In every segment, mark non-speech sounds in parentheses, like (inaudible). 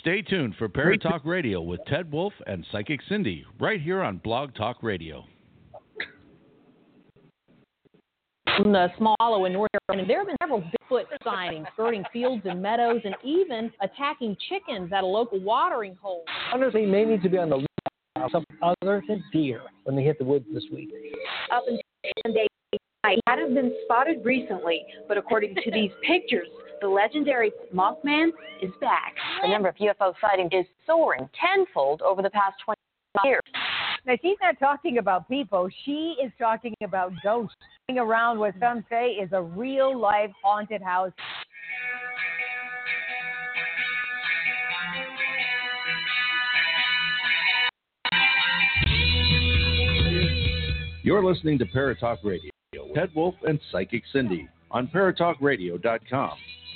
Stay tuned for Paratalk Radio with Ted Wolf and Psychic Cindy right here on Blog Talk Radio. In the Small Hollow in North Carolina, there have been several Bigfoot sightings skirting fields and meadows and even attacking chickens at a local watering hole. Hunters may need to be on the lookout for something other than deer when they hit the woods this week. Up until Sunday night, hadn't been spotted recently, but according to these (laughs) pictures, the legendary Mothman is back. The number of UFO sightings is soaring tenfold over the past 20 years. Now, she's not talking about people. She is talking about ghosts around what some say is a real life haunted house. You're listening to Paratalk Radio, Ted Wolf and Psychic Cindy on paratalkradio.com.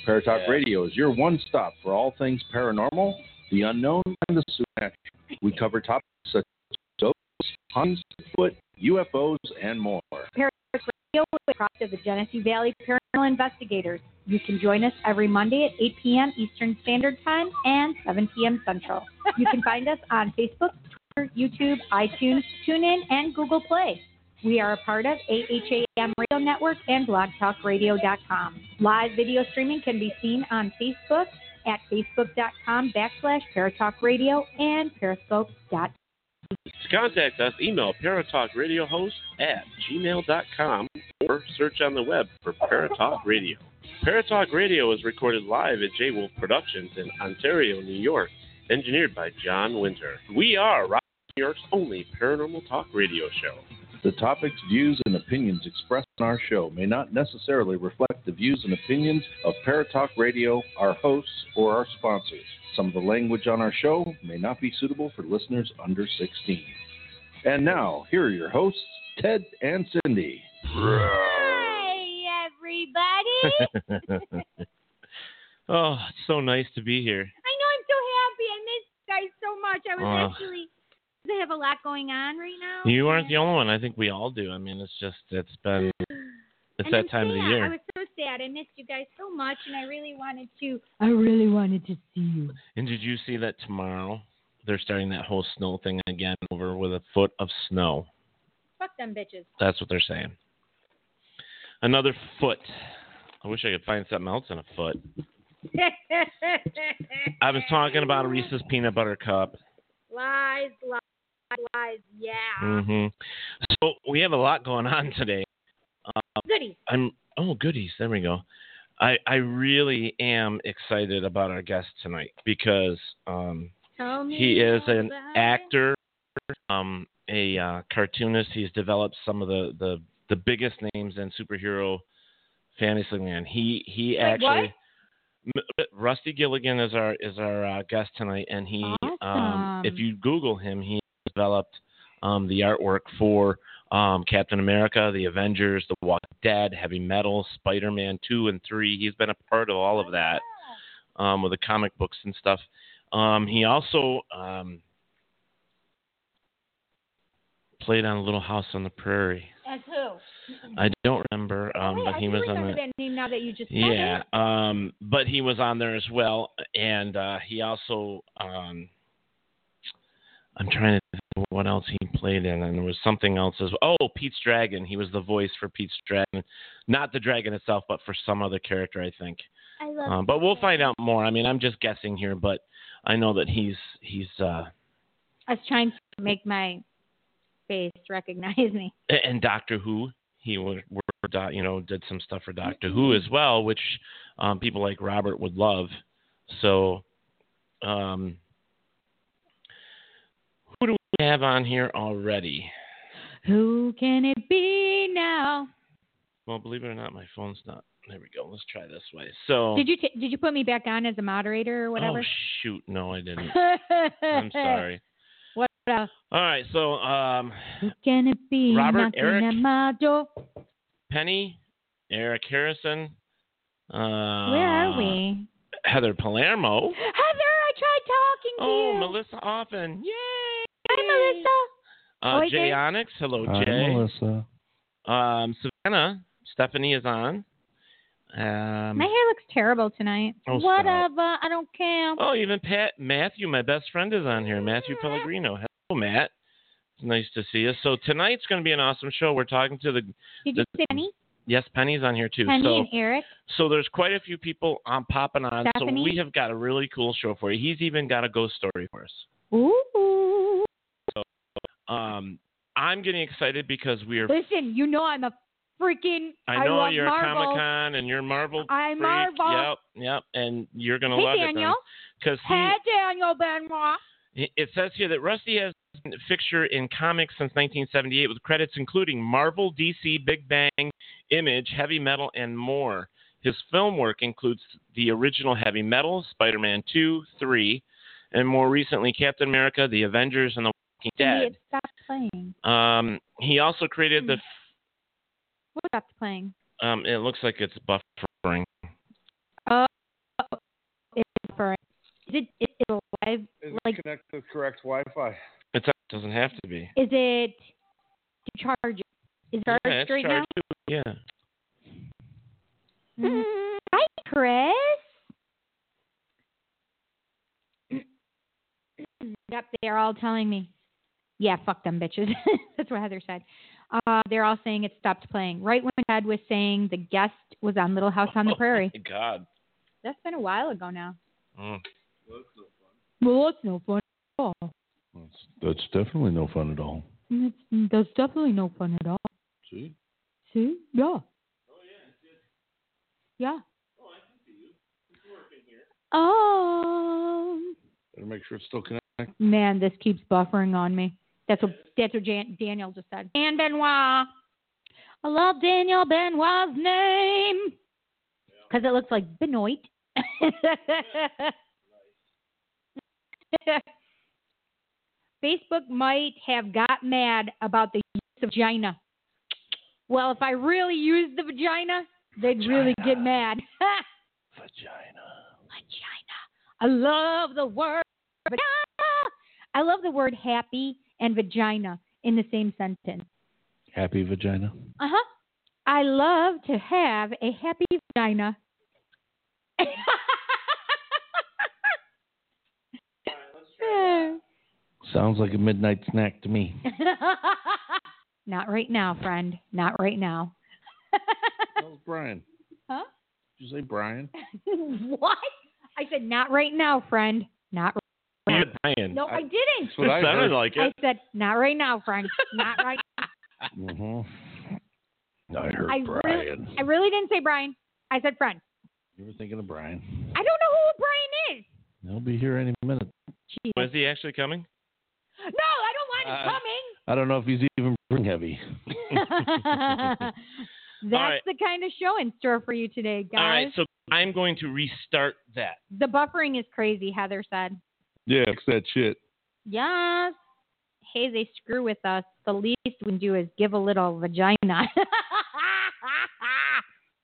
Paratalk Radio is your one stop for all things paranormal, the unknown, and the supernatural. We cover topics such as ghosts, hunts, foot, UFOs, and more. Paratalk Radio is a of the Genesee Valley Paranormal Investigators. You can join us every Monday at 8 p.m. Eastern Standard Time and 7 p.m. Central. You can find us on Facebook, Twitter, YouTube, iTunes, TuneIn, and Google Play. We are a part of AHAM Radio Network and blogtalkradio.com. Live video streaming can be seen on Facebook at facebook.com backslash paratalkradio and periscope.com. To contact us, email paratalkradiohost at gmail.com or search on the web for Paratalk Radio. Paratalk Radio is recorded live at J Wolf Productions in Ontario, New York, engineered by John Winter. We are New York's only paranormal talk radio show. The topics, views, and opinions expressed on our show may not necessarily reflect the views and opinions of Paratalk Radio, our hosts, or our sponsors. Some of the language on our show may not be suitable for listeners under 16. And now, here are your hosts, Ted and Cindy. Hi, everybody. (laughs) oh, it's so nice to be here. I know I'm so happy. I miss you guys so much. I was Oh. actually they have a lot going on right now. You aren't the only one. I think we all do. I mean, it's just, it's been, (sighs) it's And that I'm time of the year. I was so sad. I missed you guys so much, and I really wanted to. I really wanted to see you. And did you see that tomorrow they're starting that whole snow thing again over with a foot of snow? Fuck them bitches. That's what they're saying. Another foot. I wish I could find something else in a foot. (laughs) I was talking about a Reese's peanut butter cup. lies, lies, lies. Yeah. hmm So we have a lot going on today. Um, Goody. I'm oh goodies, there we go. I I really am excited about our guest tonight because um, he is an actor, um, a uh, cartoonist. He's developed some of the, the, the biggest names in superhero fantasy land. He he actually. M- Rusty Gilligan is our is our uh, guest tonight, and he um, if you Google him, he developed um, the artwork for um, Captain America, the Avengers, The Walking Dead, Heavy Metal, Spider Man two and three. He's been a part of all of that um, with the comic books and stuff. Um, he also um, played on Little House on the Prairie. As who? I don't remember, um, but I he was on the. that name now that you just Yeah, um, but he was on there as well, and uh, he also. Um, I'm trying to think what else he played in, and there was something else as well. Oh, Pete's Dragon. He was the voice for Pete's Dragon, not the dragon itself, but for some other character, I think. I love. Um, but we'll find out more. I mean, I'm just guessing here, but I know that he's he's uh, I was trying to make my face recognize me. and Doctor Who. He was, you know, did some stuff for Doctor Who as well, which um, people like Robert would love. So, um, we have on here already? Who can it be now? Well, believe it or not, my phone's not. There we go. Let's try this way. So, Did you t- did you put me back on as a moderator or whatever? oh shoot, no, I didn't. (laughs) I'm sorry. What else? All right, so um, Who can it be Robert, Eric? at my door? Penny, Eric Harrison. Uh, Where are we? Heather Palermo. Heather, I tried talking to Oh, you. Oh, Melissa Offen. Yay! Hi, Uh, Oi, Jay Jay. Onyx. Hello, Hi, Jay. Melissa. Um, Savannah. Stephanie is on. Um, My hair looks terrible tonight. Oh, stop. Whatever. I don't care. oh, even Pat Matthew, my best friend, is on here. Matthew Pellegrino. Hello, Matt. It's nice to see you. So tonight's going to be an awesome show. We're talking to the Did you the- say Penny? yes, Penny's on here too. Penny so and Eric. so there's quite a few people um, popping on. Stephanie? So we have got a really cool show for you. He's even got a ghost story for us. Ooh. Um, I'm getting excited because we are. Listen, you know I'm a freaking. I know love you're. Comic Con and you're Marvel. I'm freak. Marvel. Yep, yep, and you're gonna Hey, love Daniel. it because Hey, Daniel Benoit. it says here that Rusty has been a fixture in comics since 1978 with credits including Marvel, DC, Big Bang, Image, Heavy Metal, and more. His film work includes the original Heavy Metal, Spider-Man 2, 3, and more recently Captain America, The Avengers, and The Walking Dead. It stopped playing. Um, he also created the. What stopped playing? Um, it looks like it's buffering. Oh, it's for. Is it? Is it live? Like, connect to the correct Wi-Fi. It doesn't have to be. is it to charge? it? Is it Yeah, charged it's right charged too. Yeah. Mm. Hi, Chris. (clears throat) yep, they're all telling me. Yeah, fuck them bitches. (laughs) That's what Heather said. Uh, they're all saying it stopped playing. Right when Ted was saying the guest was on Little House on the Prairie. (laughs) Oh my God. That's been a while ago now. Mm. Well, that's no fun at all. That's definitely no fun at all. That's, that's definitely no fun at all. See? See? Yeah. Oh yeah. Yeah. Oh I can see you. Um, Better make sure it's still connected. man, this keeps buffering on me. That's what that's what Jan, Daniel just said. Dan Benoit. I love Daniel Benoit's name because it looks like Benoit. (laughs) Facebook might have got mad about the use of vagina. Well, if I really used the vagina, they'd really get mad. (laughs) Vagina. vagina. I love the word vagina. I love the word happy and vagina in the same sentence. Happy vagina. Uh huh. I love to have a happy vagina. (laughs) Sounds like a midnight snack to me. (laughs) Not right now, friend. Not right now. (laughs) That was Brian. Huh? Did you say Brian? what? I said not right now, friend. Not right No, I, didn't. That's what I Sounded heard. like I said not right now, Frank. Not right. (laughs) Mm-hmm. I heard I Brian. really, I really didn't say Brian. I said friend. You were thinking of Brian. I don't know who Brian is. He'll be here any minute. Was he actually coming? No, I don't want Uh, him I don't know if he's even bring heavy. (laughs) (laughs) That's right. the kind of show in store for you today, guys. All right, so I'm going to restart that. the buffering is crazy, Heather said. Yeah, fix that shit. Yes. Hey, they screw with us. The least we can do is give a little vagina. (laughs)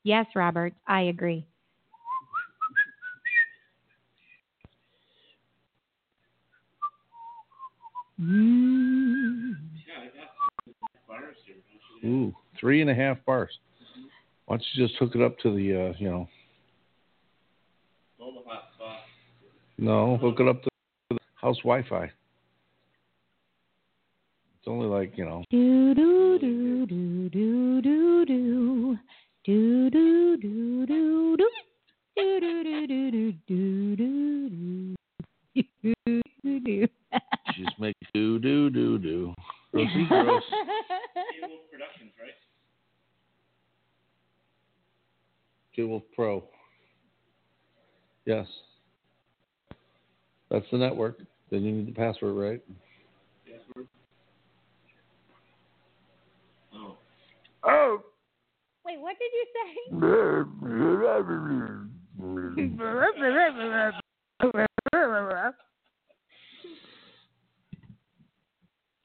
yes, Robert, I agree. Mm. Ooh, three and a half bars. Why don't you just hook it up to the, uh, you know, no, hook it up to How's Wi Fi? It's only like, you know. Do, do, do, do, do, do, do. Do, do, do, do, do. Do, do, do, do, do, do, do, do. Do, do. do do do do, do, do, do. Rosie Gross. Productions, right? Jewel Pro. Yes. That's the network password, right? Oh. Oh. Wait, what did you say?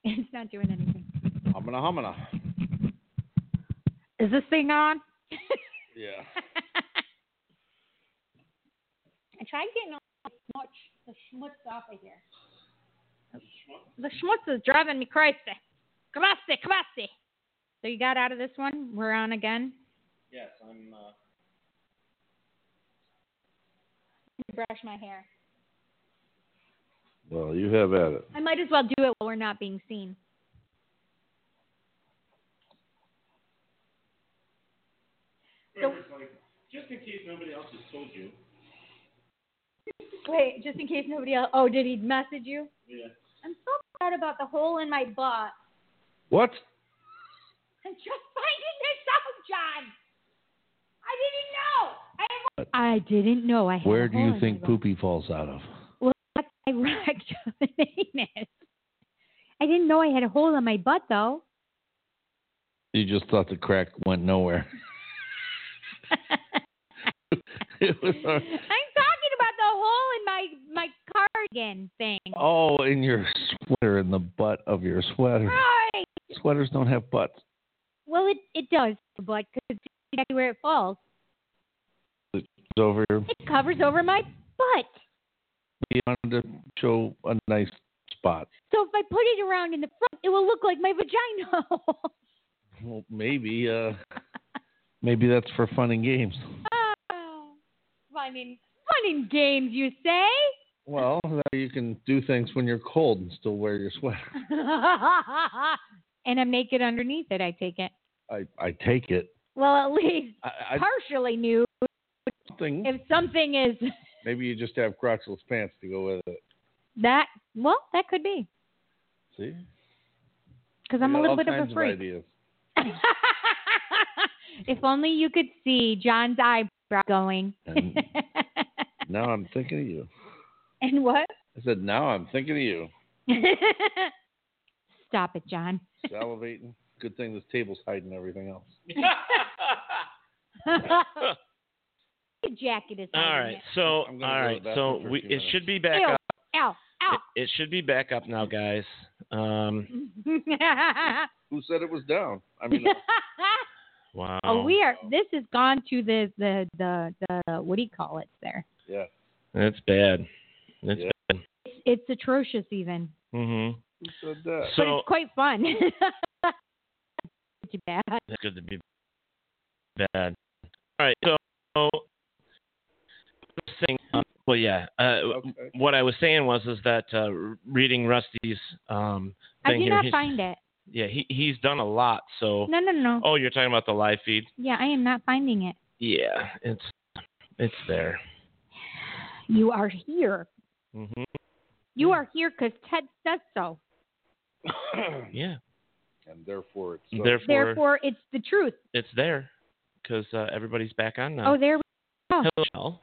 It's not doing anything. Humana humana. Is this thing on? Yeah. I tried getting all the schmutz, the schmutz off of here. The schmutz is driving me crazy. Crazy, crazy. So you got out of this one? We're on again? Yes, I'm. Uh, to brush my hair. Well, you have at it. I might as well do it while we're not being seen. So, just in case nobody else has told you. wait, just in case nobody else. Oh, did he message you? Yeah. I'm so sad about the hole in my butt. What? I'm just finding this out, John. I didn't know. I, have, I didn't know I had. Where a do hole you in think my butt. poopy falls out of? Well, that's my rectum anus. I didn't know I had a hole in my butt though. You just thought the crack went nowhere. (laughs) (laughs) it was a- I'm talking about the hole in my my cardigan thing. oh, in your sweater, in the butt of your sweater. Right. Sweaters don't have butts. Well, it it does, but because it's exactly where it falls, It's over here. it covers over my butt. You wanted to show a nice spot. So if I put it around in the front, it will look like my vagina. Well, maybe, uh, (laughs) maybe that's for fun and games. Ah, fun in fun in games, you say? Well, you can do things when you're cold and still wear your sweater. (laughs) (laughs) and I'm naked underneath it. I take it. I, I take it. Well, at least I, I partially nude. something. If something is (laughs) Maybe you just have crotchless pants to go with it. that, well, that could be See? because I'm a little bit of a freak. ideas. if only you could see John's eyebrow going. And now I'm thinking of you. (laughs) and what? I said, now I'm thinking of you. (laughs) Stop it, John. (laughs) Salivating. Good thing this table's hiding everything else. Your jacket is All hiding right. it. So I'm all gonna go to right. the So we it minutes. should be back Ew. up. Ow, Ow. It, it should be back up now, guys. Um. Who said it was down? I mean, uh, Wow. oh, we are. This has gone to the the the the what do you call it there? yeah. That's bad. That's Yeah. bad. It's, it's atrocious even, Mm-hmm. Who said that? but So it's quite fun. (laughs) Too bad. it's good to be bad. All right. So. Saying, uh, well, yeah. Uh, Okay. What I was saying was is that uh, reading Rusty's um, I thing do here. not find it. Yeah, he he's done a lot. So. No, no, no. Oh, you're talking about the live feed? Yeah, I am not finding it. Yeah, it's it's there. You are here. Hmm You are here because Ted says so. (coughs) Yeah. and therefore it's so. Therefore, Therefore, it's the truth. it's there because uh, everybody's back on now. Oh, there we go. Hello. Chanel.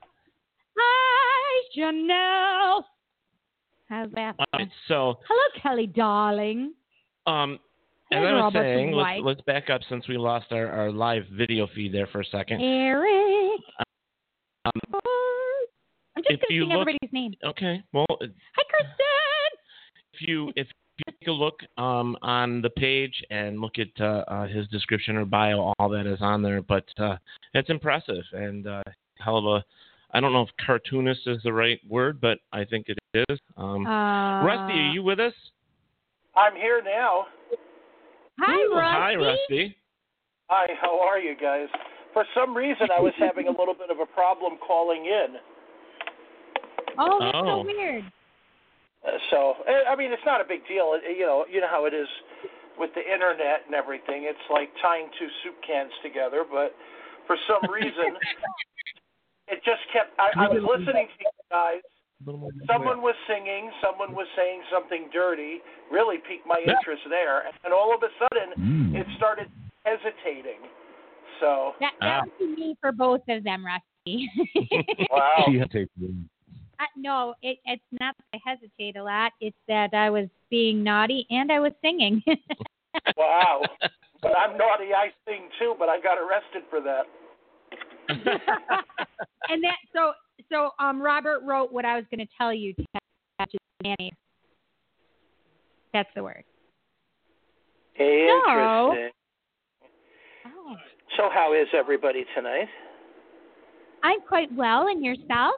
Hi, Chanel. How's that? All right, so Hello, Kelly, darling. um, as I was Robert saying, let's, let's back up since we lost our, our live video feed there for a second. Eric. I'm just if going to you sing look- everybody's name. okay, well, Hi, Kristen. If you if you take a look um, on the page and look at uh, uh, his description or bio, all that is on there. But uh, it's impressive and uh, hell of a. I don't know if cartoonist is the right word, but I think it is. Um, Uh, Rusty, are you with us? I'm here now. Hi, Ooh, Rusty. Hi, Rusty. Hi, how are you guys? For some reason, I was having a little bit of a problem calling in. Oh, that's Oh. so weird. Uh, so, eh, I mean, it's not a big deal. You know, you know how it is with the internet and everything. It's like tying two soup cans together. But for some reason, (laughs) it just kept. I, I was listening to you guys. Someone was singing. Someone was saying something dirty. Really piqued my interest there. And all of a sudden, it started hesitating. So, That, that Ah. would be me for both of them, Rusty. (laughs) (laughs) wow. Uh, no, it, it's not that I hesitate a lot. It's that I was being naughty and I was singing. (laughs) Wow. (laughs) But I'm naughty, I sing too, but I got arrested for that. (laughs) and that so so um Robert wrote what I was going to tell you to catch mayonnaise. That's the word. Interesting. Oh. So, how is everybody tonight? I'm quite well, and yourself?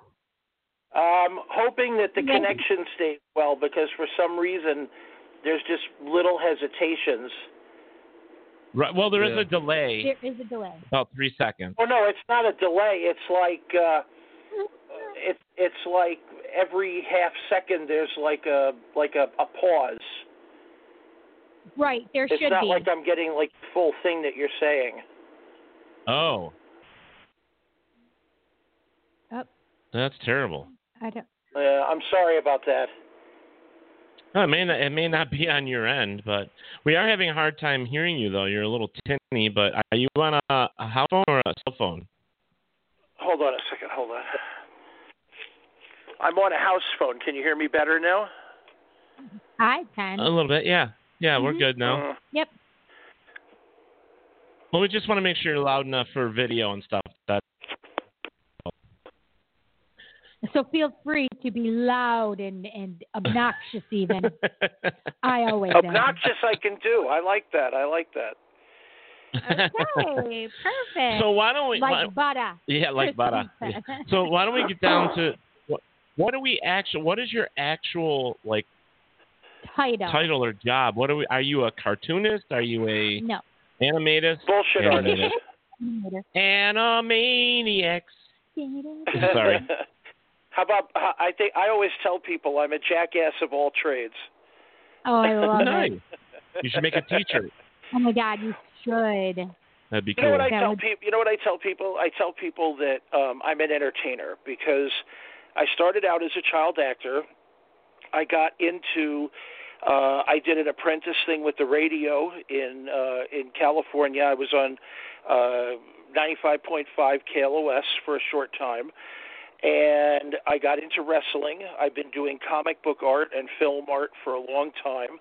Um, hoping that the Yes. connection stays well because for some reason there's just little hesitations. Right, well, there is Yeah. a delay, There is a delay. about three seconds. Oh no, it's not a delay. It's like uh, It's it's like every half second there's like a like a, a pause. Right, there It's should be. It's not like I'm getting like the full thing that you're saying. Oh, Oh, that's terrible. I don't. Uh, I'm sorry about that. No, it may not, it may not be on your end, but we are having a hard time hearing you though. You're a little tinny, but are you on a, a house phone or a cell phone? Hold on a second. Hold on. I'm on a house phone. Can you hear me better now? I can. A little bit, yeah. Yeah, we're Mhm. good now. Uh, Yep. Well, we just want to make sure you're loud enough for video and stuff. That So feel free to be loud and, and obnoxious even. (laughs) I always am. obnoxious I can do. I like that. I like that. Okay, (laughs) perfect. So why don't we? like why- butter. yeah, like butter. Yeah. So why don't we get down to what? What do we actually? What is your actual like Title. title or job? What are we? Are you a cartoonist? Are you a No. animator? Bullshit Animator. artist. Animaniacs. (laughs) Sorry. How about I think I always tell people I'm a jackass of all trades. Oh, I love nice. it. You should make a T-shirt. Oh my God, you should. That'd be cool. You know what I That tell would- people? You know what I tell people? I tell people that um, I'm an entertainer because I started out as a child actor. I got into uh, I did an apprentice thing with the radio in uh, in California. I was on uh, 95.5 KLOS for a short time, and I got into wrestling. I've been doing comic book art and film art for a long time.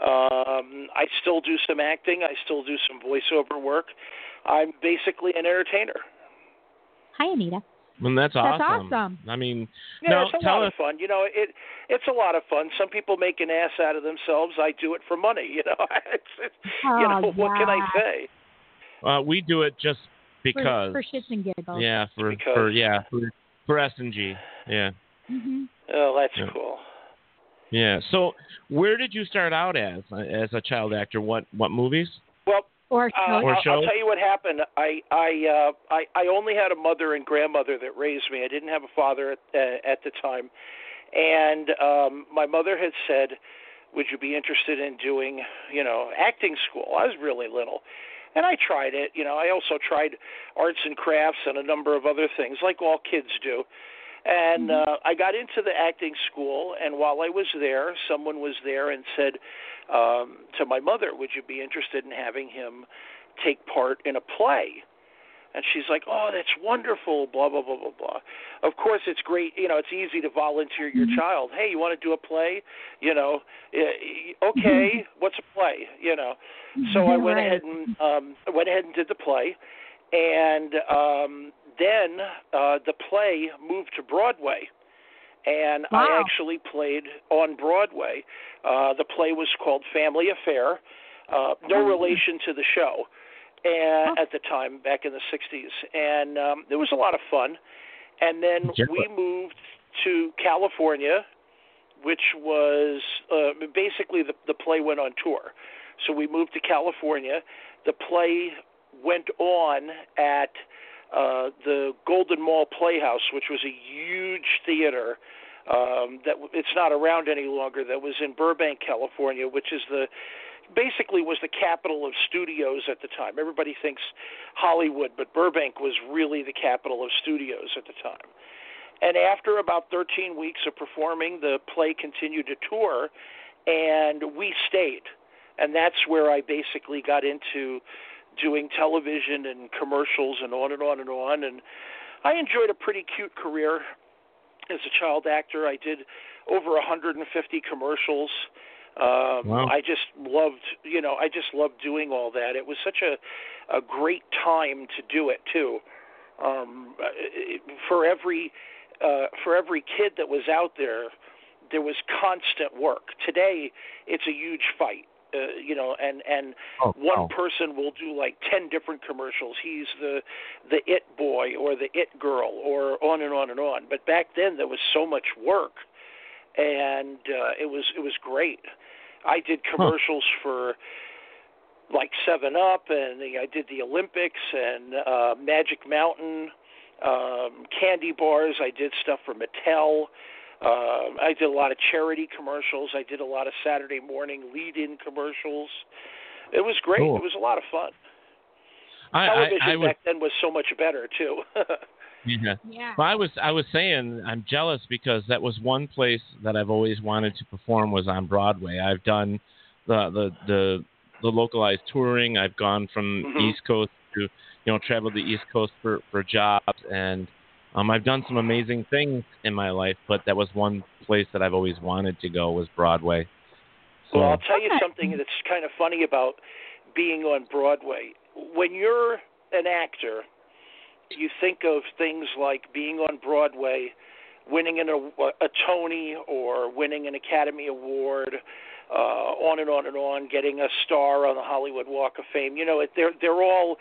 Um, I still do some acting. I still do some voiceover work. I'm basically an entertainer. Hi, Anita. And that's awesome. That's awesome. awesome. I mean, Yeah, now it's a tell lot us. of fun. You know, it it's a lot of fun. Some people make an ass out of themselves. I do it for money. (laughs) You know, it's, it's, you know Oh, (laughs) what can I say? Uh, we do it just because. For, for shits and giggles. yeah, for Because. for yeah for for S and G. Yeah, hmm Oh, that's Yeah. cool. yeah. So, where did you start out as as a child actor? What what movies? Well, Or uh, shows. Or I'll. I'll tell you what happened. I I uh, I I only had a mother and grandmother that raised me. I didn't have a father at uh, at the time, and um, my mother had said, "Would you be interested in doing you know acting school?" I was really little. And I tried it, you know. I also tried arts and crafts and a number of other things, like all kids do. And uh, I got into the acting school, and while I was there, someone was there and said um, to my mother, "Would you be interested in having him take part in a play?" And she's like, "Oh, that's wonderful." Blah blah blah blah blah. Of course, it's great. You know, it's easy to volunteer your child. Hey, you want to do a play? You know, okay, what's a play? You know. So I went ahead and um, went ahead and did the play, and um, then uh, the play moved to Broadway, and I actually played on Broadway. Uh, the play was called Family Affair, uh, no relation to the show, and at the time back in the '60s, and um, it was a lot of fun. And then Yeah. we moved to California, which was uh, basically the the play went on tour. So we moved to California. The play went on at uh, the Golden Mall Playhouse, which was a huge theater um, that it's not around any longer. That was in Burbank, California, which is the basically was the capital of studios at the time. Everybody thinks Hollywood, but Burbank was really the capital of studios at the time. And after about 13 weeks of performing, the play continued to tour, and we stayed. And that's where I basically got into doing television and commercials and on and on and on. And I enjoyed a pretty cute career as a child actor. I did over 150 commercials. Um, Wow. I just loved, you know, I just loved doing all that. It was such a a great time to do it too. Um, for every uh, for every kid that was out there, there was constant work. Today, it's a huge fight. Uh, you know, and and Oh, one wow. person will do like ten different commercials. He's the the it boy or the it girl or on and on and on. But back then there was so much work, and uh, it was it was great. I did commercials for like Seven Up, and the, I did the Olympics and uh, Magic Mountain. um, candy bars. I did stuff for Mattel. Um, I did a lot of charity commercials. I did a lot of Saturday morning lead-in commercials. It was great. Cool. It was a lot of fun. I, Television I, I would, back then was so much better too. (laughs) yeah. Yeah. Well, I was I was saying I'm jealous because that was one place that I've always wanted to perform was on Broadway. I've done the the the, the localized touring. I've gone from Mhm. East Coast to you know traveled the East Coast for for jobs and um I've done some amazing things in my life, but that was one place that I've always wanted to go was Broadway. So Well, I'll tell you something that's kind of funny about being on Broadway. When you're an actor, you think of things like being on Broadway, winning an, a, a Tony or winning an Academy Award, uh, on and on and on, getting a star on the Hollywood Walk of Fame. You know, it, they're they're all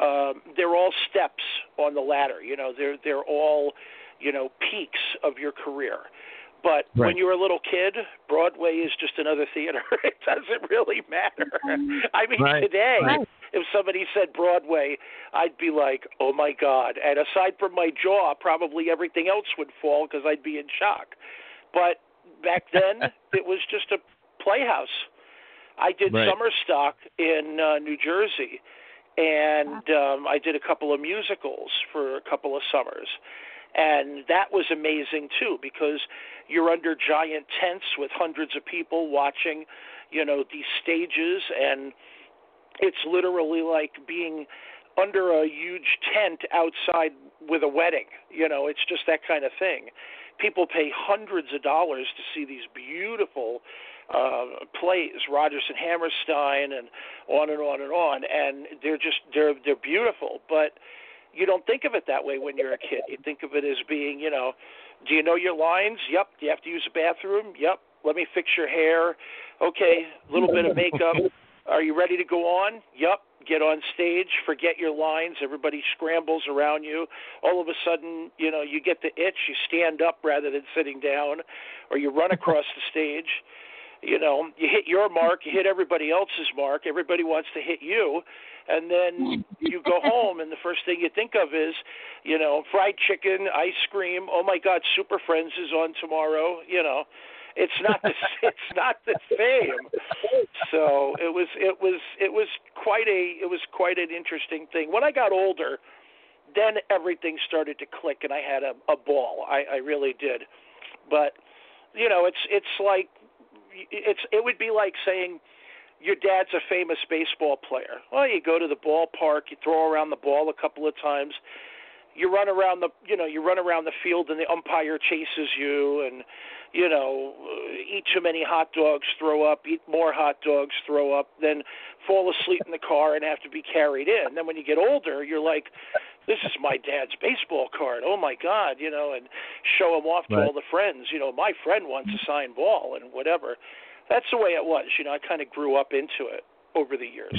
um, they're all steps on the ladder. You know, they're they're all you know peaks of your career. But when you're a little kid, Broadway is just another theater. (laughs) it doesn't really matter. I mean, Right. today, Right. if somebody said Broadway, I'd be like, "Oh my God!" And aside from my jaw, probably everything else would fall because I'd be in shock. But back (laughs) then, it was just a playhouse. I did Right. summer stock in uh, New Jersey, and um, I did a couple of musicals for a couple of summers, and that was amazing too because you're under giant tents with hundreds of people watching, you know, these stages, and it's literally like being under a huge tent outside with a wedding. You know, it's just that kind of thing. People pay hundreds of dollars to see these beautiful uh, plays, Rodgers and Hammerstein, and on and on and on, and they're just they're they're beautiful. But you don't think of it that way when you're a kid. You think of it as being, you know, do you know your lines? Yep. Do you have to use a bathroom? Yep. Let me fix your hair. Okay. A little bit of makeup. Are you ready to go on? Yep. Get on stage, forget your lines, everybody scrambles around you. All of a sudden, you know, you get the itch, you stand up rather than sitting down, or you run across the stage. You know, you hit your mark, you hit everybody else's mark, everybody wants to hit you, and then you go (laughs) home and the first thing you think of is, you know, fried chicken, ice cream, oh my god, Super Friends is on tomorrow, you know. It's not the (laughs) it's not the same. So it was it was it was quite a it was quite an interesting thing. When I got older, then everything started to click and I had a, a ball. I, I really did. But you know, it's it's like it's it would be like saying your dad's a famous baseball player. Well, you go to the ballpark, you throw around the ball a couple of times, you run around the you know you run around the field and the umpire chases you and you know uh, eat too many hot dogs throw up eat more hot dogs throw up then fall asleep in the car and have to be carried in then when you get older you're like this is my dad's baseball card oh my god you know and show him off to Right. all the friends you know my friend wants a signed ball and whatever that's the way it was you know i kind of grew up into it over the years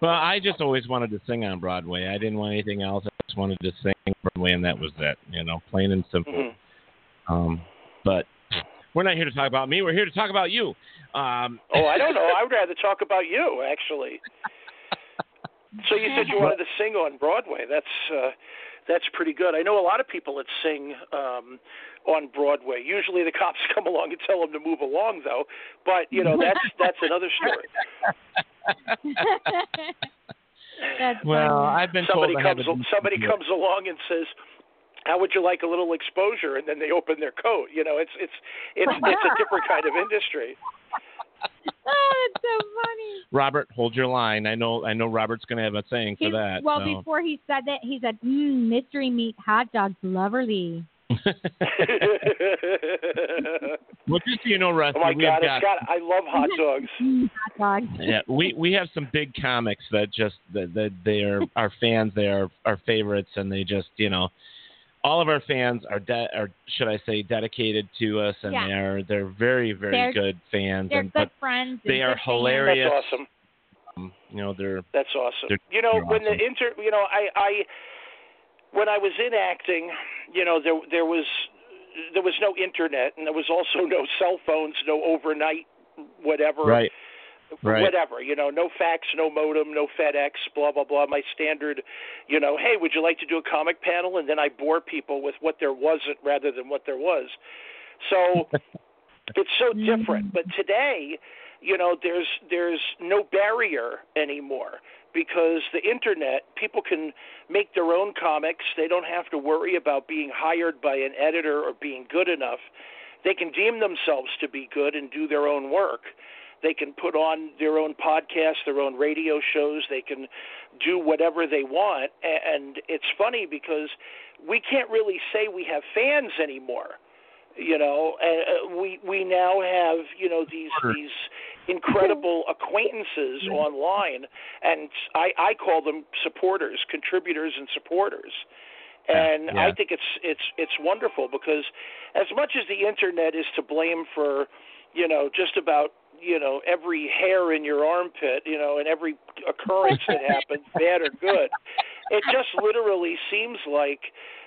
Well, I just always wanted to sing on Broadway. I didn't want anything else. I just wanted to sing Broadway, and that was it. You know, plain and simple. Mhm. Um, but we're not here to talk about me. We're here to talk about you. Um, Oh, I don't know. I would rather talk about you, actually. (laughs) So you said you wanted to sing on Broadway. That's uh, that's pretty good. I know a lot of people that sing um, on Broadway. Usually the cops (laughs) come along and tell them to move along, though. But you know that's (laughs) that's another story. That's well, funny. I've been somebody told comes a somebody voice. comes along and says, "How would you like a little exposure?" And then they open their coat. You know, it's it's it's it's a different kind of industry. (laughs) oh, it's so funny. Robert, hold your line. I know. I know. Robert's going to have a saying for that. well, so. before he said that, he said, mm, "Mystery meat hot dogs, loverly." (laughs) well, just so you know, Rusty, oh my we have God, got, it's got. I love hot dogs. Mm, hot dogs. yeah, we we have some big comics that just that, that they are our fans. They are our favorites, and they just you know, all of our fans are de- are should I say dedicated to us, and Yeah. they are they're very very They're- good fans, They're and good but friends. they and are good fans. hilarious. That's awesome. um, you know they're That's awesome. They're- you know, they're when awesome. the inter, you know, I, I, when I was in acting, you know, there there was there was no internet, and there was also (laughs) no cell phones, no overnight, whatever. right. Right. whatever, you know, no fax, no modem, no FedEx, blah blah blah. My standard, you know, hey, would you like to do a comic panel? And then I bore people with what there wasn't rather than what there was. So (laughs) it's so different. But today, you know, there's there's no barrier anymore because the internet, people can make their own comics. They don't have to worry about being hired by an editor or being good enough. They can deem themselves to be good and do their own work. They can put on their own podcasts, their own radio shows. They can do whatever they want. And it's funny because we can't really say we have fans anymore. You know, uh, we we now have you know these these incredible acquaintances online, and I I call them supporters, contributors, and supporters. And yeah. I think it's it's it's wonderful because as much as the internet is to blame for, you know, just about you know every hair in your armpit, you know, and every occurrence that (laughs) happens, bad or good, it just literally seems like,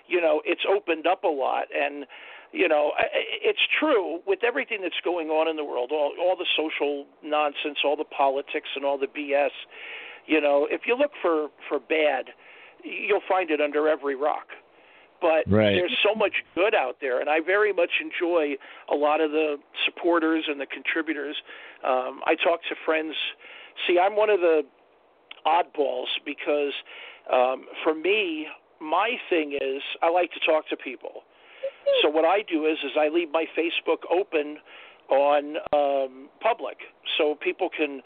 you know, it's opened up a lot and you know, I- I- it's true with everything that's going on in the world, all, all the social nonsense, all the politics, and all the BS. You know, if you look for for bad, you'll find it under every rock. But Right. there's so much good out there, and I very much enjoy a lot of the supporters and the contributors. Um, I talk to friends. See, I'm one of the oddballs because um, for me, my thing is I like to talk to people. So what I do is is I leave my Facebook open on um, public, so people can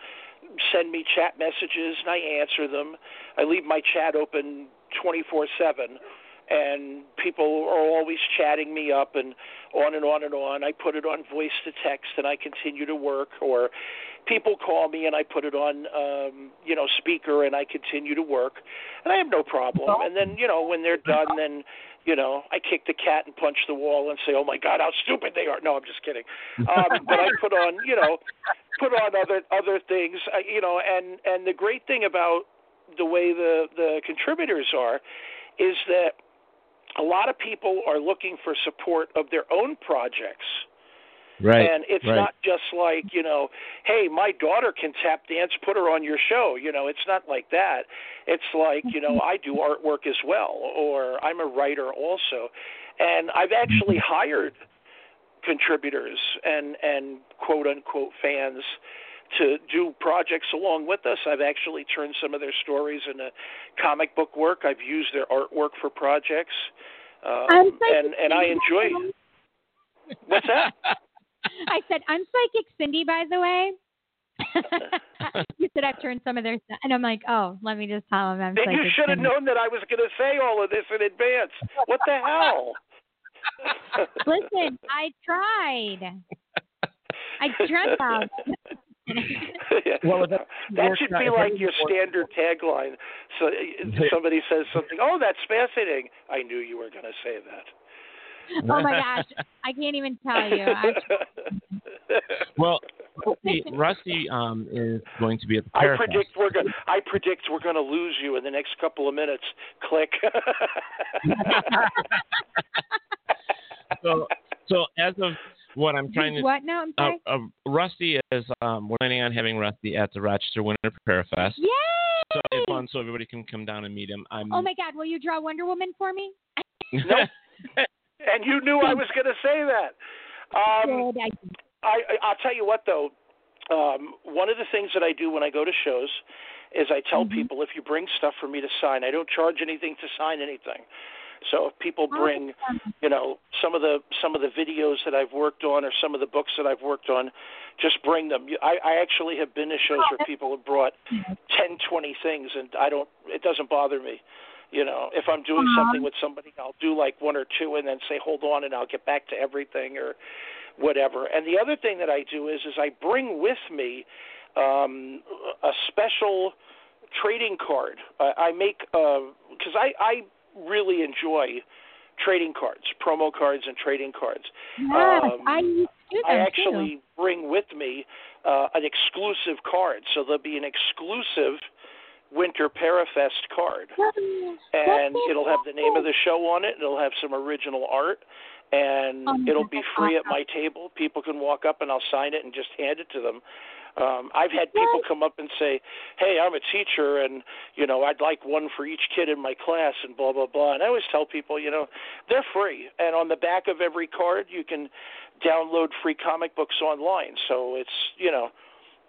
send me chat messages and I answer them. I leave my chat open 24 seven, and people are always chatting me up and on and on and on. I put it on voice to text and I continue to work, or people call me and I put it on um, you know speaker and I continue to work, and I have no problem. And then you know when they're done, then you know, I kick the cat and punch the wall and say, "Oh my God, how stupid they are!" No, I'm just kidding. Um, but I put on, you know, put on other other things, uh, you know, and and the great thing about the way the the contributors are is that a lot of people are looking for support of their own projects. Right. And it's right. not just like, you know, hey, my daughter can tap dance, put her on your show. You know, it's not like that. It's like, you know, I do artwork as well, or I'm a writer also. And I've actually mm-hmm. hired contributors and, and quote unquote fans to do projects along with us. I've actually turned some of their stories into comic book work. I've used their artwork for projects. Um, and, and I enjoy What's that? (laughs) I said, I'm psychic Cindy, by the way. (laughs) you said I've turned some of their stuff, and I'm like, oh, let me just tell them I'm Then you should have known that I was going to say all of this in advance. What the hell? (laughs) Listen, I tried. I tried out. Well, that, (laughs) that should be like your standard tagline. So uh, (laughs) somebody says something, "Oh, that's fascinating." I knew you were going to say that. oh my gosh, I can't even tell you. (laughs) Well, Rusty, Rusty um, is going to be at the I Parafest. predict we're going. I predict we're going to lose you in the next couple of minutes. Click. so, so as of what I'm trying to, what now? I'm uh, sorry. uh, Rusty is um, we're planning on having Rusty at the Rochester Winter Parafest. Yay! So it's fun, so everybody can come down and meet him. I'm. Oh my God, will you draw Wonder Woman for me? (laughs) Nope. and you knew I was going to say that. Um, I, I, I'll tell you what though. Um, one of the things that I do when I go to shows is I tell Mm-hmm. people if you bring stuff for me to sign, I don't charge anything to sign anything. So if people bring, you know, some of the some of the videos that I've worked on or some of the books that I've worked on, just bring them. I, I actually have been to shows where people have brought (laughs) ten, twenty things, and I don't. It doesn't bother me. You know, if I'm doing Uh-huh. something with somebody, I'll do like one or two, and then say, "Hold on," and I'll get back to everything or whatever. And the other thing that I do is, is I bring with me um, a special trading card. I, I make because I I really enjoy trading cards, promo cards, and trading cards. yes, Um, I used to I actually bring with me uh, an exclusive card, so there'll be an exclusive Winter Parafest card, and it'll have the name of the show on it. It'll have some original art, and Oh, it'll be free at my table. People can walk up and I'll sign it and just hand it to them. Um, I've had people come up and say, "Hey, I'm a teacher, and you know, I'd like one for each kid in my class," and blah blah blah. And I always tell people, you know, they're free, and on the back of every card, you can download free comic books online. So it's you know,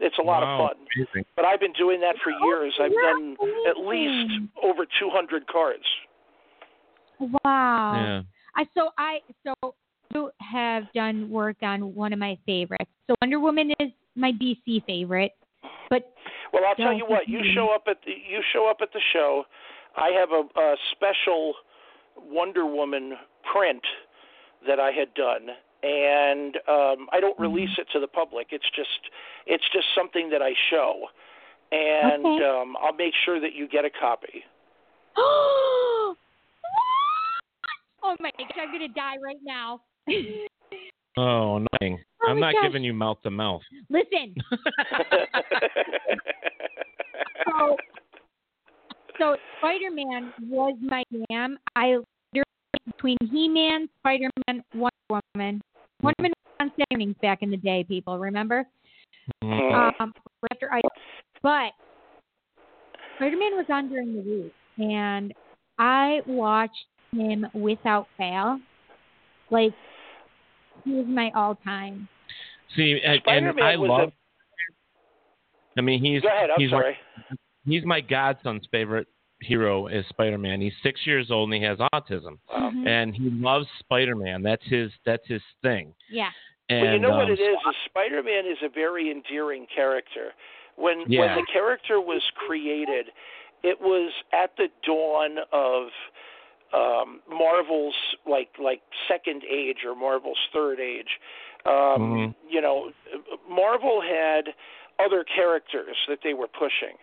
it's a lot Wow, of fun. amazing. But I've been doing that for years. I've done at least over 200 cards. Wow. Yeah. I so I so you have done work on one of my favorites. So Wonder Woman is my BC favorite, but Well, I'll tell you what. You show up at the you show up at the show. I have a, a special Wonder Woman print that I had done, and um, I don't release it to the public. It's just it's just something that I show, and Okay. um, I'll make sure that you get a copy. (gasps) oh my gosh, I'm gonna die right now. (laughs) Oh, annoying. Oh I'm not gosh. giving you mouth to mouth. Listen, (laughs) so so Spider Man was my jam. I literally between He Man, Spider Man, Wonder Woman. Wonder Woman was on Saturdays back in the day. People remember? Mm. Um, after I, but Spider Man was on during the week, and I watched him without fail. Like he was my all time. See, and, and Spider-Man I was love. I mean, he's Go ahead. I'm he's sorry. My, he's my godson's favorite hero is Spider-Man. He's six years old and he has autism, Mhm. and he loves Spider-Man. That's his that's his thing. Yeah. And well, you know what um, it is? Is Spider-Man is a very endearing character. When when the character was created, it was at the dawn of um, Marvel's like like second age or Marvel's third age. Um, Mhm. You know, Marvel had other characters that they were pushing.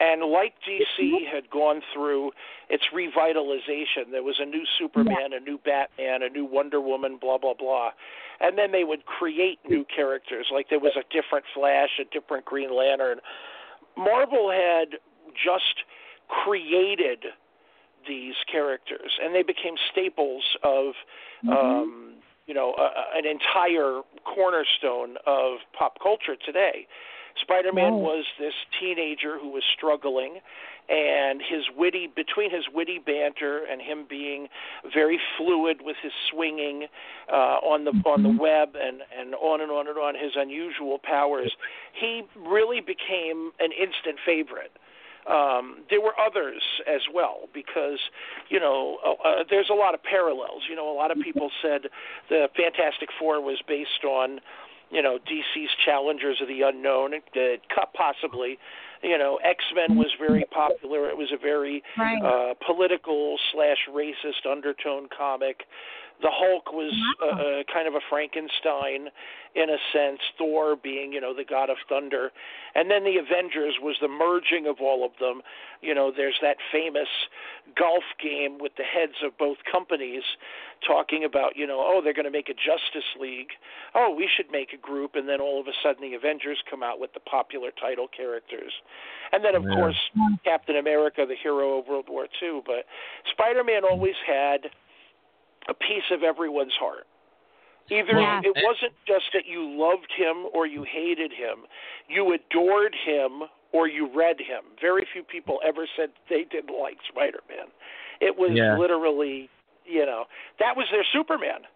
And like DC had gone through its revitalization, there was a new Superman, a new Batman, a new Wonder Woman, blah blah blah, and then they would create new characters. Like there was a different Flash, a different Green Lantern. Marvel had just created these characters, and they became staples of, um, you know, a, an entire cornerstone of pop culture today. Spider-Man Right. was this teenager who was struggling, and his witty between his witty banter and him being very fluid with his swinging uh, on the on the web and and on and on and on his unusual powers, he really became an instant favorite. Um, there were others as well because you know uh, uh, there's a lot of parallels. You know, a lot of people (laughs) said the Fantastic Four was based on you know DC's Challengers of the Unknown. It, possibly. You know, X Men was very popular. It was a very Right. uh, political slash racist undertone comic. The Hulk was uh, kind of a Frankenstein in a sense. Thor being, you know, the god of thunder, and then the Avengers was the merging of all of them. You know, there's that famous golf game with the heads of both companies talking about, you know, oh, they're going to make a Justice League. Oh, we should make a group, and then all of a sudden the Avengers come out with the popular title characters, and then of Yeah. course Captain America, the hero of World War II. But Spider-Man always had a piece of everyone's heart. Either Yeah. it wasn't just that you loved him or you hated him, you adored him or you read him. Very few people ever said they didn't like Spider-Man. It was Yeah. literally, you know, that was their Superman.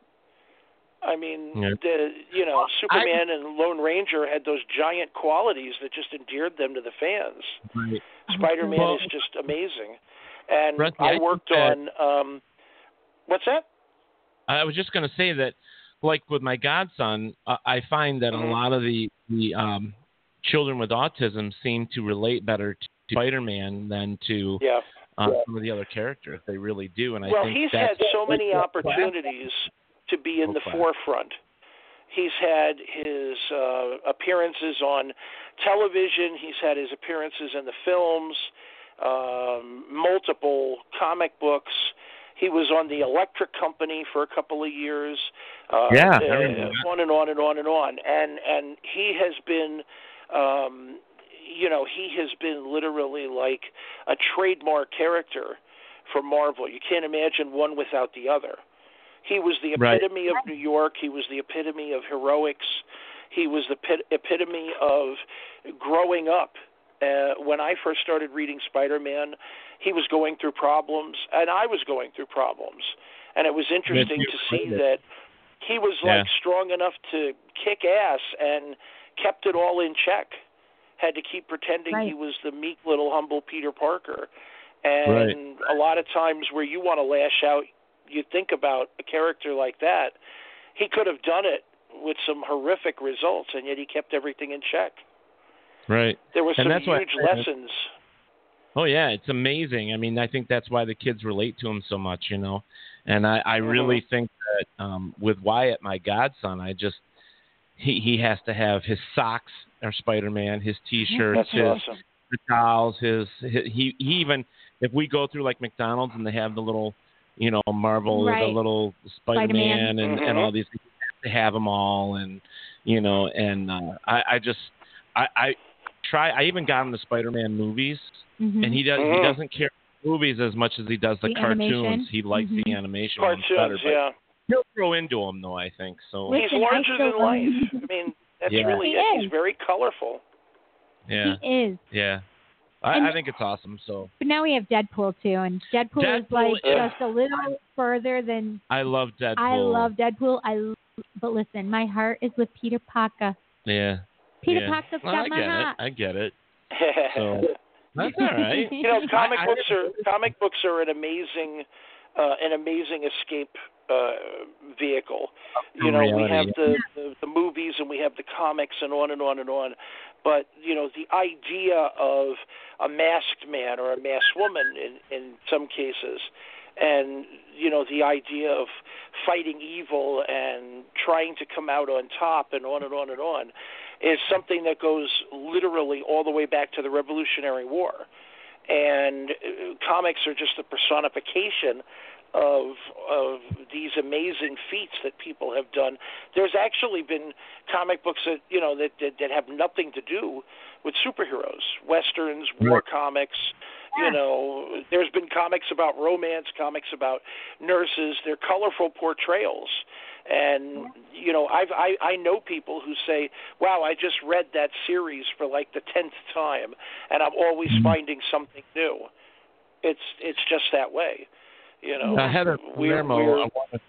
I mean, Yeah. the you know, Superman and Lone Ranger had those giant qualities that just endeared them to the fans. Right. Spider-Man Well- is just amazing. And Rusty, I I worked that- on um what's that? I was just going to say that, like with my godson, uh, I find that a lot of the the um, children with autism seem to relate better to Spider-Man than to Yeah. uh, some of the other characters. They really do, and I well, think he's that's had so many opportunities to be in the Okay. forefront. He's had his uh, appearances on television. He's had his appearances in the films, um, multiple comic books. He was on the Electric Company for a couple of years. Uh, Yeah, I uh, on and on and on and on. And and he has been, um, you know, he has been literally like a trademark character for Marvel. You can't imagine one without the other. He was the Right. epitome of New York. He was the epitome of heroics. He was the pit- epitome of growing up. Uh, when I first started reading Spider-Man, he was going through problems, and I was going through problems. And it was interesting you to see it. that he was Yeah. like strong enough to kick ass and kept it all in check. Had to keep pretending he was the meek little humble Peter Parker. And a lot of times where you want to lash out, you think about a character like that. He could have done it with some horrific results, and yet he kept everything in check. Right. There were And some that's why- huge lessons. Oh yeah, it's amazing. I mean, I think that's why the kids relate to him so much, you know. And I, I really Mhm. think that um with Wyatt, my godson, I just he he has to have his socks are Spider Man, his T-shirts, his awesome. the towels, his, his he he even if we go through like McDonald's and they have the little you know Marvel, Right. the little Spider Man Spider-Man. and and Mhm. all these, you have to have them all, and you know, and uh, I I just I I try. I even got him the Spider Man movies Mhm. and he does Mhm. he doesn't care movies as much as he does the, The cartoons. animation? He likes the Mhm. animation ones better, but yeah. he'll grow into them though. I think so. Wait. He's Listen, larger than life. I mean, that's Yeah. really He it. is. He's very colorful. Yeah, He is. yeah. I, And- I think it's awesome. So But now we have Deadpool too, and Deadpool, is like is- just a little further than I love Deadpool. I love Deadpool. I l- but listen, my heart is with Peter Parker. Yeah. Peter yeah. Parker's Well, got I my get heart. it. I get it. (laughs) So that's all right. (laughs) you know, comic I- I- books are comic books are an amazing, uh, an amazing escape uh, vehicle. You know, we have the, the the movies and we have the comics and on and on and on. But you know, the idea of a masked man or a masked woman in in some cases, and you know, the idea of fighting evil and trying to come out on top and on and on and on is something that goes literally all the way back to the Revolutionary War. And uh, comics are just a personification of of these amazing feats that people have done. There's actually been comic books that you know that that, that have nothing to do with superheroes, westerns, war comics. You know, there's been comics about romance, comics about nurses. They're colorful portrayals, and you know, I've I I know people who say, "Wow, I just read that series for like the tenth time, and I'm always finding something new." It's it's just that way, you know. Uh, Heather We're- Palermo, we're- I wanna-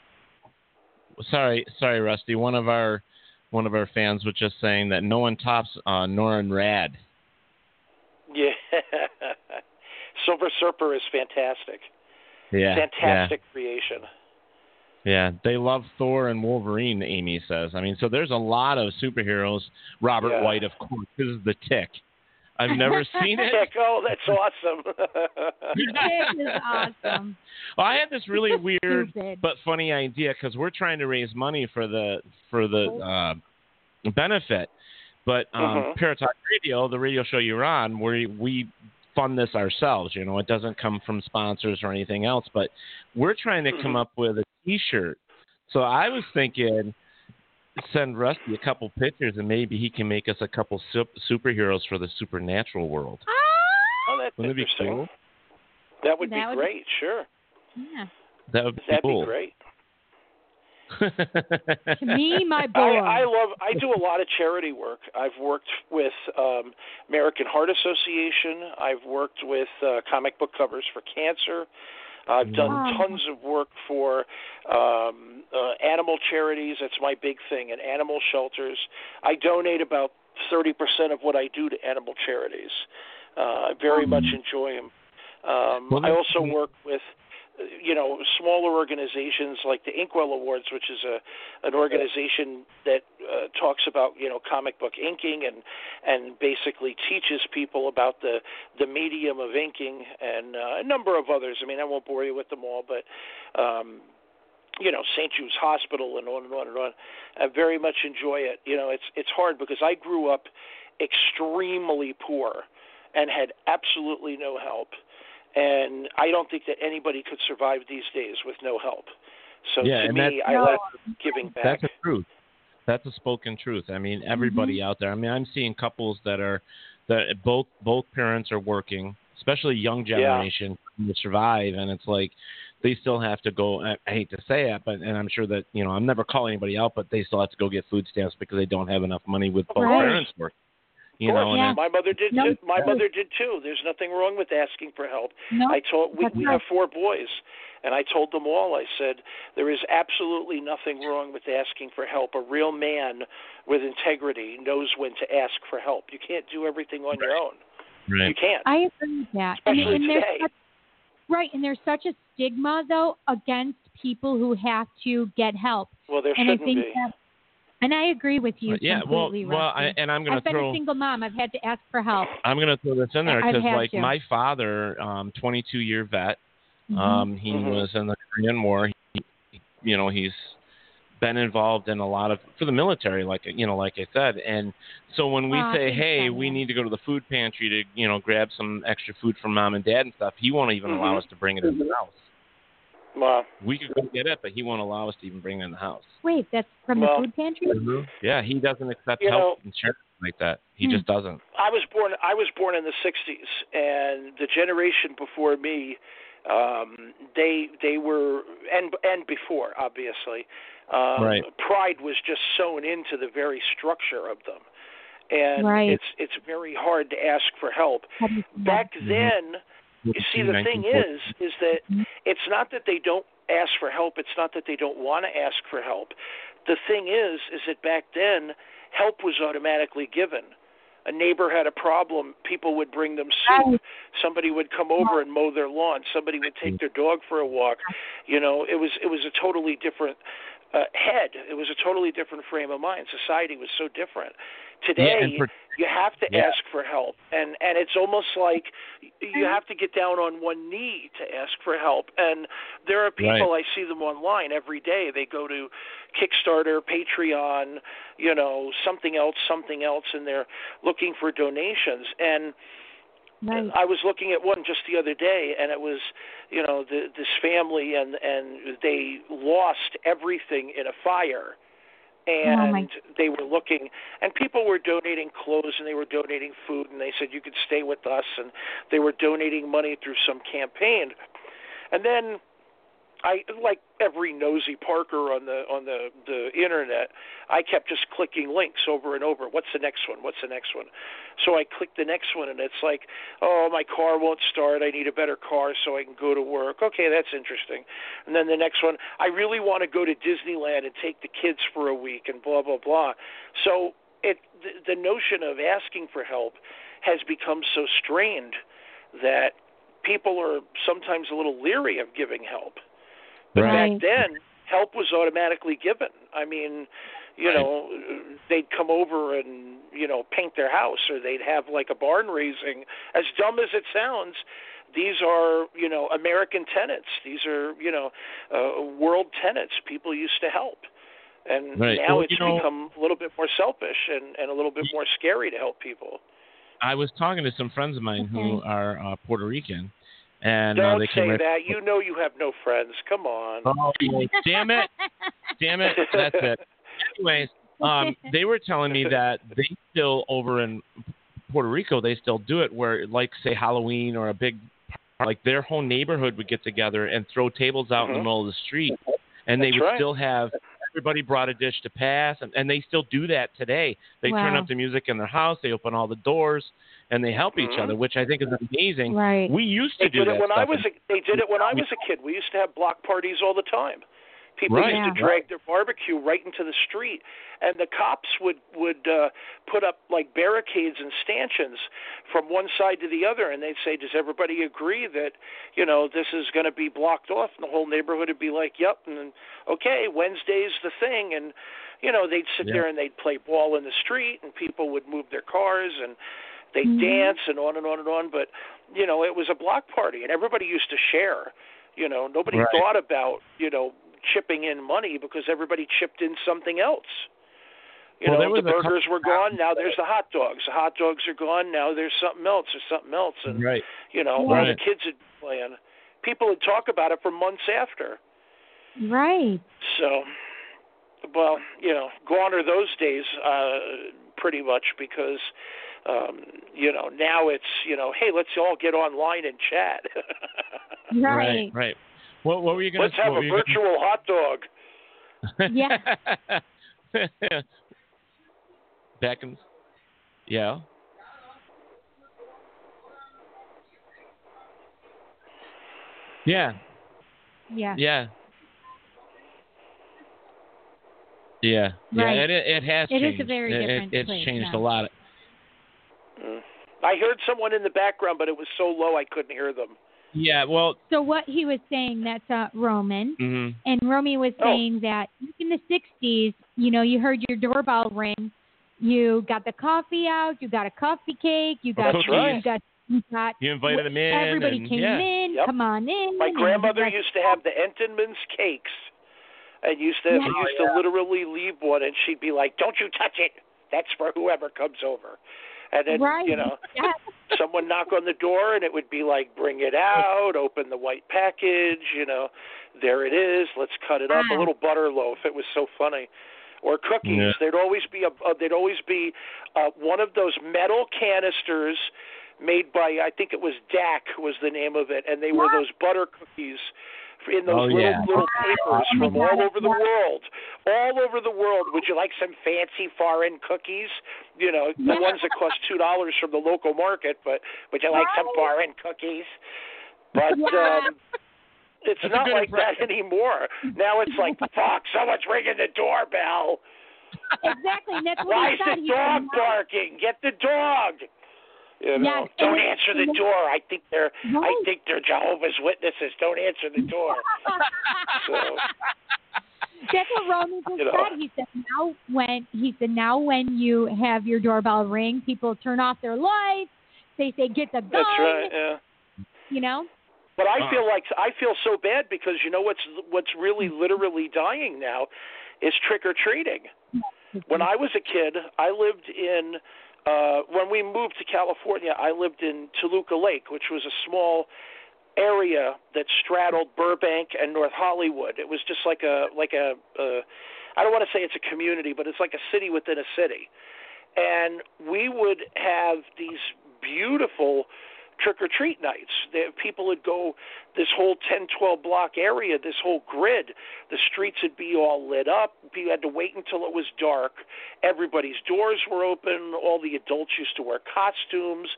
sorry, sorry, Rusty. One of our one of our fans was just saying that no one tops uh, Norrin Radd. (laughs) Yeah. Silver Surfer is fantastic. Yeah, fantastic creation. Yeah, they love Thor and Wolverine. Amy says. I mean, so there's a lot of superheroes. Robert Yeah. White, of course, this is the Tick. I've never (laughs) seen it. Heck, oh, that's awesome. It is (laughs) awesome. Well, I had this really weird but funny idea because we're trying to raise money for the for the uh, benefit. But um, Mhm. Paratalk Radio, the radio show you're on, where we fund this ourselves. You know, it doesn't come from sponsors or anything else. But we're trying to come Mhm. up with a T-shirt. So I was thinking, send Rusty a couple pictures, and maybe he can make us a couple sup- superheroes for the supernatural world. oh, that's Wouldn't it be cool? That would That be would- great. Sure, Yeah. That would be that'd cool. be great. (laughs) To me, my boy. I, I love. I do a lot of charity work. I've worked with um, American Heart Association. I've worked with uh, comic book covers for cancer. I've done Wow. tons of work for um, uh, animal charities. That's my big thing. And animal shelters. I donate about thirty percent of what I do to animal charities. Uh, I very much enjoy them. Um, Well, I also work with you know smaller organizations like the Inkwell Awards, which is a an organization that uh, talks about you know comic book inking and and basically teaches people about the the medium of inking and uh, a number of others. I mean, I won't bore you with them all, but um, you know St. Jude's Hospital and on and on and on. I very much enjoy it. You know, it's it's hard because I grew up extremely poor and had absolutely no help. And I don't think that anybody could survive these days with no help. So Yeah, to and me, I No. like giving back. That's the truth. That's a spoken truth. I mean, everybody Mm-hmm. out there. I mean, I'm seeing couples that are that both both parents are working, especially young generation to survive, and it's like they still have to go. I, I hate to say it, but and I'm sure that you know I'm never calling anybody out, but they still have to go get food stamps because they don't have enough money with both Right. parents working. You of know, course, and my mother did. No, too. My no. mother did too. There's nothing wrong with asking for help. No, I told we, we have four boys, and I told them all. I said there is absolutely nothing wrong with asking for help. A real man with integrity knows when to ask for help. You can't do everything on your own. Right. You can't. I agree with that. And, Especially and there's today. such, right, and there's such a stigma though against people who have to get help. Well, there and I shouldn't think be. that, and I agree with you yeah, well, completely. well, I, Rusty. and I'm going I've to been throw. a single mom. I've had to ask for help. I'm going to throw this in there because, like, to. my father, um, 22 year vet, Mhm. um, he Mhm. was in the Korean War. He, you know, he's been involved in a lot of for the military, like you know, like I said. And so when we Oh, say, "Hey, Daniel. we need to go to the food pantry to, you know, grab some extra food from mom and dad and stuff," he won't even allow Mhm. us to bring it in the house. Well, We could go get it, but he won't allow us to even bring it in the house. Wait, that's from Well- the food pantry? Yeah, he doesn't accept You health know- insurance like that. He Hmm. just doesn't. I was born. I was born in the '60s, and the generation before me, um, they they were and and before obviously, um, Right. pride was just sewn into the very structure of them, and Right. it's it's very hard to ask for help. How do? Back Mm-hmm. then, you see, the thing is, is that mm-hmm. it's not that they don't ask for help. It's not that they don't want to ask for help. The thing is, is that back then, help was automatically given. A neighbor had a problem, people would bring them soup. Somebody would come over and mow their lawn. Somebody would take their dog for a walk. You know, it was it was a totally different uh, head. It was a totally different frame of mind. Society was so different. Today, and for- you have to Yeah. ask for help and and it's almost like you have to get down on one knee to ask for help and there are people i see them online every day they go to kickstarter patreon you know something else something else and they're looking for donations and Right. I was looking at one just the other day, and it was, you know, the, this family, and and they lost everything in a fire, oh, and Oh, they were looking, and people were donating clothes, and they were donating food, and they said you could stay with us, and they were donating money through some campaign, and then I like every nosy Parker on the on the the internet. I kept just clicking links over and over. What's the next one? What's the next one? So I clicked the next one, and it's like, oh, my car won't start. I need a better car so I can go to work. Okay, that's interesting. And then the next one, I really want to go to Disneyland and take the kids for a week, and blah blah blah. So it the, the notion of asking for help has become so strained that people are sometimes a little leery of giving help. But Right. back then, help was automatically given. I mean, you Right. know, they'd come over and you know paint their house, or they'd have like a barn raising. As dumb as it sounds, these are you know American tenants. These are you know uh, world tenants. People used to help, and Right. now Well, it's you know- become a little bit more selfish and and a little bit more scary to help people. I was talking to some friends of mine who are uh, Puerto Rican, and uh, Don't they came say right. that. You know you have no friends. Come on. Oh, damn it! Damn it! (laughs) That's it. Anyways, um, they were telling me that they still over in Puerto Rico they still do it where like say Halloween or a big like their whole neighborhood would get together and throw tables out in the Mhm. middle of the street, and they would right. still have everybody brought a dish to pass, and, and they still do that today. They turn up the music in their house, they open all the doors, and they help each Mhm. other, which I think is amazing. Right. We used They to do that it when I was a, they did it when I was a kid. We used to have block parties all the time. People Right, used to yeah. drag their barbecue right into the street, and the cops would would uh, put up like barricades and stanchions from one side to the other, and they'd say, "Does everybody agree that you know this is going to be blocked off?" And the whole neighborhood would be like, "Yep," and then, okay, Wednesday's the thing, and you know they'd sit Yeah. there and they'd play ball in the street, and people would move their cars and they'd Mhm. dance and on and on and on. But you know, it was a block party, and everybody used to share. You know, nobody Right. thought about you know chipping in money because everybody chipped in something else. You Well, know, the burgers were gone. Now there's the hot dogs. The hot dogs are gone. Now there's something else. or something else, and Right. you know, all the kids would be playing. People would talk about it for months after. Right. So, well, you know, gone are those days, uh, pretty much because Um, you know, now it's you know, hey, let's all get online and chat. (laughs) right. Right. What, what were you going to? Do? Let's have a virtual hot dog. Yeah. (laughs) Back in. Yeah. Yeah. Yeah. Yeah. Yeah. Yeah. Right. It, it has It is a changed. very It- different It's place changed now. a lot. Mm. I heard someone in the background, but it was so low I couldn't hear them. Yeah. Well. So what he was saying, that's uh, Roman. hmm And Romy was Oh. saying that in the 60s, you know, you heard your doorbell ring, you got the coffee out, you got a coffee cake, you got, That's you right. got, you got You invited them in. everybody and, came yeah. in, Yep. come on in. My grandmother used to have the Entenmann's cakes, and used to Yeah. used to literally leave one, and she'd be like, "Don't you touch it. That's for whoever comes over." And then right. you know, (laughs) Yeah. someone knock on the door, and it would be like, "Bring it out. Open the white package. You know, there it is. Let's cut it up. A little butter loaf. It was so funny." Or cookies. Yeah. There'd always be a uh, there'd always be uh, one of those metal canisters made by I think it was DAC was the name of it, and they were those butter cookies in those Oh, little yeah. little papers from all over the world, all over the world. Would you like some fancy foreign cookies? You know, the Yeah. ones that cost two dollars from the local market, but would you like some foreign cookies? But um it's That's not good like that anymore. Now it's like, fuck, someone's ringing the doorbell. Exactly. And Why is the dog barking? Get the dog. You know, Yes, don't and- answer the and- door. I think they're I think they're Jehovah's Witnesses. Don't answer the door. (laughs) So That's what Roman just You know. said. He said now when he said now when you have your doorbell ring, people turn off their lights. They say get the gun. that's right. Yeah. You know. But I feel like I feel so bad because you know what's what's really literally dying now is trick or treating. When I was a kid, I lived in uh when we moved to California, I lived in Toluca Lake, which was a small area that straddled Burbank and North Hollywood. It was just like a like a uh I don't want to say it's a community, but it's like a city within a city. And we would have these beautiful trick or treat nights. There, people would go this whole 10, 12 block area, this whole grid. The streets would be all lit up. You had to wait until it was dark. Everybody's doors were open. All the adults used to wear costumes.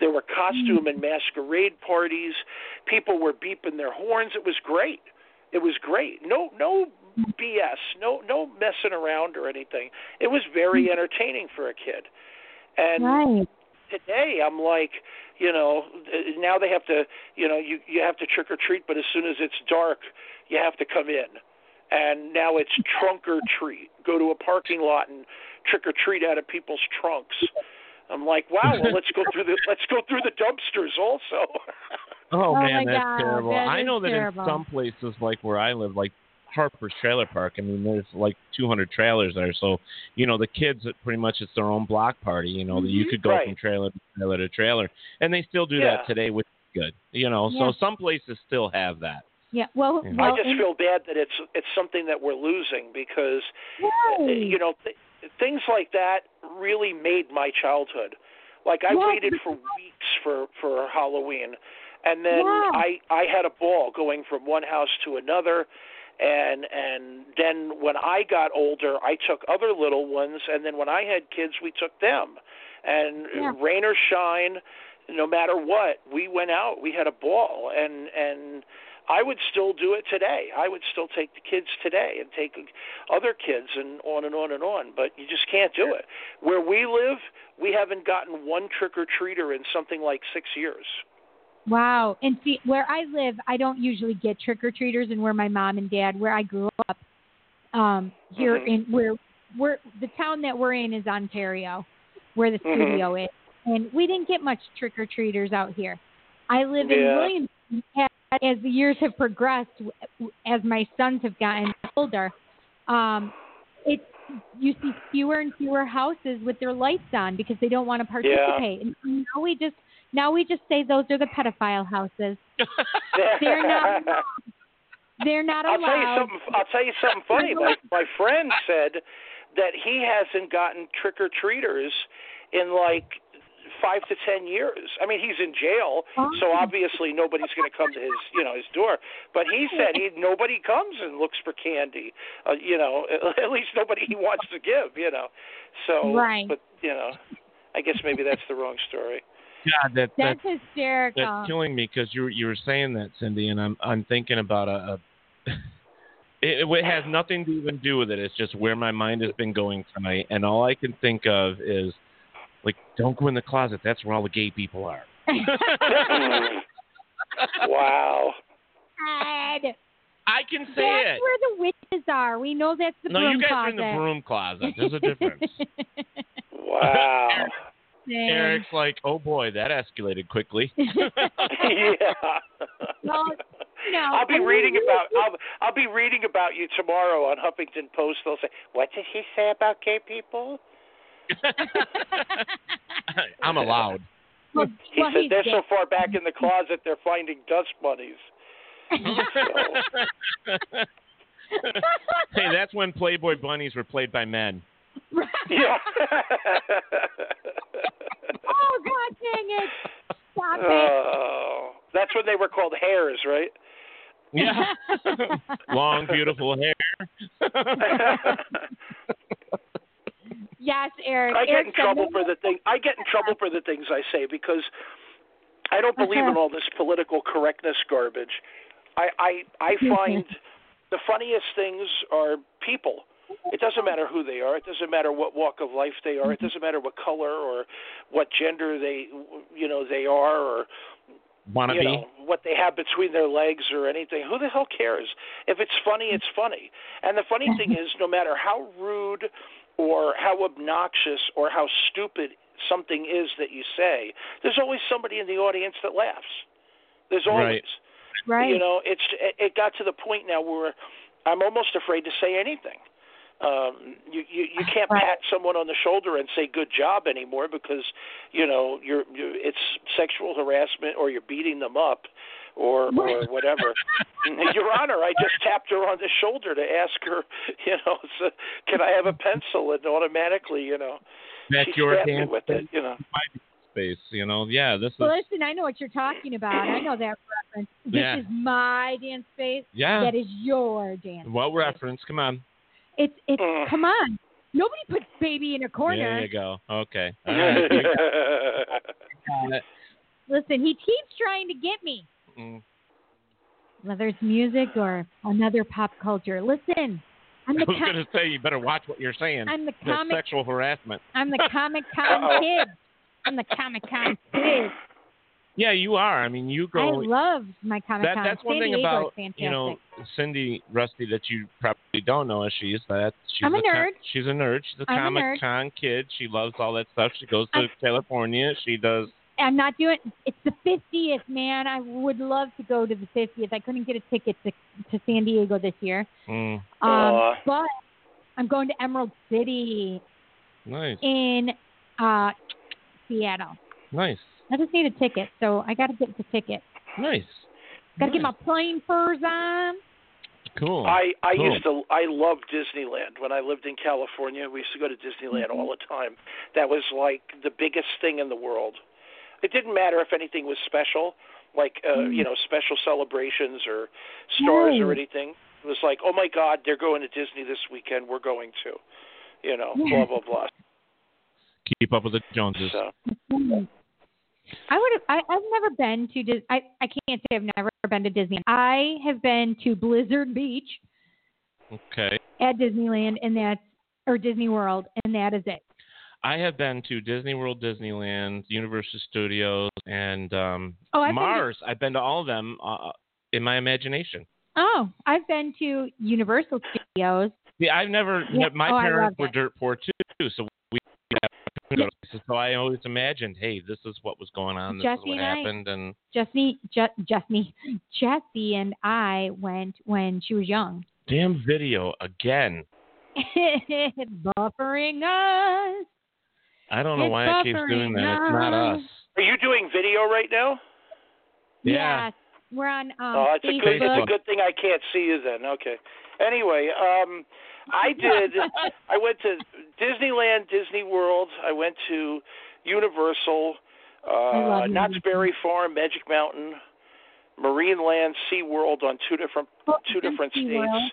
There were costume and masquerade parties. People were beeping their horns. It was great. It was great. No, no BS. No, no messing around or anything. It was very mm. entertaining for a kid. And Right. Today I'm like, you know, now they have to, you know, you you have to trick or treat, but as soon as it's dark, you have to come in. And now it's (laughs) trunk or treat. Go to a parking lot and trick or treat out of people's trunks. I'm like, wow. Well, let's go through the let's go through the dumpsters also. (laughs) Oh, Oh, man, that's God, terrible. that I know that terrible. in some places, like where I live, like Harper's Trailer Park. I mean, there's like 200 trailers there, so you know the kids. Uh, pretty much, it's their own block party. You know, that you could go Right. from trailer to trailer to trailer, and they still do Yeah. that today, which is good. You know, Yeah. so some places still have that. Yeah. Well, Yeah. well I just feel bad that it's it's something that we're losing because uh, Right. you know th- things like that really made my childhood like i Yeah. waited for weeks for for halloween and then Yeah. i i had a ball going from one house to another and and then when i got older i took other little ones and then when i had kids we took them and Yeah. rain or shine no matter what we went out we had a ball and and I would still do it today. I would still take the kids today and take other kids and on and on and on, but you just can't do it. Where we live, we haven't gotten one trick or treater in something like 6 years. Wow. And see, where I live, I don't usually get trick or treaters, and where my mom and dad, where I grew up, um, here Mhm. in where we're the town that we're in is Ontario, where the Mhm. studio is, and we didn't get much trick or treaters out here. I live in Yeah. Williamson. As the years have progressed, as my sons have gotten older, um, it you see fewer and fewer houses with their lights on because they don't want to participate. And now we just now we just say those are the pedophile houses. (laughs) They're not They're not I'll allowed. tell you something. I'll tell you something funny. My my friend said that he hasn't gotten trick or treaters in like five to ten years. I mean, he's in jail, so obviously nobody's going to come to his, you know, his door. But he said he nobody comes and looks for candy. Uh, you know, (laughs) at least nobody he wants to give. You know, so Right. But you know, I guess maybe that's the wrong story. God, that, That's that hysterical. that's killing me because you were- you were saying that, Cindy, and I'm I'm thinking about a. a (laughs) it, it has nothing to even do with it. It's just where my mind has been going tonight, and all I can think of is, like, don't go in the closet. That's where all the gay people are. (laughs) wow. Ed, I can say that's it. where the witches are. We know that's the no, broom you guys closet. are in the broom closet. There's a difference. (laughs) Wow. Eric's like, oh boy, that escalated quickly. (laughs) (laughs) yeah. No, no. I'll be I mean, reading about I'll I'll be reading about you tomorrow on Huffington Post. They'll say, "What did he say about gay people?" (laughs) I'm allowed. Well, He well, said they're gay. so far back in the closet they're finding dust bunnies. hey, that's when Playboy bunnies were played by men. Yeah. (laughs) oh God, dang it! Stop it. Oh, that's when they were called hairs, right? Yeah. (laughs) Long, beautiful hair. (laughs) yes, Eric. I get in Eric said trouble for the thing. I get in trouble for the things I say because I don't believe in all this political correctness garbage. I I I find the funniest things are people. It doesn't matter who they are. It doesn't matter what walk of life they are. It mm-hmm. doesn't matter what color or what gender they you know they are or Wanna you be? know what they have between their legs or anything. Who the hell cares? If it's funny, it's funny. And the funny thing mm-hmm. is, no matter how rude or how obnoxious or how stupid something is that you say, there's always somebody in the audience that laughs. There's always. Right. You know, it's it it got to the point now where I'm almost afraid to say anything. Um, you, you you can't pat someone on the shoulder and say good job anymore because you know you're, you're it's sexual harassment or you're beating them up or or whatever. (laughs) Your Honor, I just tapped her on the shoulder to ask her, (laughs) you know, so, can I have a pencil? And automatically, you know, That's she your stabbed me dance with it. You know. space. You know, yeah, this is Well, listen, I know what you're talking about. I know that reference. This Yeah. is my dance space. Yeah. That is your dance. well reference. Come on. It's it's come on. Nobody puts baby in a corner. There you go. Okay. (laughs) All right. You. Listen, he keeps trying to get me. Mm. Whether it's music or another pop culture. Listen, I'm (laughs) I the was com- going to say you better watch what you're saying. I'm the That's comic- sexual harassment. I'm the (laughs) Comic Con kid. I'm the Comic Con kid. Yeah, you are. I mean, you go. I love my Comic that, Con. that's one thing Diego about you know Cindy Rusty that you probably don't know is she's that she's I'm a co- nerd. she's a nerd. She's a I'm a Comic nerd. Con kid. She loves all that stuff. She goes to I'm- California. She does. I'm not doing. It's the 50th, man. I would love to go to the 50th. I couldn't get a ticket to to San Diego this year, Mm, um, Aw. but I'm going to Emerald City nice, in uh, Seattle. nice, I just need a ticket, so I got to get the ticket. nice. Got to get my plane furs on. Cool. I I cool. used to I loved Disneyland when I lived in California. We used to go to Disneyland mm-hmm. all the time. That was like the biggest thing in the world. It didn't matter if anything was special, like uh, mm-hmm. you know special celebrations or stars or mm. anything. It was like, oh my God, they're going to Disney this weekend. We're going to, you know, blah blah blah. Keep up with the Joneses. So mm-hmm. I would have. I, I've never been to. Dis- I I can't say I've never been to Disney. I have been to Blizzard Beach Okay. at Disneyland, and that's or Disney World, and that is it. I have been to Disney World, Disneyland, Universal Studios, and um, Oh, I've been to- Mars. I've been to all of them uh, in my imagination. Oh, I've been to Universal Studios. Yeah, I've never. Yeah. My Oh, parents were it. dirt poor too, so we. So I always imagined, hey, this is what was going on. This Jesse is what and I- happened, and Jesse, Je- Jesse, Jesse, and I went when she was young. damn video again. (laughs) Buffering us. I don't know It's why it keeps doing that. It's not us. us. are you doing video right now? Yeah. Yes, we're on um, oh, it's a good it's a good thing I can't see you then. Okay. Anyway, um I (laughs) did. I went to Disneyland, Disney World. I went to Universal, uh, Knott's Berry Farm, Magic Mountain, Marine Land, Sea World on two different Oh, two different states. SeaWorld.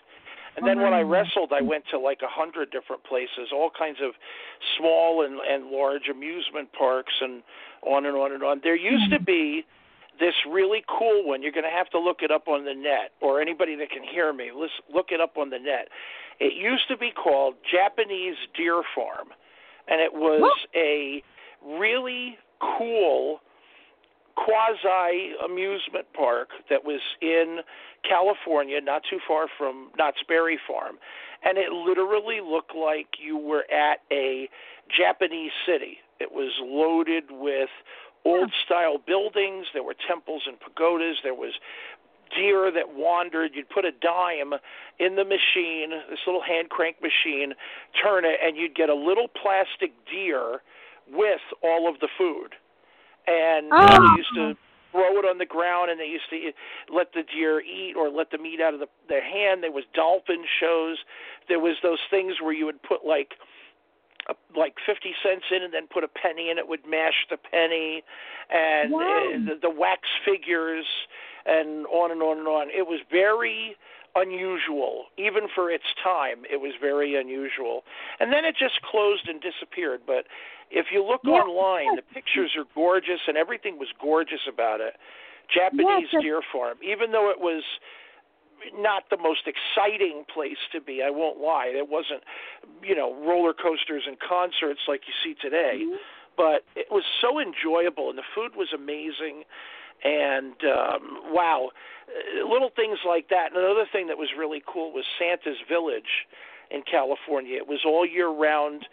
And then when I wrestled, I went to like a hundred different places, all kinds of small and, and large amusement parks, and on and on and on. There used to be this really cool one. You're going to have to look it up on the net, or anybody that can hear me, listen, look it up on the net. It used to be called Japanese Deer Farm, and it was a really cool quasi amusement park that was in California, not too far from Knott's Berry Farm, and it literally looked like you were at a Japanese city. It was loaded with old style buildings. There were temples and pagodas. There was deer that wandered. You'd put a dime in the machine, this little hand crank machine, turn it, and you'd get a little plastic deer with all of the food. And Oh. they ah. used to throw it on the ground, and they used to let the deer eat or let the meat out of the, their hand. There was dolphin shows. There was those things where you would put like a, like 50 cents in and then put a penny in it would mash the penny and Wow. uh, the, the wax figures and on and on and on. It was very unusual. Even for its time it was very unusual. And then it just closed and disappeared. But if you look Yeah. online the pictures are gorgeous and everything was gorgeous about it. Japanese Yes, deer farm. Even though it was (laughs) not the most exciting place to be. I won't lie. It wasn't, you know, roller coasters and concerts like you see today, but it was so enjoyable and the food was amazing. And um, wow, uh, little things like that. And another thing that was really cool was Santa's Village in California. It was all year round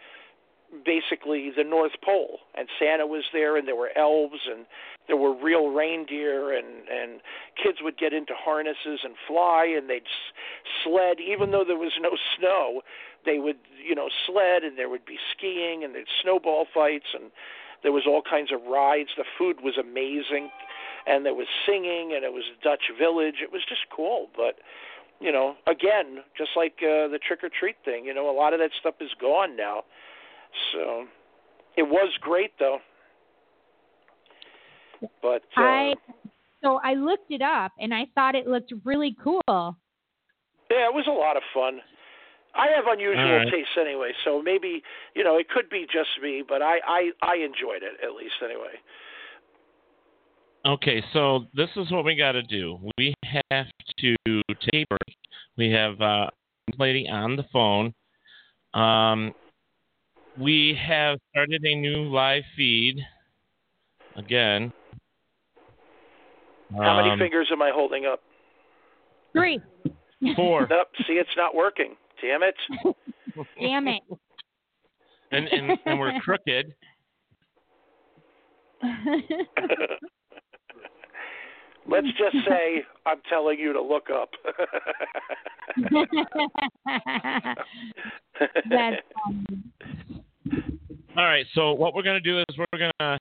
basically the North Pole, and Santa was there, and there were elves, and there were real reindeer, and and kids would get into harnesses and fly, and they'd sled, even though there was no snow, they would you know sled, and there would be skiing, and there'd snowball fights, and there was all kinds of rides. The food was amazing, and there was singing, and it was Dutch Village. It was just cool, but you know, again, just like uh, the trick or treat thing, you know, a lot of that stuff is gone now. So it was great though. But uh, I so I looked it up and I thought it looked really cool. yeah, it was a lot of fun. I have unusual All right. tastes anyway, so maybe you know it could be just me, but I I I enjoyed it at least anyway. Okay, so this is what we got to do. We have to take a break. We have uh, a lady on the phone. Um, we have started a new live feed again. How many Um, fingers am I holding up? Three. Four. (laughs) Nope. See, it's not working. Damn it. (laughs) Damn it. and, and, and we're crooked. (laughs) Let's just say I'm telling you to look up. That's funny. All right, so what we're going to do is we're going to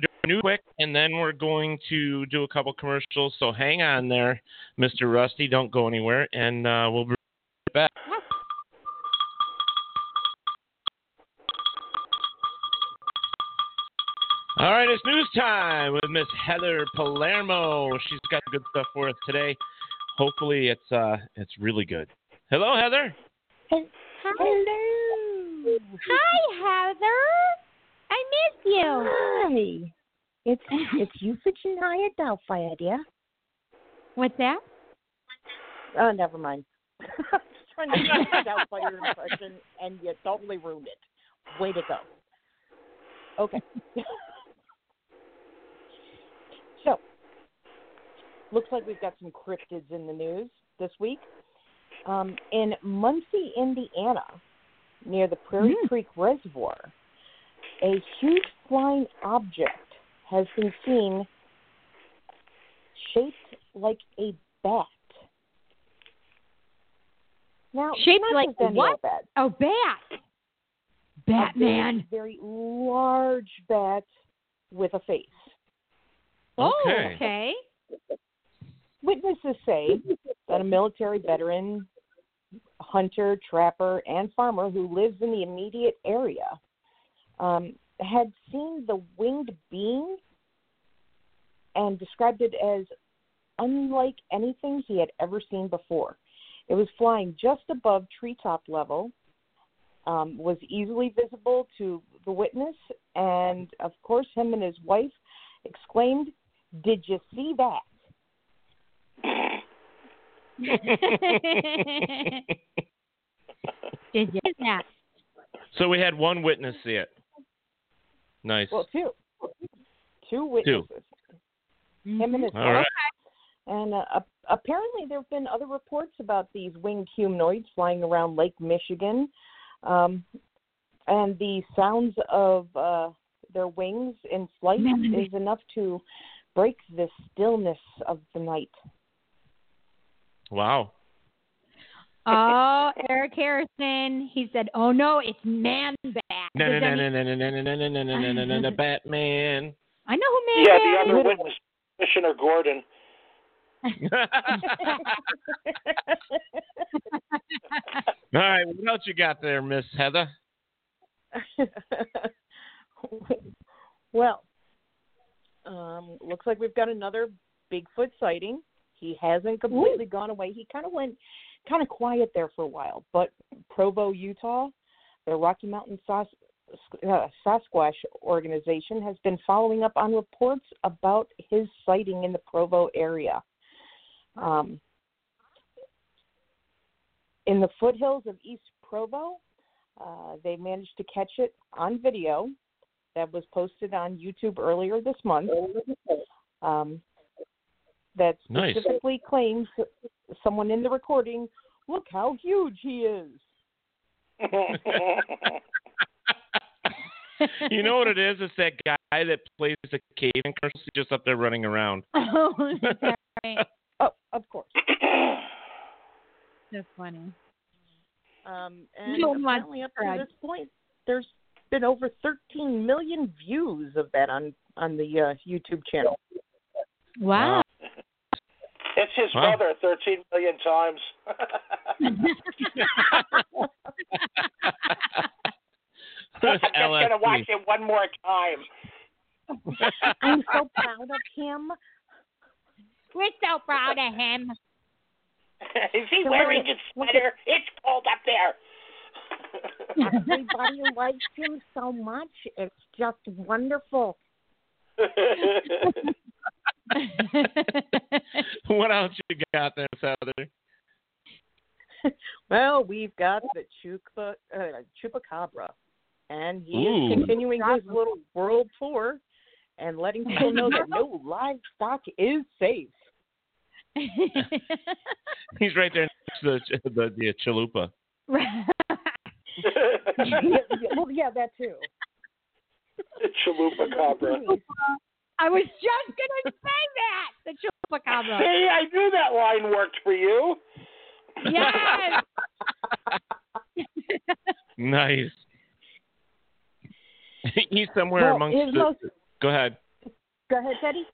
do a new quick, and then we're going to do a couple commercials. So hang on there, Mr. Rusty. Don't go anywhere, and uh, we'll be right back. All right, it's news time with Miss Heather Palermo. She's got good stuff for us today. Hopefully, it's uh, it's really good. Hello, Heather. Hello. Hi, Heather. I miss you. Hi. It's it's Euphegenia Doubtfire, dear. What's that? Oh, never mind. (laughs) I was trying to do a Doubtfire impression, and you totally ruined it. Way to go. Okay. (laughs) so, looks like we've got some cryptids in the news this week. Um, in Muncie, Indiana, near the Prairie hmm. Creek Reservoir, a huge flying object has been seen shaped like a bat. Now, Shaped like just any what? bat. Oh, bat. Batman. A very, very large bat with a face. Oh, Okay. okay. Witnesses say that a military veteran hunter, trapper, and farmer who lives in the immediate area, um, had seen the winged being and described it as unlike anything he had ever seen before. It was flying just above treetop level, um, was easily visible to the witness, and of course, him and his wife exclaimed, Did you see that? Did (laughs) you? So we had one witness see it. Nice. Well, two. Two witnesses. Him and his All right. And uh, apparently, there have been other reports about these winged humanoids flying around Lake Michigan. Um, and the sounds of uh, their wings in flight is enough to break the stillness of the night. Wow. Oh, Eric Harrison. He said, "Oh no, it's Man Bat." No, no, Does no, any- no, no, no, no, no, no, no, no, no, no, no, no, Batman. I know who Man Yeah, Bat the is. other witness, Commissioner Gordon. All right, what else you got there, Miss Heather? well, um, looks like we've got another Bigfoot sighting. He hasn't completely gone away. He kind of went kind of quiet there for a while, but Provo, Utah, the Rocky Mountain Sas- uh, Sasquatch organization has been following up on reports about his sighting in the Provo area. Um, in the foothills of East Provo, uh, they managed to catch it on video that was posted on YouTube earlier this month. Um, that Nice. specifically claims someone in the recording, look how huge he is. (laughs) you know what it is? It's that guy that plays the cave in commercials. He's just up there running around. Oh, that's right. Oh, of course. That's funny. Um, and No apparently up to this point, there's been over 13 million views of that on on the uh, YouTube channel. Wow. It's his Wow. brother 13 million times. (laughs) I'm just going to watch it one more time. (laughs) (laughs) I'm so proud of him. We're so proud of him. Is he wearing his sweater? It's cold up there. Everybody likes him so much. It's just wonderful. (laughs) what else you got there, Heather? (laughs) Well, we've got the chupa, uh, chupacabra, and he Ooh. is continuing his little world tour and letting people know that no (laughs) livestock is safe. He's right there next to the, the, the chalupa. yeah, yeah, well, yeah, that too. Chalupa cabra. I was just gonna say that the chupacabra. See, I knew that line worked for you. Yes. (laughs) Nice. (laughs) He's somewhere Well, amongst the. most- Go ahead. Go ahead, Teddy.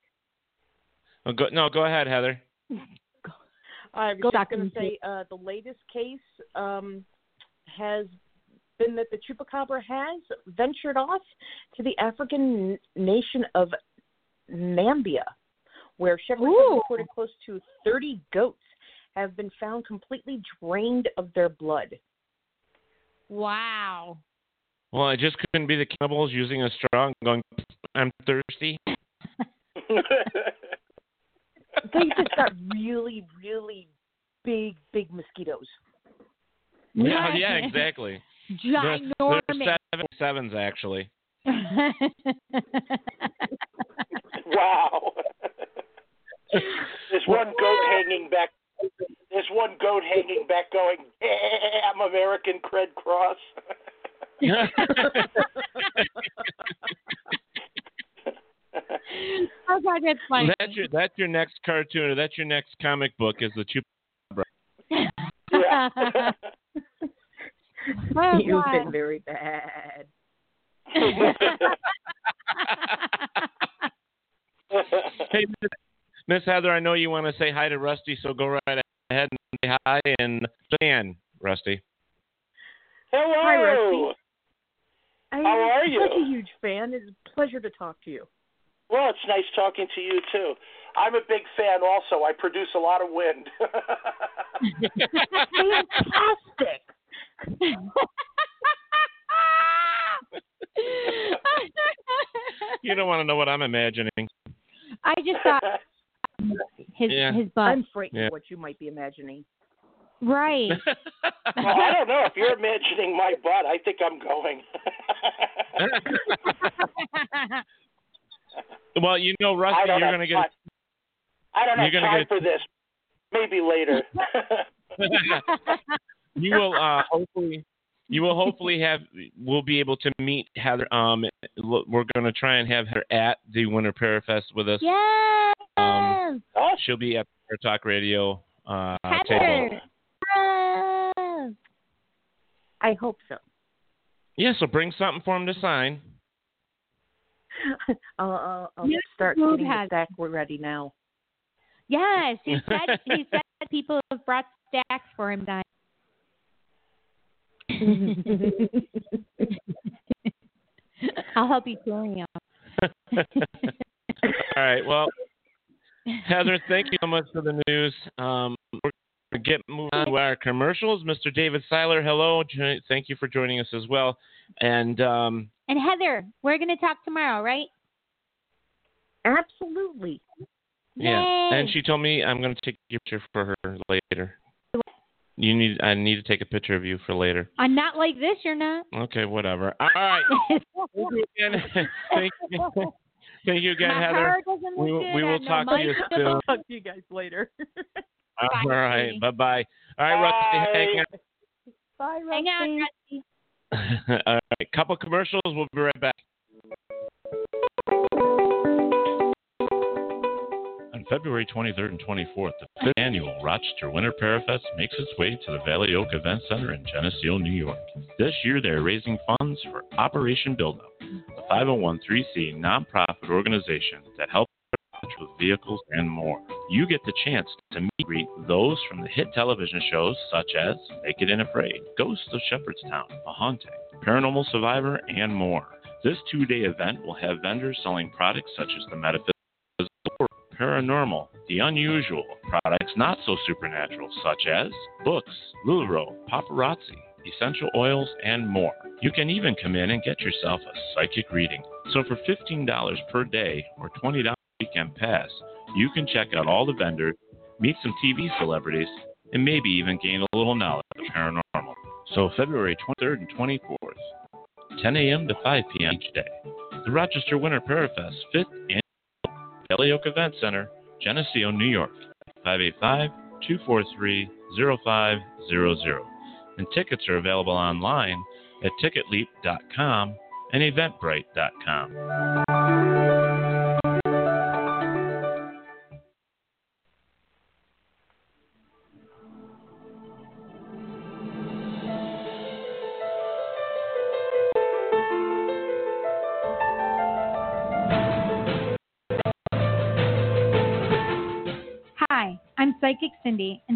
Oh, go, no, go ahead, Heather. (laughs) I was Go just going to say uh, the latest case um, has been that the chupacabra has ventured off to the African nation of Namibia, where shepherds have reported close to 30 goats have been found completely drained of their blood. Wow. Well, it just couldn't be the cannibals using a straw and going, I'm thirsty. (laughs) They just got really, really big, big mosquitoes. Yeah, yeah, exactly. They're, Ginormous. they're seven sevens, actually. (laughs) Wow. There's one goat hanging back. There's one goat hanging back going, damn American Red Cross. oh God, that's funny. That's your that's your next cartoon or that's your next comic book is the chupacabra. (laughs) Oh, (laughs) You've God. been very bad. Hey, Miss- Miss Heather, I know you want to say hi to Rusty, so go right ahead and say hi and Dan, Rusty. Hello. Hi, Rusty. I'm How are you? I'm such a huge fan. It's a pleasure to talk to you. Well, it's nice talking to you too. I'm a big fan also. I produce a lot of wind. (laughs) Fantastic. (laughs) (laughs) (laughs) you don't want to know what I'm imagining. I just thought (laughs) his Yeah. his butt. I'm frightened Yeah. of what you might be imagining. Right. (laughs) well, I don't know if you're imagining my butt. I think I'm going. well, you know, I Rusty, you're going to get. I don't have you're gonna time get- for this. Maybe later. you will uh, hopefully. You will hopefully have. We'll be able to meet Heather. Um, we're going to try and have her at the Winter Parafest with us. Yes. Um, she'll be at Fair Talk Radio uh, table. Heather. Yes. I hope so. Yeah, so bring something for him to sign. (laughs) I'll, I'll, I'll Yes, start getting the has- stack we're ready now. Yes, he said he said people have brought stacks for him tonight. (laughs) I'll help you carry (laughs) him. All right. Well, Heather, thank you so much for the news. Um, we're going to get moving on to our commercials. Mr. David Seiler, hello. Thank you for joining us as well. And um, And Heather, we're gonna talk tomorrow, right? Absolutely. yeah, Yay. and she told me I'm going to take a picture for her later. You need. I need to take a picture of you for later. I'm not like this. You're not. Okay, whatever. All right. (laughs) Thank you again. (laughs) (laughs) Thank you. Thank you again, My Heather. We, we will talk no to you makeup. soon. Talk to you guys later. All right. Bye bye. All right, Rusty. Hang on. Bye, Hang on, Rusty. All right, couple commercials. We'll be right back. February 23rd and 24th, the fifth annual Rochester Winter Parafest makes its way to the Valley Oak Event Center in Geneseo, New York. This year, they are raising funds for Operation Buildup, a 501c nonprofit organization that helps with vehicles and more. You get the chance to meet greet those from the hit television shows such as Naked and Afraid, Ghost of Shepherdstown, A Haunting, Paranormal Survivor, and more. This two day event will have vendors selling products such as the metaphysical, paranormal, the unusual, products not so supernatural such as books, Lularoe, paparazzi, essential oils, and more. You can even come in and get yourself a psychic reading. So for $15 per day or $20 weekend pass, you can check out all the vendors, meet some TV celebrities, and maybe even gain a little knowledge of paranormal. So February 23rd and 24th, 10 a.m. to 5 p.m. each day. The Rochester Winter Parafest 5th Oak Event Center, Geneseo, New York, 585-243-0500. And tickets are available online at ticketleap.com and eventbrite.com.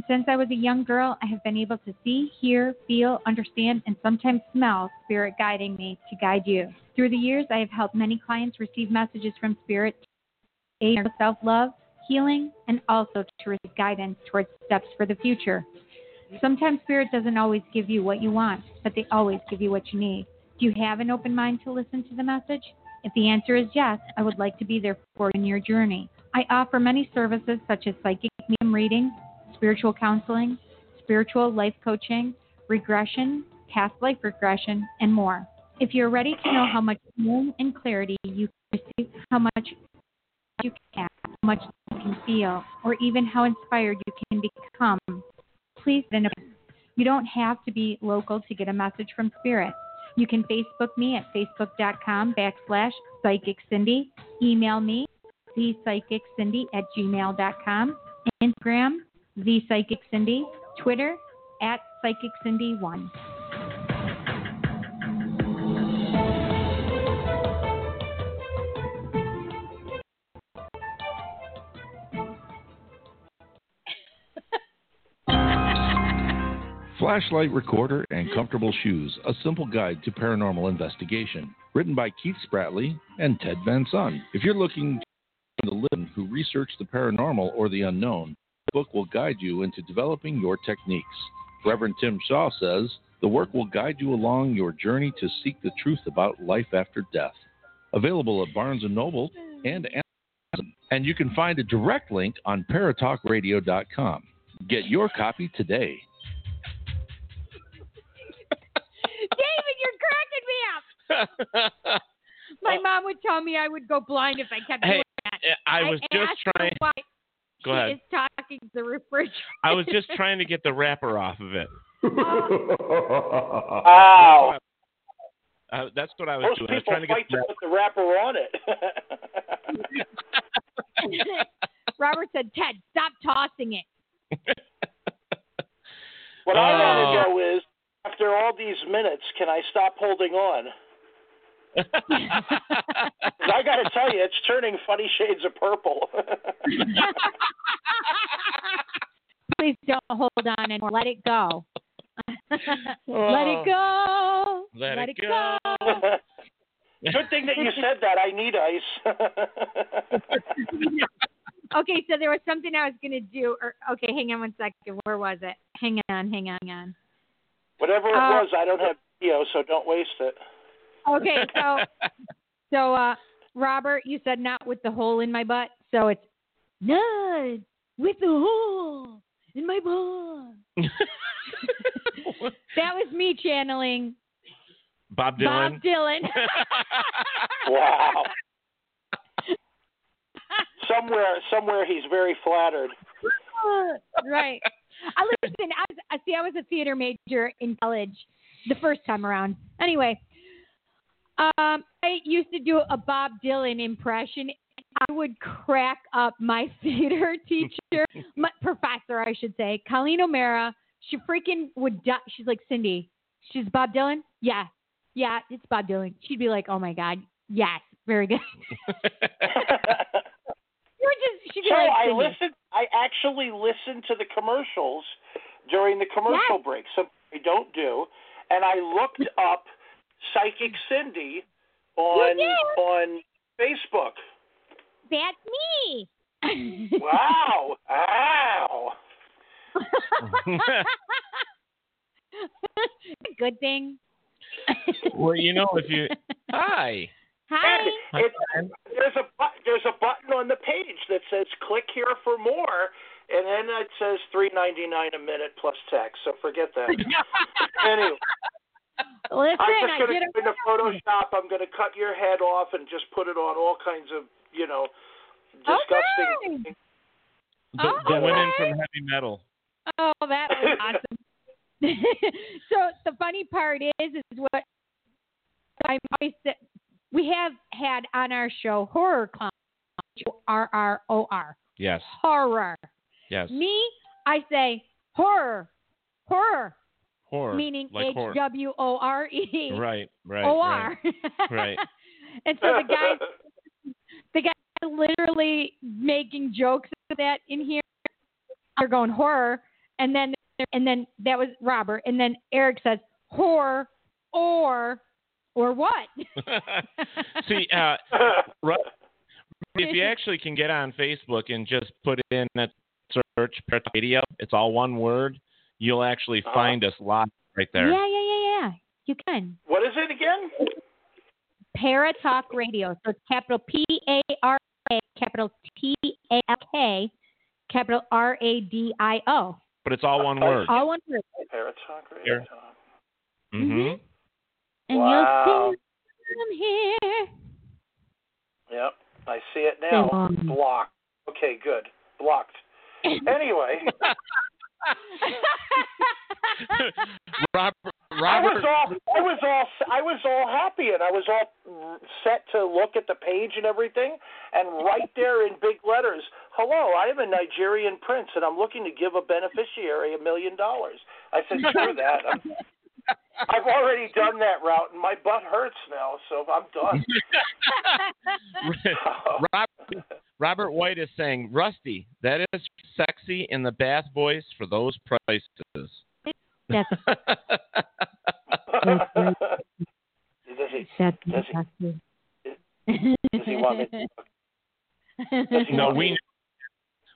since I was a young girl, I have been able to see, hear, feel, understand, and sometimes smell Spirit guiding me to guide you. Through the years, I have helped many clients receive messages from Spirit to aid self love, healing, and also to receive guidance towards steps for the future. Sometimes Spirit doesn't always give you what you want, but they always give you what you need. Do you have an open mind to listen to the message? If the answer is yes, I would like to be there for you in your journey. I offer many services such as psychic medium reading, spiritual counseling, spiritual life coaching, regression, past life regression, and more. If you're ready to know how much moon and clarity you can receive, how much you can, how much you can feel, or even how inspired you can become, please then you don't have to be local to get a message from spirit. You can Facebook me at facebook.com backslash psychic Cindy. Email me thepsychiccindy at gmail.com. Instagram, the psychic Cindy. Twitter, at psychic Cindy one Flashlight Recorder and Comfortable Shoes, a simple guide to paranormal investigation. Written by Keith Spratley and Ted Van Son. If you're looking to the living who research the paranormal or the unknown, book will guide you into developing your techniques. Reverend Tim Shaw says, the work will guide you along your journey to seek the truth about life after death. Available at Barnes & Noble and Amazon. And you can find a direct link on paratalkradio.com. Get your copy today. (laughs) David, you're cracking me up. (laughs) My mom would tell me I would go blind if I kept Hey, doing that. I was just trying- Go ahead. is talking to the refrigerator. I was just trying to get the wrapper off of it. (laughs) Ow. Uh, that's what I was Most doing. I was people trying to get fight the to put the wrapper on it. (laughs) (laughs) Robert said, "Ted, stop tossing it." what I Oh. want to know is, after all these minutes, can I stop holding on? 'Cause (laughs) I got to tell you, it's turning funny shades of purple. (laughs) Please don't hold on and Let it go. Let Oh. it go. Let it go. (laughs) Good thing that you said that. I need ice. Okay, so there was something I was gonna do. Or okay, hang on one second. Where was it? Hang on, hang on, hang on. Whatever it Uh, was, I don't have video, so don't waste it. Okay, so (laughs) so uh Robert, you said not with the hole in my butt, so it's not with the hole in my butt. (laughs) that was me channeling Bob Dylan. Bob Dylan. (laughs) Wow. somewhere, somewhere, he's very flattered. right. I listen. I, was, I see. I was a theater major in college the first time around. Anyway, um, I used to do a Bob Dylan impression. I would crack up my (laughs) theater teacher, my professor, I should say, Colleen O'Mara. She freaking would die. She's like, Cindy, she's Bob Dylan? Yeah. Yeah, it's Bob Dylan. She'd be like, oh my God. Yes. Very good. (laughs) Just, she'd be So like, I listened. I actually listened to the commercials during the commercial break. Something I don't do, and I looked up Psychic hmm. Cindy on You did? on Facebook. That's me. (laughs) Wow! Wow! (laughs) Good thing. well, you know, if you (laughs) hi. Hi. And it, there's a bu- there's a button on the page that says "Click here for more," and then it says three ninety nine a minute plus tax. So forget that. anyway, Listen, I'm just going to did go into Photoshop. I'm going to cut your head off and just put it on all kinds of you know disgusting. Okay. The, the Oh, women from heavy metal. Oh, that was (laughs) awesome. (laughs) so the funny part is, is what I'm always sa- we have had on our show horror clown, R R O R, Yes. horror. Yes. Me, I say horror, horror, Horror. meaning like H. W O R E. Right. Right. O R. Right. Right. (laughs) and so the guy, the guy literally making jokes of that in here. They're going horror, and then and then that was Robert, and then Eric says horror or or what? (laughs) See, uh, Ru- if you (laughs) actually can get on Facebook and just put in that search Radio, it's all one word. You'll actually Uh-huh. find us live right there. Yeah, yeah, yeah, yeah. You can. What is it again? Paratalk Radio. So it's capital P A R A, capital T A L K, capital R A D I O. But it's all one word. All one word. Parrot Talk Radio. Here. Mm-hmm. And Wow. you'll see them here. Yep, I see it now. Blocked. Okay, good. Blocked. (laughs) Anyway, (laughs) (laughs) Robert, I was all I was all I was all happy and I was all set to look at the page and everything and right there in big letters, "Hello, I am a Nigerian prince and I'm looking to give a beneficiary a million dollars." I said, "Sure that. I'm, (laughs) I've already done that route and my butt hurts now, so I'm done." (laughs) Robert, Robert White is saying, Rusty, that is sexy in the bath voice for those prices. That's (laughs) does he? that's Does he? Does he want me? Does no, we know,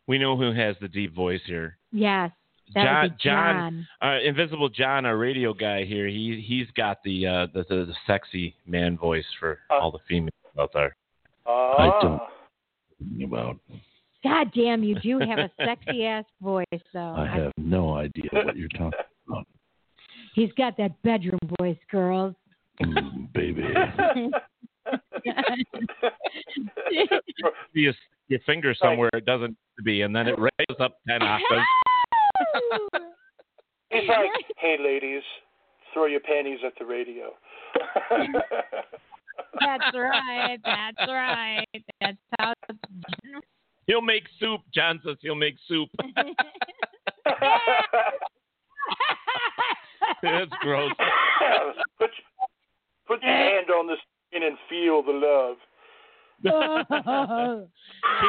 we know who has the deep voice here. Yes, that John, would be John. uh, Invisible John, our radio guy here. He he's got the uh, the, the the sexy man voice for all the females out there. Ah. don't- About God damn, you do have a sexy (laughs) ass voice, though. I have no idea what you're talking about, He's got that bedroom voice, girls. Mm, baby. (laughs) you your finger somewhere it doesn't need to be, and then it raises up ten (laughs) octaves. He's like, hey, ladies, throw your panties at the radio. (laughs) That's right. That's right. That's how. (laughs) He'll make soup. John says he'll make soup. (laughs) That's gross. put, put your hand on the skin and feel the love.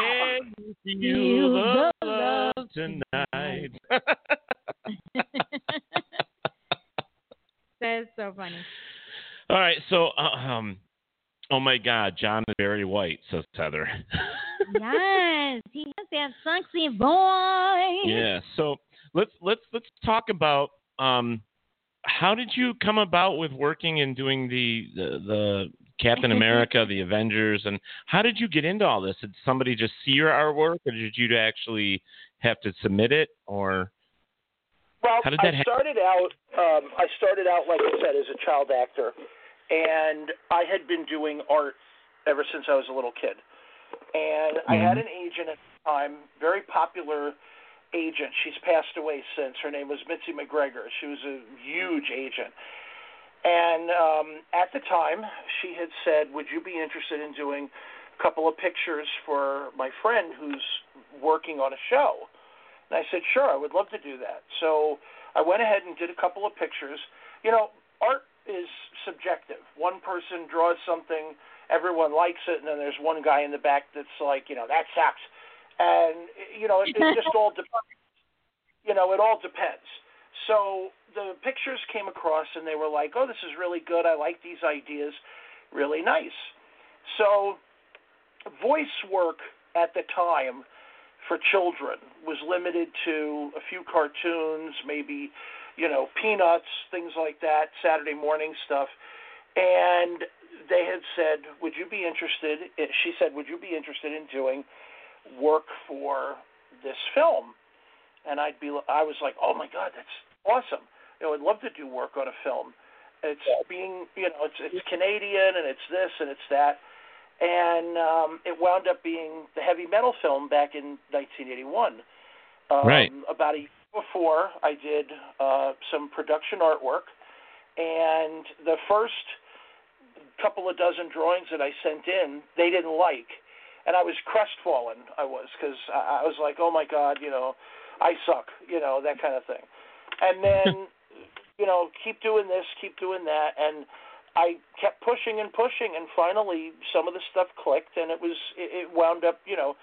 Can you feel the love tonight? That is so funny. All right, so uh, um, oh my God, John is very white, says Heather. (laughs) yes, he has that sexy voice. yeah, so let's let's let's talk about um, how did you come about with working and doing the the, the Captain (laughs) America, the Avengers, and how did you get into all this? Did somebody just see your artwork, or did you actually have to submit it, or Well, How did that I started out. Um, I started out, like I said, as a child actor, and I had been doing art ever since I was a little kid. And I had Mm-hmm. an agent at the time, very popular agent. She's passed away since. Her name was Mitzi McGregor. She was a huge agent. And um, at the time, she had said, "Would you be interested in doing a couple of pictures for my friend who's working on a show?" And I said, "Sure, I would love to do that." So I went ahead and did a couple of pictures. You know, art is subjective. One person draws something, everyone likes it, and then there's one guy in the back that's like, you know, that sucks. And you know, it, it (laughs) just all depends. You know, it all depends. So the pictures came across, and they were like, "Oh, this is really good. I like these ideas. Really nice." So voice work at the time for children was limited to a few cartoons, maybe, you know, peanuts, things like that, Saturday morning stuff. And they had said, "Would you be interested?" She said, "Would you be interested in doing work for this film?" And I'd be, I was like, "Oh my God, that's awesome! You know, I'd love to do work on a film. It's being, you know, it's it's Canadian and it's this and it's that." And um, it wound up being the heavy metal film back in 1981. Um, Right. About a year before, I did uh, some production artwork, and the first couple of dozen drawings that I sent in, they didn't like, and I was crestfallen. I was because I I was like, oh my God, you know, I suck, you know, that kind of thing. And then, (laughs) you know, keep doing this, keep doing that, and I kept pushing and pushing, and finally, some of the stuff clicked, and it was it, it wound up, you know,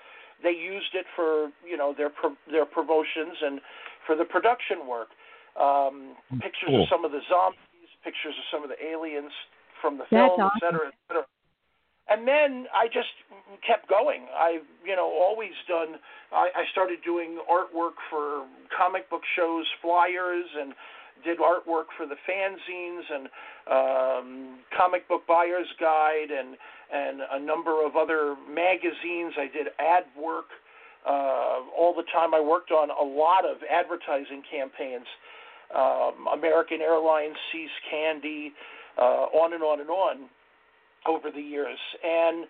they used it for you know their pro- their promotions and for the production work. Um, pictures Cool. of some of the zombies, pictures of some of the aliens from the That's film, et awesome. cetera, et cetera. And then I just kept going. I've you know always done. I, I started doing artwork for comic book shows, flyers, and did artwork for the fanzines and um, comic book buyers guide and and a number of other magazines. I did ad work uh, all the time. I worked on a lot of advertising campaigns. Um, American Airlines, See's Candy, uh, on and on and on over the years. And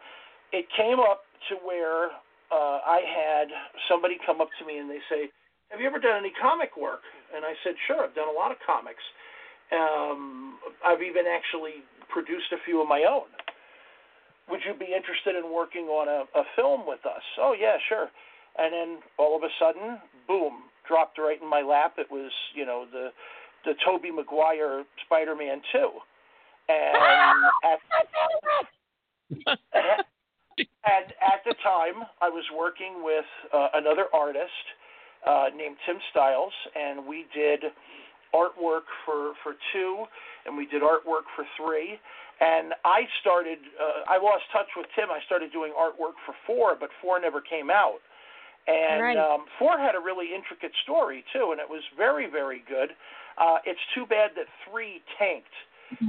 it came up to where uh, I had somebody come up to me and they say, "Have you ever done any comic work?" And I said, "Sure, I've done a lot of comics. Um, I've even actually produced a few of my own. Would you be interested in working on a, a film with us?" Oh yeah, sure. And then all of a sudden, boom, dropped right in my lap. It was you know the the Tobey Maguire Spider-Man 2. And (laughs) at (laughs) and at the time, I was working with uh, another artist uh, named Tim Stiles, and we did artwork for for two, and we did artwork for three. And I started. Uh, I lost touch with Tim. I started doing artwork for four, but four never came out. And Right. um, four had a really intricate story too, and it was very, very good. Uh, it's too bad that three tanked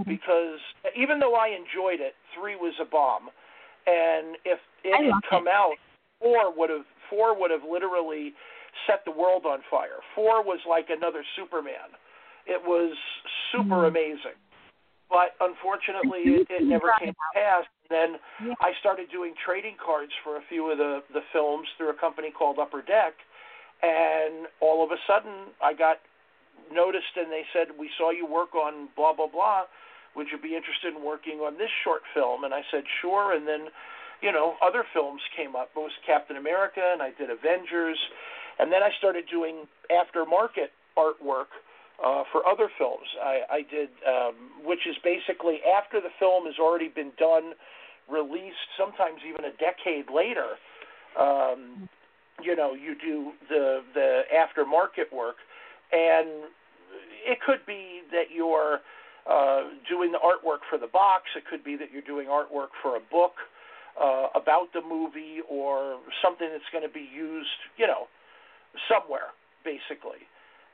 because even though I enjoyed it, three was a bomb. And if it I had come out, four would have four would have literally set the world on fire. Four was like another Superman. It was super amazing. But unfortunately, it, it never came to pass. Then I started doing trading cards for a few of the the films through a company called Upper Deck, and all of a sudden I got noticed, and they said we saw you work on blah blah blah. Would you be interested in working on this short film? And I said sure. And then, you know, other films came up. It was Captain America, and I did Avengers, and then I started doing aftermarket artwork uh, for other films. I, I did, um, which is basically after the film has already been done, released, sometimes even a decade later. Um, you know, you do the the aftermarket work, and it could be that you're uh, doing the artwork for the box. It could be that you're doing artwork for a book uh, about the movie or something that's going to be used, you know, somewhere, basically.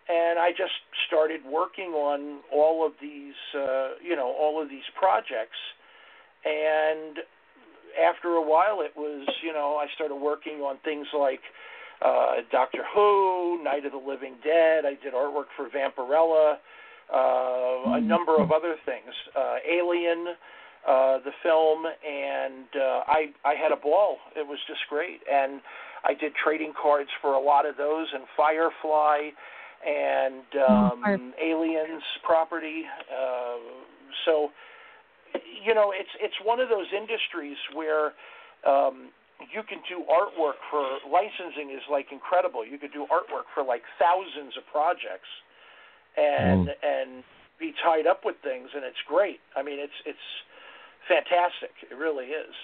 And I just started working on all of these, uh, you know, all of these projects. And after a while, it was, you know, I started working on things like uh, Doctor Who, Night of the Living Dead. I did artwork for Vampirella, uh, a number of other things, uh, Alien, uh, the film, and uh, I I had a ball. It was just great, and I did trading cards for a lot of those, and Firefly, and um, Aliens property. Uh, so, you know, it's it's one of those industries where. Um, you can do artwork for licensing is like incredible. You could do artwork for like thousands of projects, and and be tied up with things, and it's great. I mean, it's it's fantastic. It really is.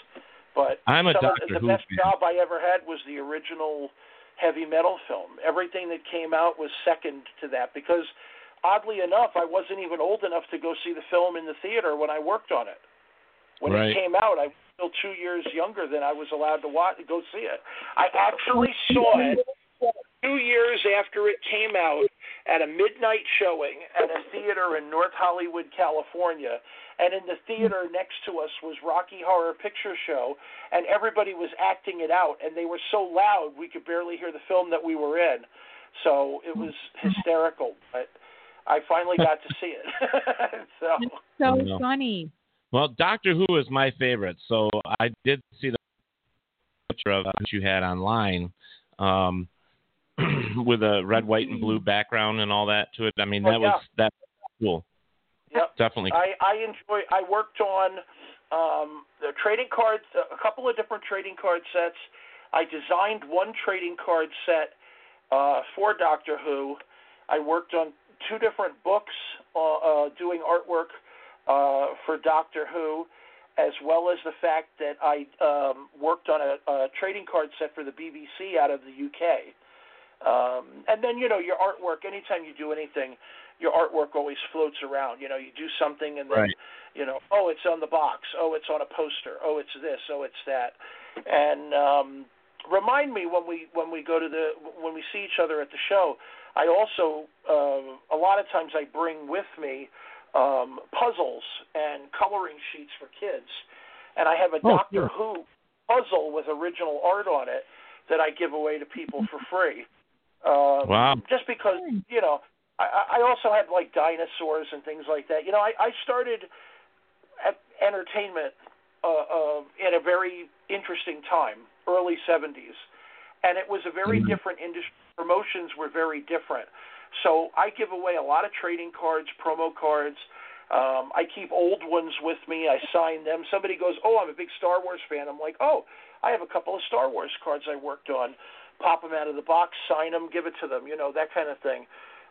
But I'm a some of Doctor the Who best fan. job I ever had was the original heavy metal film. Everything that came out was second to that because oddly enough, I wasn't even old enough to go see the film in the theater when I worked on it. When Right. it came out, I was still two years younger than I was allowed to watch, go see it. I actually saw it two years after it came out at a midnight showing at a theater in North Hollywood, California. And in the theater next to us was Rocky Horror Picture Show, and everybody was acting it out, and they were so loud we could barely hear the film that we were in. So it was hysterical, but I finally got to see it. (laughs) so So funny. Well, Doctor Who is my favorite, so I did see the picture of that you had online um, (clears throat) with a red, white, and blue background and all that to it. I mean, Oh, that was yeah. that cool. Yep. Definitely. I, I enjoy. I worked on um, the trading cards, a couple of different trading card sets. I designed one trading card set uh, for Doctor Who. I worked on two different books, uh, uh, doing artwork uh, for Doctor Who, as well as the fact that I um, worked on a, a trading card set for the BBC out of the UK. Um, and then you know your artwork. Anytime you do anything, your artwork always floats around. You know, you do something and then Right. you know, oh, it's on the box. Oh, it's on a poster. Oh, it's this. Oh, it's that. And um, remind me when we when we go to the when we see each other at the show. I also uh, a lot of times I bring with me um, puzzles and coloring sheets for kids, and I have a Oh, Doctor. Who puzzle with original art on it that I give away to people (laughs) for free. Um, Wow. Just because you know, I, I also had like dinosaurs and things like that. You know, I, I started at entertainment uh, uh, in a very interesting time, early '70s, and it was a very Mhm. different industry. Promotions were very different. So I give away a lot of trading cards, promo cards. Um, I keep old ones with me. I sign them. Somebody goes, "Oh, I'm a big Star Wars fan." I'm like, "Oh, I have a couple of Star Wars cards I worked on." Pop them out of the box, sign them, give it to them. You know that kind of thing.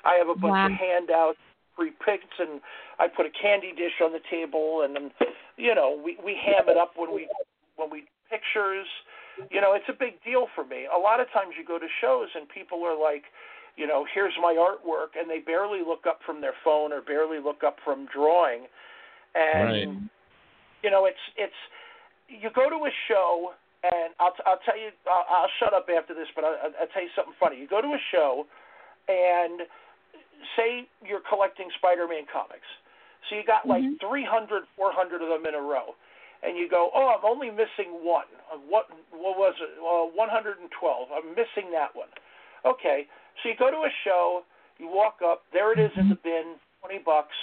I have a bunch Wow. of handouts, free picks, and I put a candy dish on the table, and then, you know, we we ham it up when we when we pictures. You know, it's a big deal for me. A lot of times you go to shows and people are like, you know, here's my artwork, and they barely look up from their phone or barely look up from drawing, and Right. you know, it's it's you go to a show, and I'll t- I'll tell you, I'll, I'll shut up after this, but I'll, I'll tell you something funny. You go to a show, and say you're collecting Spider-Man comics, so you got like 300, 400 of them in a row, and you go, oh, I'm only missing one. What what was it? Uh, 112. I'm missing that one. Okay, so you go to a show, you walk up, there it is in the bin, 20 bucks.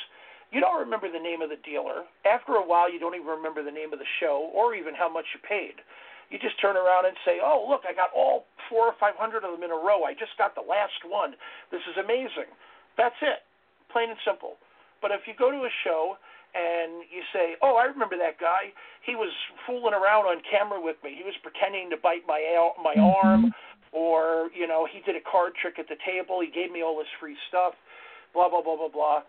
You don't remember the name of the dealer. After a while, you don't even remember the name of the show or even how much you paid. You just turn around and say, "Oh, look, I got all four or five hundred of them in a row. I just got the last one. This is amazing." That's it, plain and simple. But if you go to a show and you say, "Oh, I remember that guy. He was fooling around on camera with me. He was pretending to bite my al- my mm-hmm. arm, or you know, he did a card trick at the table. He gave me all this free stuff." Blah blah blah blah blah.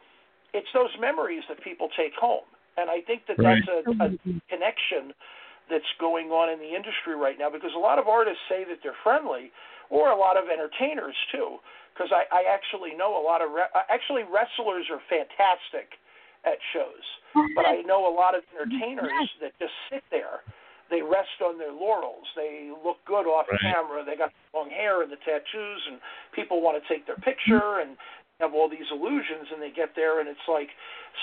It's those memories that people take home, and I think that Right. that's a, a connection that's going on in the industry right now because a lot of artists say that they're friendly, or a lot of entertainers too. Because I, I actually know a lot of re- uh, actually wrestlers are fantastic at shows, but I know a lot of entertainers that just sit there. They rest on their laurels. They look good off Right. camera. They got long hair and the tattoos, and people want to take their picture and have all these illusions. And they get there, and it's like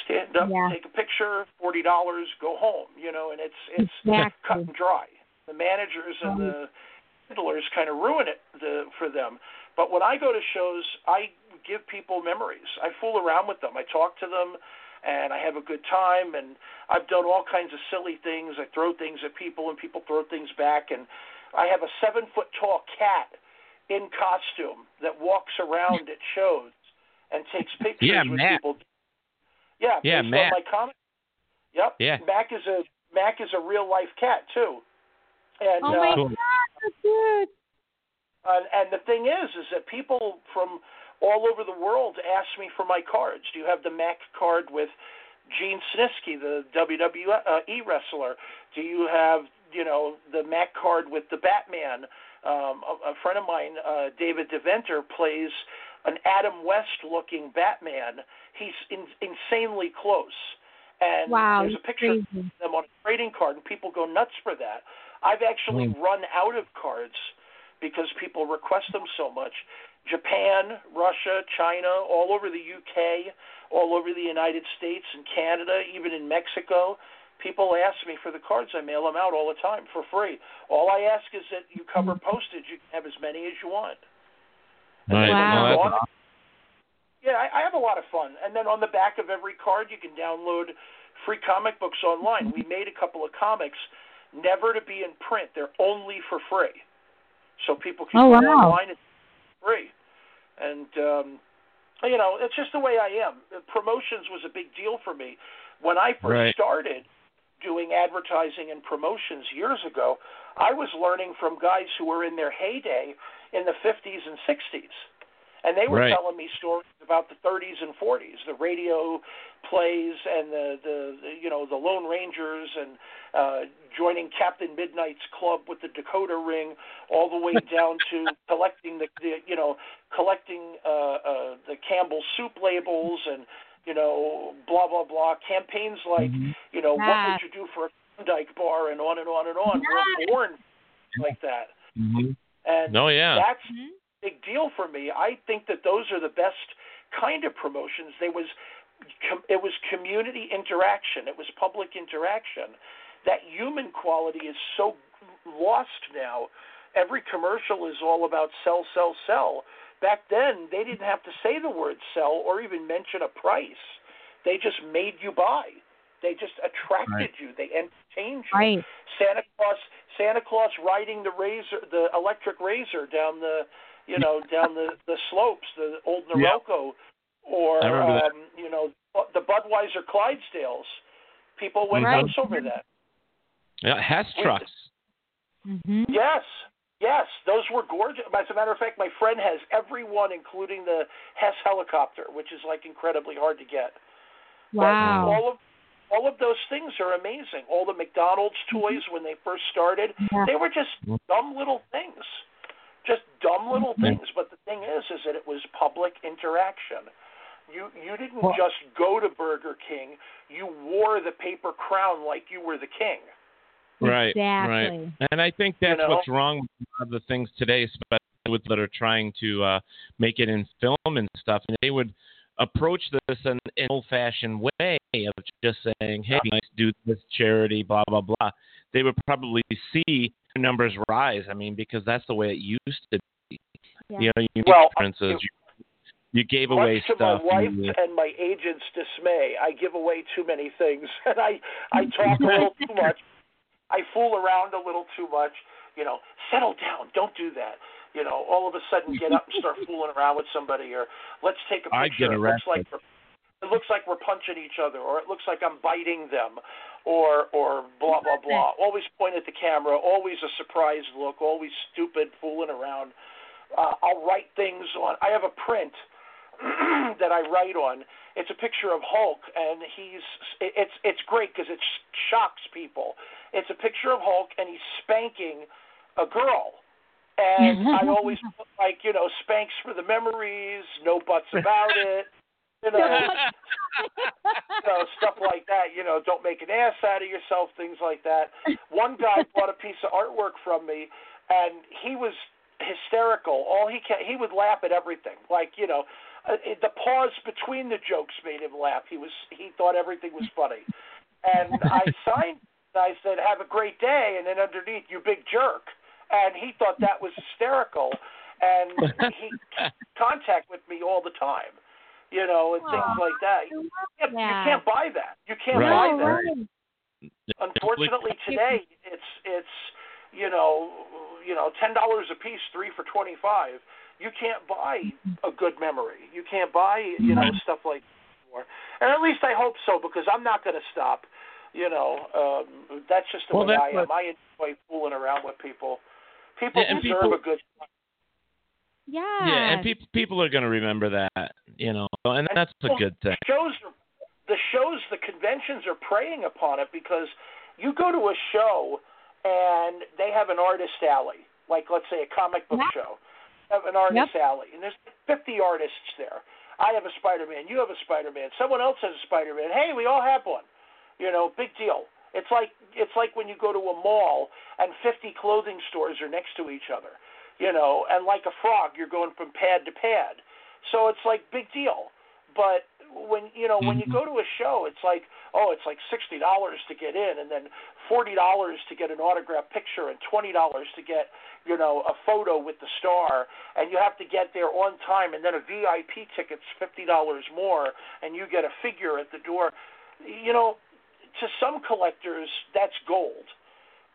stand up, Yeah. take a picture, forty dollars, go home. You know, and it's it's Exactly. cut and dry. The managers and the handlers kind of ruin it the, for them. But when I go to shows, I give people memories. I fool around with them. I talk to them, and I have a good time. And I've done all kinds of silly things. I throw things at people, and people throw things back. And I have a seven foot tall cat in costume that walks around at shows and takes (laughs) pictures Yeah, with Mac. people. Yeah, Yeah, based Mac. my comic. Yep. Yeah. Mac is a Mac is a real life cat too. And Oh my uh, God, that's good. and, and the thing is, is that people from all over the world ask me for my cards. Do you have the Mac card with Gene Snitsky, the WWE wrestler? Do you have, you know, the Mac card with the Batman? Um, a, a friend of mine, uh, David DeVenter, plays an Adam West-looking Batman. He's in, insanely close. And Wow, there's a picture of them on a trading card, and people go nuts for that. I've actually Mm. run out of cards because people request them so much. Japan, Russia, China, all over the UK, all over the United States and Canada, even in Mexico. People ask me for the cards. I mail them out all the time for free. All I ask is that you cover postage. You can have as many as you want. And Right. Wow. you're No, gone- that's yeah, I, I have a lot of fun. And then on the back of every card, you can download free comic books online. We made a couple of comics, never to be in print. They're only for free, so people can Oh, go wow. online and free. And um, you know, it's just the way I am. Uh, Promotions was a big deal for me when I first Right. started doing advertising and promotions years ago. I was learning from guys who were in their heyday in the 50s and 60s and they were Right. telling me stories about the 30s and 40s, the radio plays and the, the, the you know the Lone Rangers and uh, joining Captain Midnight's club with the Dakota ring, all the way (laughs) down to collecting the, the you know collecting uh, uh, the Campbell soup labels and you know blah blah blah campaigns like you know what Ah. would you do for a Klondike bar and on and on and on. We're born like that, Mhm. and Oh yeah. that's a big deal for me. I think that those are the best kind of promotions. There was com- it was community interaction. It was public interaction. That human quality is so lost now. Every commercial is all about sell, sell, sell. Back then, they didn't have to say the word sell or even mention a price. They just made you buy. They just attracted Right. you. They entertained you. Right. Santa Claus Santa Claus riding the razor the electric razor down the you know (laughs) down the the slopes the old Yep. Norelco or I remember that. um you know the Budweiser Clydesdales people went Right. nuts over that Yeah. Hess trucks. Mm-hmm. yes yes those were gorgeous as a matter of fact my friend has every one including the Hess helicopter which is like incredibly hard to get But Wow. all of all of those things are amazing. All the McDonald's mm-hmm. toys when they first started, Yeah. they were just mm-hmm. dumb little things. just dumb mm-hmm. little things. But the thing is, is that it was public interaction. You you didn't Well- just go to Burger King. You wore the paper crown like you were the king. Right, right. And I think that's know? what's wrong with a lot of the things today, especially with that are trying to uh, make it in film and stuff. And they would approach this in an old-fashioned way of just saying, "Hey, let's do this charity, blah blah blah." They would probably see numbers rise. I mean, because that's the way it used to be. Yeah. You know, you make Well, differences. You, you gave away Much to stuff. my wife you- and my agent's dismay, I give away too many things, (laughs) and I I (laughs) talk a little too much. I fool around a little too much. You know, settle down. Don't do that. You know, all of a sudden get up and start fooling around with somebody, or let's take a (laughs) I picture. get it looks like it looks like we're punching each other, or it looks like I'm biting them, or or blah blah (laughs) blah. Always point at the camera. Always a surprised look. Always stupid, fooling around. Uh, I'll write things on. I have a print (clears throat) that I write on. It's a picture of Hulk, and he's it's it's great because it shocks people. It's a picture of Hulk, and he's spanking a girl, and mm-hmm. I always put like you know spanks for the memories, no buts about it, you know, (laughs) you know stuff like that. You know, don't make an ass out of yourself, things like that. One guy bought a piece of artwork from me, and he was hysterical. All he can, he would laugh at everything. Like you know, uh, the pause between the jokes made him laugh. He was he thought everything was funny, and I (laughs) signed. I said, "Have a great day," and then underneath, "You big jerk," and he thought that was hysterical, and (laughs) he contact with me all the time, you know, and things like that. You can't, you can't buy that. You can't Right. buy that right. unfortunately today it's it's you know you know ten dollars a piece three for twenty five you can't buy a good memory you can't buy you know stuff like that anymore. and at least i hope so because i'm not going to stop you know um that's just the Well, way i am what- i enjoy fooling around with people people Yeah, and deserve people- a good Yeah. yeah, and people people are going to remember that, you know, and that's a good thing. shows are, the shows the conventions are preying upon it because you go to a show and they have an artist alley like let's say a comic book Yep. show have an artist alley and there's 50 artists there. I have a spider-man you have a spider-man someone else has a spider-man. Hey we all have one. You know big deal. It's like it's like when you go to a mall and 50 clothing stores are next to each other you know and like a frog you're going from pad to pad. So it's like big deal. But when you know when you mm-hmm. go to a show it's like oh it's like sixty dollars to get in and then forty dollars to get an autograph picture and twenty dollars to get you know a photo with the star and you have to get there on time and then a vip ticket's fifty dollars more and you get a figure at the door you know to some collectors that's gold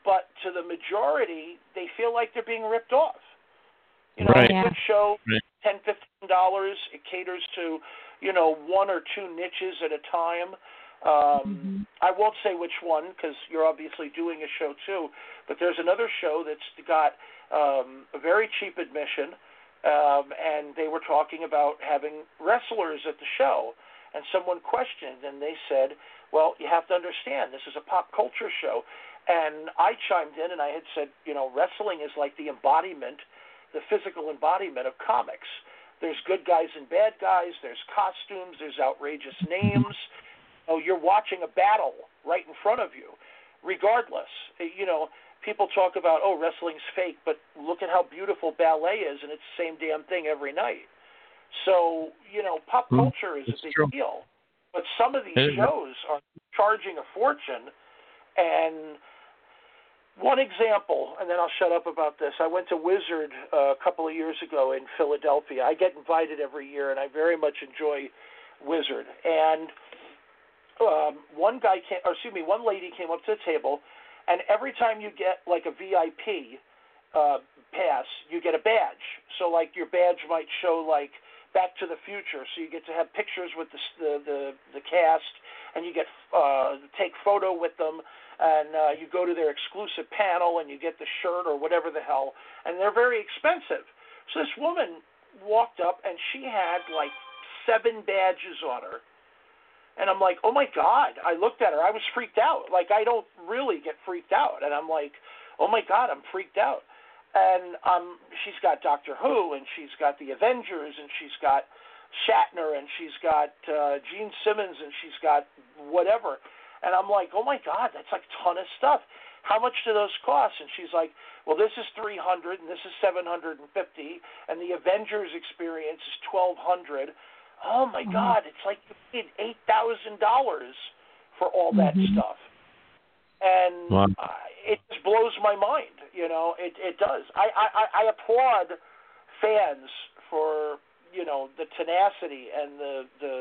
but to the majority they feel like they're being ripped off you know Right. a good show Right. ten fifteen dollars it caters to you know one or two niches at a time. Um i won't say which one because you're obviously doing a show too but there's another show that's got um a very cheap admission um and they were talking about having wrestlers at the show and someone questioned and they said well you have to understand this is a pop culture show. And i chimed in and i had said you know wrestling is like the embodiment the physical embodiment of comics there's good guys and bad guys. There's costumes. There's outrageous names. Oh, you're watching a battle right in front of you. Regardless, Eh, you know, people talk about oh wrestling's fake, but look at how beautiful ballet is, and it's the same damn thing every night. So you know, pop Hmm, culture is a big true. deal, but some of these shows are charging a fortune, and one example, and then I'll shut up about this. I went to Wizard uh, a couple of years ago in Philadelphia. I get invited every year, and I very much enjoy Wizard. And um, one guy came, or excuse me, one lady came up to the table, and every time you get like a VIP uh, pass, you get a badge. So like your badge might show like Back to the Future, so you get to have pictures with the the the, the cast, and you get uh, take photo with them, and uh, you go to their exclusive panel, and you get the shirt or whatever the hell, and they're very expensive. So this woman walked up, and she had like seven badges on her. And I'm like, oh my God. I looked at her. I was freaked out. Like, I don't really get freaked out. And I'm like, oh my God, I'm freaked out. and um, she's got Doctor Who, and she's got the Avengers, and she's got Shatner, and she's got uh, Gene Simmons, and she's got whatever. And I'm like, oh my God, that's like a ton of stuff. How much do those cost? And she's like, well, this is 300 and this is 750 and the Avengers experience is 1200. Oh my mm-hmm. God, it's like you paid $8,000 for all that mm-hmm. stuff. And wow. uh, it just blows my mind, you know, it it does. I I I applaud fans for you know the tenacity and the the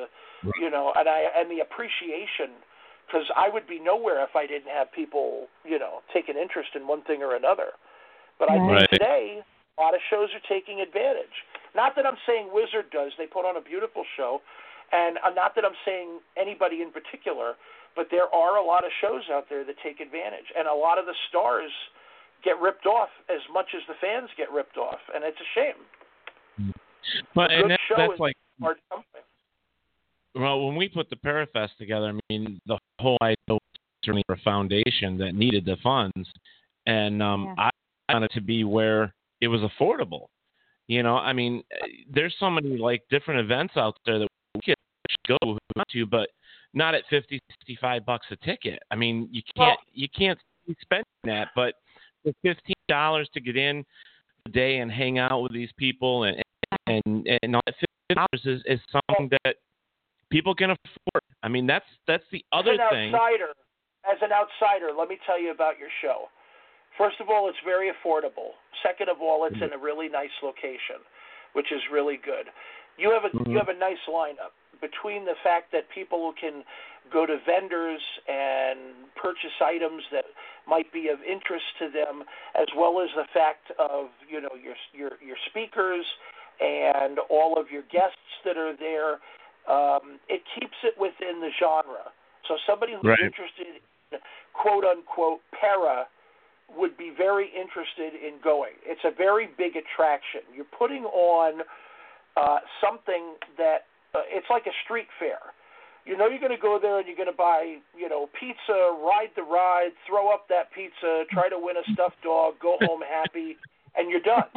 you know and I and the appreciation because I would be nowhere if I didn't have people, you know, take an interest in one thing or another. But I think today a lot of shows are taking advantage. Not that I'm saying Wizard does; they put on a beautiful show, and uh, not that I'm saying anybody in particular, but there are a lot of shows out there that take advantage, and a lot of the stars get ripped off as much as the fans get ripped off, and it's a shame. But and that, that's like hard something. Well, when we put the Parafest together, I mean, the whole idea was certainly a foundation that needed the funds, and um, yeah. I wanted to be where it was affordable. You know, I mean, there's so many like different events out there that we could go to, but not at 50, 65 bucks a ticket. I mean, you can't you can't spend that, but for fifteen dollars to get in a day and hang out with these people and and and all that fifteen dollars is, is something that people can afford. I mean, that's that's the other as an thing. Outsider, as an outsider, let me tell you about your show. First of all, it's very affordable. Second of all, it's in a really nice location, which is really good. You have a mm-hmm. you have a nice lineup between the fact that people can go to vendors and purchase items that might be of interest to them, as well as the fact of you know your your your speakers and all of your guests that are there um, it keeps it within the genre. So somebody who's right. interested in quote unquote para would be very interested in going. It's a very big attraction. You're putting on uh, something that uh, it's like a street fair. You know you're going to go there and you're going to buy, you know, pizza, ride the ride, throw up that pizza, try to win a stuffed dog, go home happy, and you're done.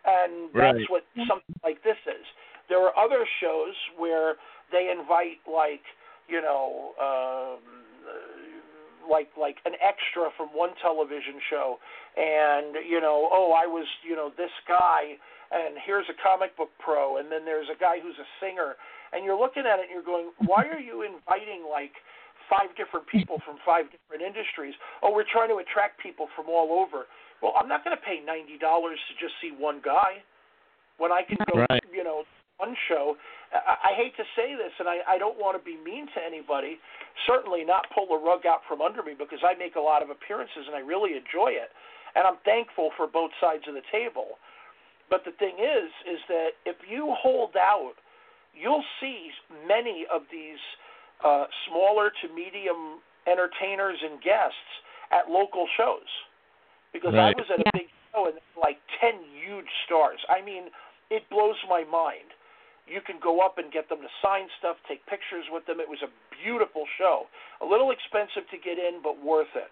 And that's right. what something like this is. There are other shows where they invite like you know um, like like an extra from one television show, and you know oh I was you know this guy, and here's a comic book pro, and then there's a guy who's a singer, and you're looking at it and you're going why are you inviting like five different people from five different industries. Oh, we're trying to attract people from all over. Well, I'm not going to pay ninety dollars to just see one guy when I can go, right. you know, one show. I, I hate to say this, and I, I don't want to be mean to anybody. Certainly not pull the rug out from under me because I make a lot of appearances and I really enjoy it, and I'm thankful for both sides of the table. But the thing is, is that if you hold out, you'll see many of these uh, smaller to medium entertainers and guests at local shows. Because right. I was at a big show and like ten huge stars. I mean, it blows my mind you can go up and get them to sign stuff, take pictures with them. It was a beautiful show. A little expensive to get in, but worth it.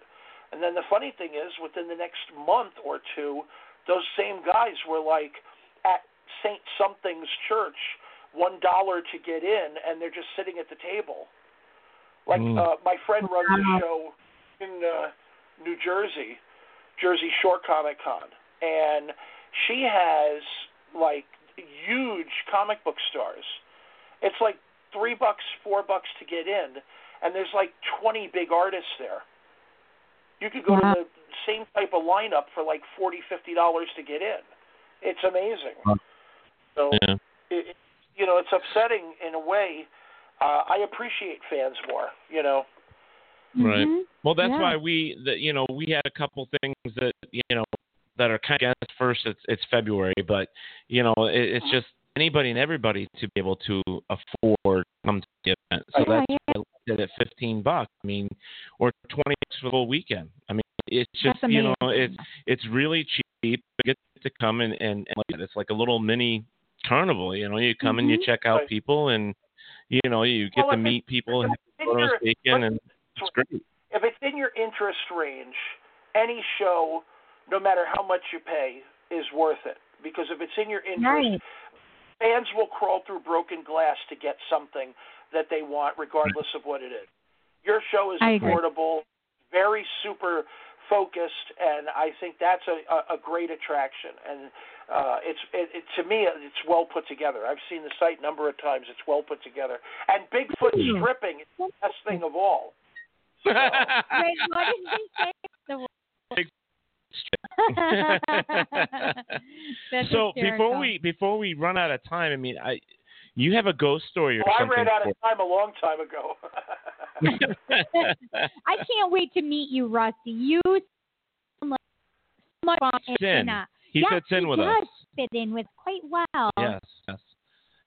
And then the funny thing is, within the next month or two, those same guys were like at Saint Something's church, one dollar to get in, and they're just sitting at the table. Like mm. uh, my friend runs a show in uh, New Jersey, Jersey Shore Comic Con, and she has like huge comic book stores. It's like three bucks, four bucks to get in, and there's like 20 big artists there. You could go to the same type of lineup for like forty, fifty dollars to get in. It's amazing. So, yeah. it, you know, it's upsetting in a way. Uh, I appreciate fans more. You know. Right. Mhm. Well, that's Yeah. why we, that you know, we had a couple things that you know that are kind of against first. It's it's February, but you know, it, it's just anybody and everybody to be able to afford to come to the event. So Yeah, that's yeah. why I it at fifteen bucks. I mean, or twenty bucks for the whole weekend. I mean, it's just you know, it's it's really cheap. You get to come and and, and it's like a little mini carnival. You know, you come and you Mhm. check out people and you know you get Well, to meet people and have photos taken and it's great. if it's in your interest range, any show, no matter how much you pay, is worth it because if it's in your interest, Right. fans will crawl through broken glass to get something that they want, regardless of what it is. Your show is I agree. affordable, very super focused, and I think that's a, a, a great attraction. And uh, it's it, it, to me, it's well put together. I've seen the site a number of times. It's well put together, and Bigfoot stripping is the best thing of all. (laughs) Wait, what did you say? The That's so hysterical. before we before we run out of time, I mean, I you have a ghost story or Well, I ran out for- of time a long time ago. (laughs) I can't wait to meet you, Rusty. You sound like so much fun. In. And, uh, He yes, fits in he with does us. fit in with quite well. Yes, yes,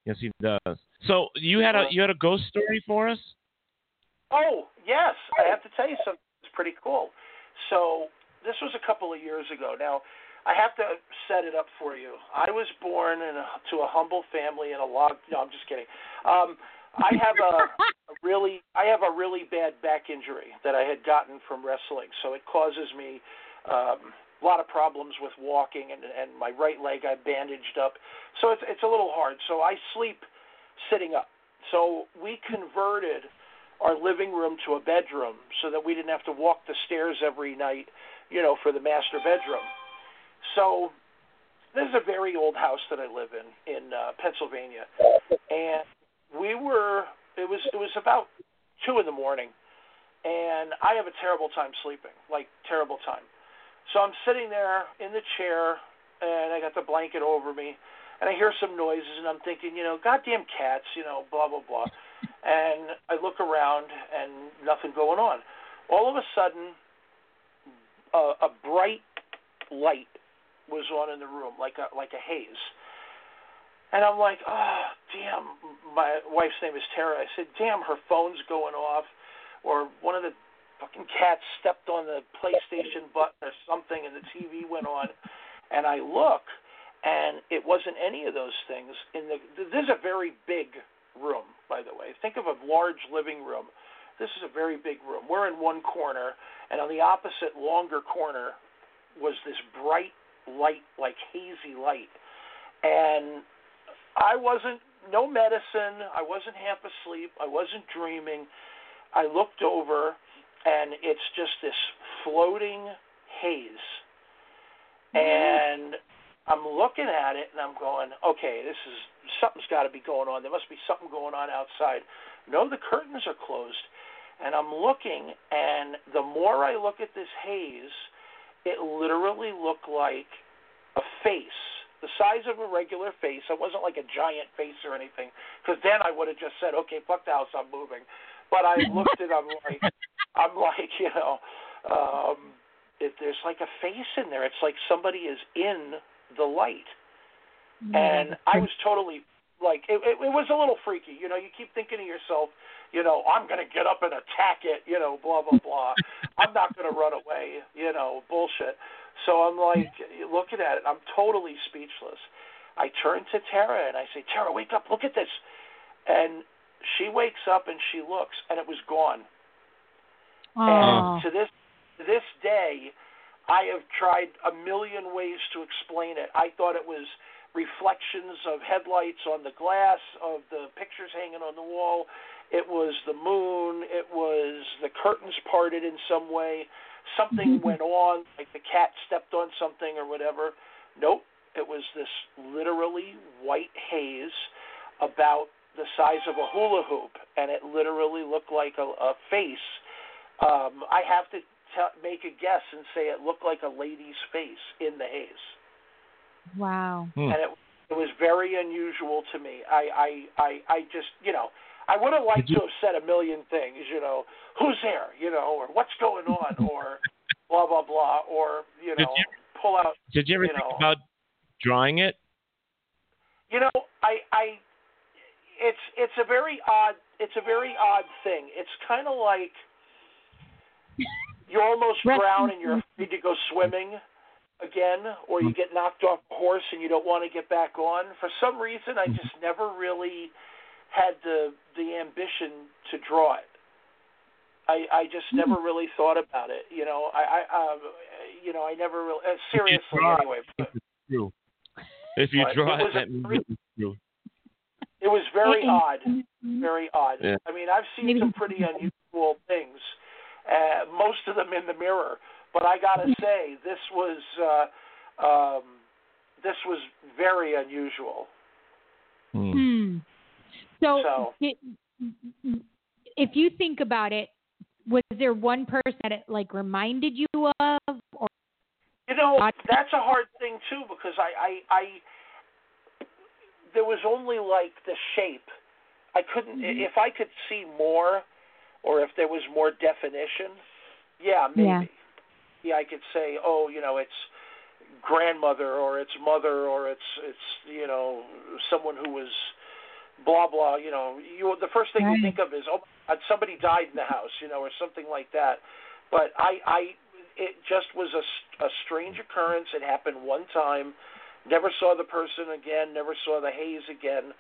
yes, he does. So you had a you had a ghost story for us? Oh, yes. I have to tell you something. It's pretty cool. So, this was a couple of years ago. Now, I have to set it up for you. I was born in a, to a humble family in a log. No, I'm just kidding. Um, I have a, a (laughs) really, I have a really bad back injury that I had gotten from wrestling. So it causes me um, a lot of problems with walking, and, and my right leg I bandaged up. So it's it's a little hard. So I sleep sitting up. So we converted our living room to a bedroom so that we didn't have to walk the stairs every night, you know, for the master bedroom. So this is a very old house that I live in in uh, Pennsylvania, and we were it was it was about two in the morning, and I have a terrible time sleeping, like terrible time. So I'm sitting there in the chair, and I got the blanket over me, and I hear some noises, and I'm thinking, you know, goddamn cats, you know, blah blah blah. And I look around, and nothing going on. All of a sudden, a, a bright light was on in the room, like a like a haze. And I'm like, oh, damn. My wife's name is Tara. I said, damn, her phone's going off, or one of the fucking cats stepped on the PlayStation button or something, and the TV went on. And I look, and it wasn't any of those things. In the this is a very big room, by the way. Think of a large living room. This is a very big room. We're in one corner, and on the opposite, longer corner, was this bright light, like hazy light. And I wasn't, no medicine. I wasn't half asleep. I wasn't dreaming. I looked over, and it's just this floating haze. And I'm looking at it, and I'm going, okay, this is something's got to be going on. There must be something going on outside. No, the curtains are closed. And I'm looking, and the more I look at this haze, it literally looked like a face, the size of a regular face. It wasn't like a giant face or anything, because then I would have just said, okay, fuck the house, I'm moving. But I looked at, I'm like, (laughs) I'm like, you know, um, it, there's like a face in there. It's like somebody is in the light, and I was totally like, it, it, it was a little freaky. You know, you keep thinking to yourself, you know, I'm going to get up and attack it, you know, blah, blah, blah. (laughs) I'm not going to run away, you know, bullshit. So I'm like, looking at it, I'm totally speechless. I turn to Tara and I say, Tara, wake up, look at this. And she wakes up and she looks, and it was gone. Oh. And to this this day, I have tried a million ways to explain it. I thought it was reflections of headlights on the glass of the pictures hanging on the wall. It was the moon. It was the curtains parted in some way. Something (laughs) went on, like the cat stepped on something or whatever. Nope. It was this literally white haze about the size of a hula hoop, and it literally looked like a, a face. Um, I have to t- make a guess and say it looked like a lady's face in the haze Wow. Hmm. and it it was very unusual to me. I I I, I just you know I would have liked to have said a million things, you know, who's there, you know, or what's going on, (laughs) or blah blah blah, or you Did know, you- pull out. Did you ever you think know, about drawing it? You know, I I it's it's a very odd it's a very odd thing. It's kind of like (laughs) you're almost drown and you're afraid to go swimming again, or you get knocked off a horse and you don't want to get back on. For some reason, I just never really had the the ambition to draw it. I I just never really thought about it. You know, I I um, you know I never really uh, seriously draw anyway. But, true. If you draw it it, was that means it's true. It was very odd, very odd. Yeah. I mean, I've seen some pretty unusual things, uh, most of them in the mirror. But I gotta say, this was uh, um, this was very unusual. Hmm. So, So- di- if you think about it, was there one person that it like reminded you of, or You know, that's a hard thing too because I, I, I there was only like the shape. I couldn't Mm-hmm. if I could see more, or if there was more definition. Yeah, maybe. Yeah. Yeah, I could say, oh, you know, it's grandmother or it's mother or it's it's you know someone who was blah blah. You know, you the first thing you think of is oh, somebody died in the house, you know, or something like that. But I, I, it just was a, a strange occurrence. It happened one time. Never saw the person again. Never saw the haze again.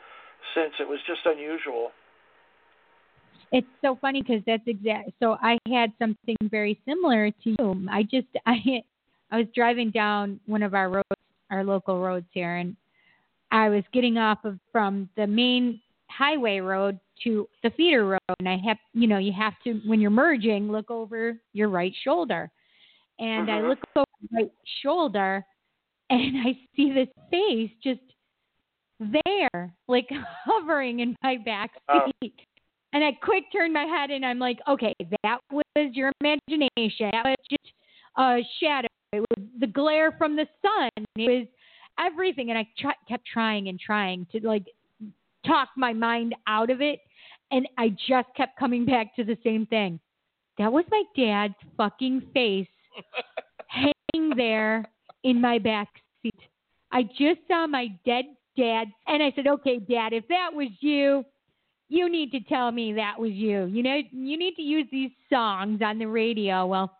Since it was just unusual. It's so funny because that's exact. So I had something very similar to you. I just (laughs) I I was driving down one of our roads, our local roads here, and I was getting off of from the main highway road to the feeder road, and I have you know you have to when you're merging look over your right shoulder, and I Mhm. look over my right shoulder, and I see this face just there, like (laughs) hovering in my back Oh. seat. And I quick turned my head and I'm like, okay, that was your imagination. That was just a shadow. It was the glare from the sun. It was everything. And I try, kept trying and trying to like talk my mind out of it. And I just kept coming back to the same thing. That was my dad's fucking face (laughs) hanging there in my back seat. I just saw my dead dad, and I said, "Okay, Dad, if that was you, you need to tell me that was you. You know, you need to use these songs on the radio." Well,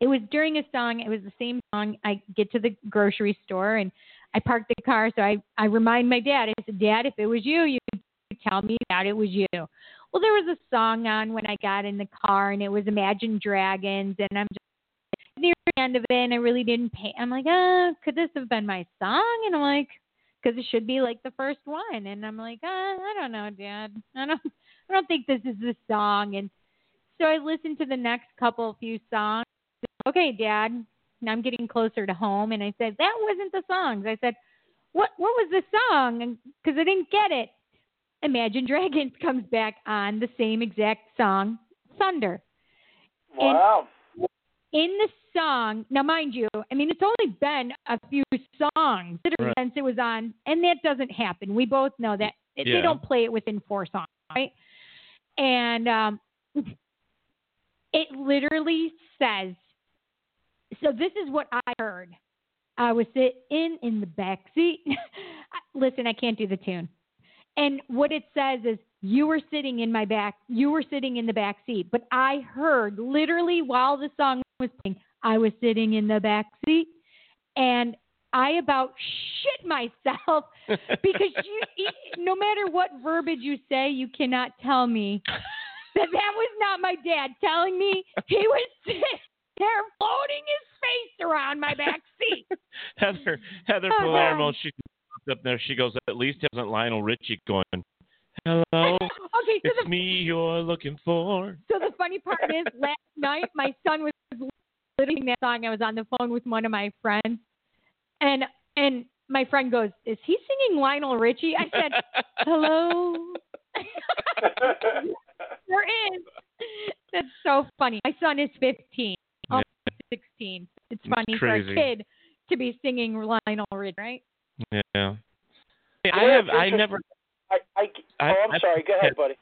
it was during a song. It was the same song. I get to the grocery store and I park the car. So I I remind my dad. I said, "Dad, if it was you, you could tell me that it was you." Well, there was a song on when I got in the car, and it was Imagine Dragons, and I'm just near the end of it, and I really didn't pay. I'm like, uh, could this have been my song? And I'm like, because it should be like the first one. And I'm like, uh, I don't know, Dad. I don't, I don't think this is the song. And so I listened to the next couple few songs. Okay, Dad. Now I'm getting closer to home, and I said that wasn't the songs. I said, what, what was the song? Because I didn't get it. Imagine Dragons comes back on the same exact song, Thunder. Wow. In the song, now mind you, I mean it's only been a few songs Right. since it was on, and that doesn't happen. We both know that Yeah. they don't play it within four songs, right? And um, it literally says. So this is what I heard. I was sitting in the back seat. (laughs) Listen, I can't do the tune. And what it says is, you were sitting in my back, you were sitting in the back seat. But I heard literally while the song was playing, I was sitting in the back seat, and I about shit myself (laughs) because you, no matter what verbiage you say, you cannot tell me that that was not my dad telling me he was (laughs) sitting there floating his face around my back seat. (laughs) Heather Heather Oh, Palermo, God. she up there. She goes, at least it wasn't Lionel Richie going, "Hello, (laughs) Okay, so it's the me you're looking for." So the funny part is, (laughs) last night my son was listening that song. I was on the phone with one of my friends, and and my friend goes, "Is he singing Lionel Richie?" I said, (laughs) "Hello." there is. That's so funny. My son is 15, almost 16. It's It's funny for a kid to be singing Lionel Richie, right? Yeah. Hey, I have. I interesting. never. I, I, I- oh, I'm I- sorry. Go ahead, buddy.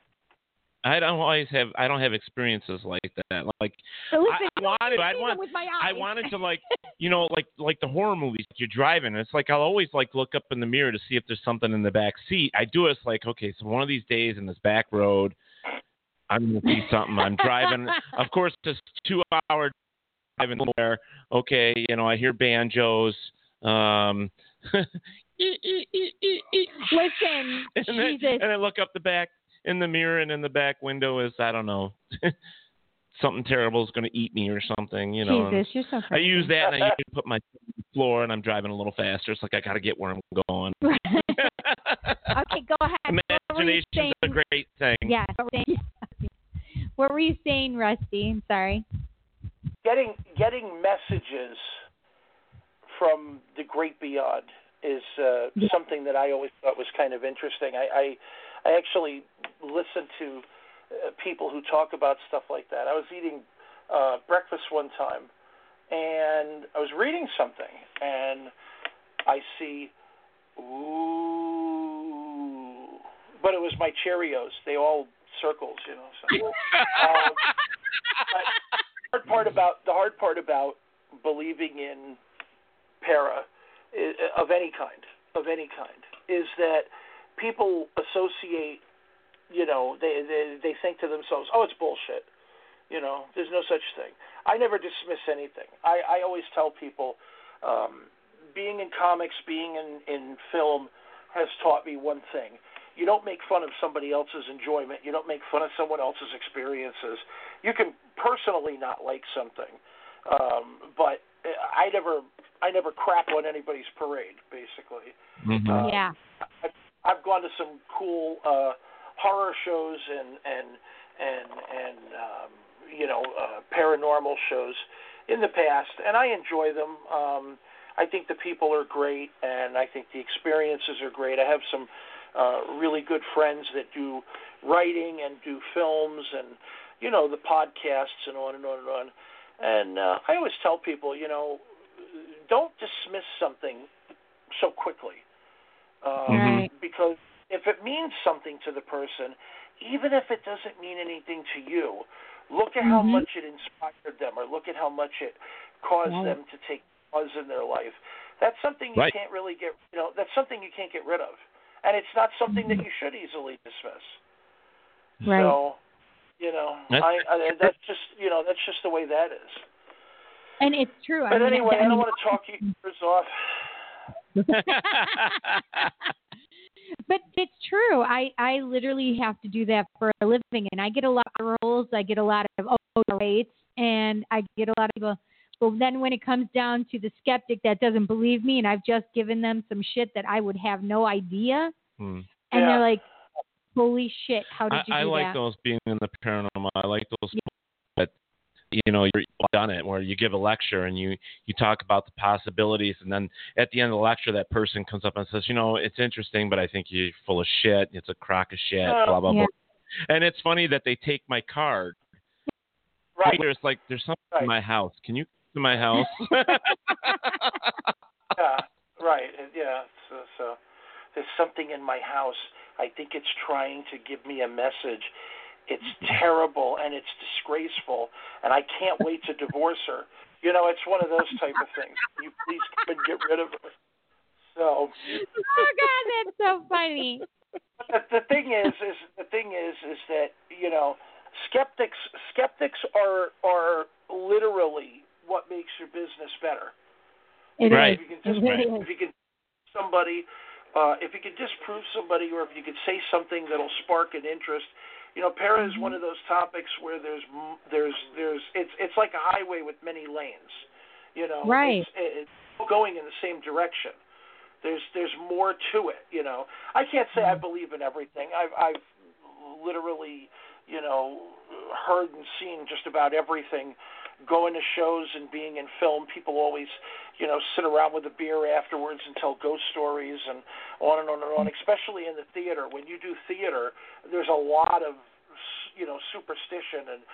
I don't always have. I don't have experiences like that. Like So listen, I wanted. I want. with my I wanted to like, (laughs) you know, like like the horror movies. You're driving. It's like I'll always like look up in the mirror to see if there's something in the back seat. I do it. It's like okay, so one of these days in this back road, I'm gonna see something. I'm driving. (laughs) of course, this two hour driving nowhere. Okay, you know, I hear banjos. Um, (laughs) (laughs) Listen, and, then, Jesus. and I look up the back in the mirror, and in the back window is I don't know, (laughs) something terrible is going to eat me or something. You know. Jesus, you're so. I use that and I usually put my floor and I'm driving a little faster. It's like I got to get where I'm going. (laughs) okay, go ahead. Imagination is a great thing. Yeah. What were, you saying? what were you saying, Rusty? I'm sorry. Getting getting messages from the great beyond is uh, Yeah. something that I always thought was kind of interesting. I I, I actually listen to uh, people who talk about stuff like that. I was eating uh, breakfast one time, and I was reading something, and I see, ooh, but it was my Cheerios. They all circles, you know. So, um, hard part about the hard part about believing in para of any kind, of any kind, is that people associate, you know, they they they think to themselves, oh, it's bullshit. You know, there's no such thing. I never dismiss anything. I I always tell people, um, being in comics, being in in film, has taught me one thing. You don't make fun of somebody else's enjoyment. You don't make fun of someone else's experiences. You can personally not like something, um, but I never, I never crap on anybody's parade. Basically, Mm-hmm. Uh, yeah. I've, I've gone to some cool uh, horror shows and and and and um, you know uh, paranormal shows in the past, and I enjoy them. Um, I think the people are great, and I think the experiences are great. I have some uh, really good friends that do writing and do films, and you know the podcasts and on and on and on. And uh, I always tell people, you know, don't dismiss something so quickly um, Right. because if it means something to the person, even if it doesn't mean anything to you, look at how Mhm. much it inspired them, or look at how much it caused them to take pause in their life. That's something you Right. can't really get. You know, that's something you can't get rid of, and it's not something that you should easily dismiss. Right. So, you know, That's- I, I that's just you know that's just the way that is. And it's true. I But mean, anyway, I, mean, don't want to talk you ears off. (laughs) but it's true. I I literally have to do that for a living, and I get a lot of roles. I get a lot of oh rates, and I get a lot of people. But then when it comes down to the skeptic that doesn't believe me, and I've just given them some shit that I would have no idea, Hmm. and Yeah. they're like, "Holy shit! How did I, you I do like that?" those being in the paranormal. I like those that you know you're you've done it where you give a lecture and you you talk about the possibilities and then at the end of the lecture that person comes up and says you know it's interesting but I think you're full of shit. It's a crock of shit. Oh. Blah blah Yeah. blah. And it's funny that they take my card. Right. There's like there's something Right. in my house. Can you come to my house? (laughs) (laughs) yeah, right. Yeah. So, so there's something in my house. I think it's trying to give me a message. It's terrible and it's disgraceful, and I can't wait to divorce her. You know, it's one of those type of things. You please come and get rid of her. So oh God, that's so funny. the, the thing is, is the thing is, is that you know, skeptics skeptics are are literally what makes your business better. It Right. If you can just really if you can somebody, uh, if you could disprove somebody, or if you could say something that'll spark an interest. You know, para is one of those topics where there's m- there's there's it's it's like a highway with many lanes. You know, Right. It's, it's going in the same direction. There's there's more to it. You know, I can't say I believe in everything. I've I've literally you know heard and seen just about everything going to shows and being in film, people always, you know, sit around with a beer afterwards and tell ghost stories and on and on and on. Mm. Especially in the theater, when you do theater, there's a lot of, you know, superstition and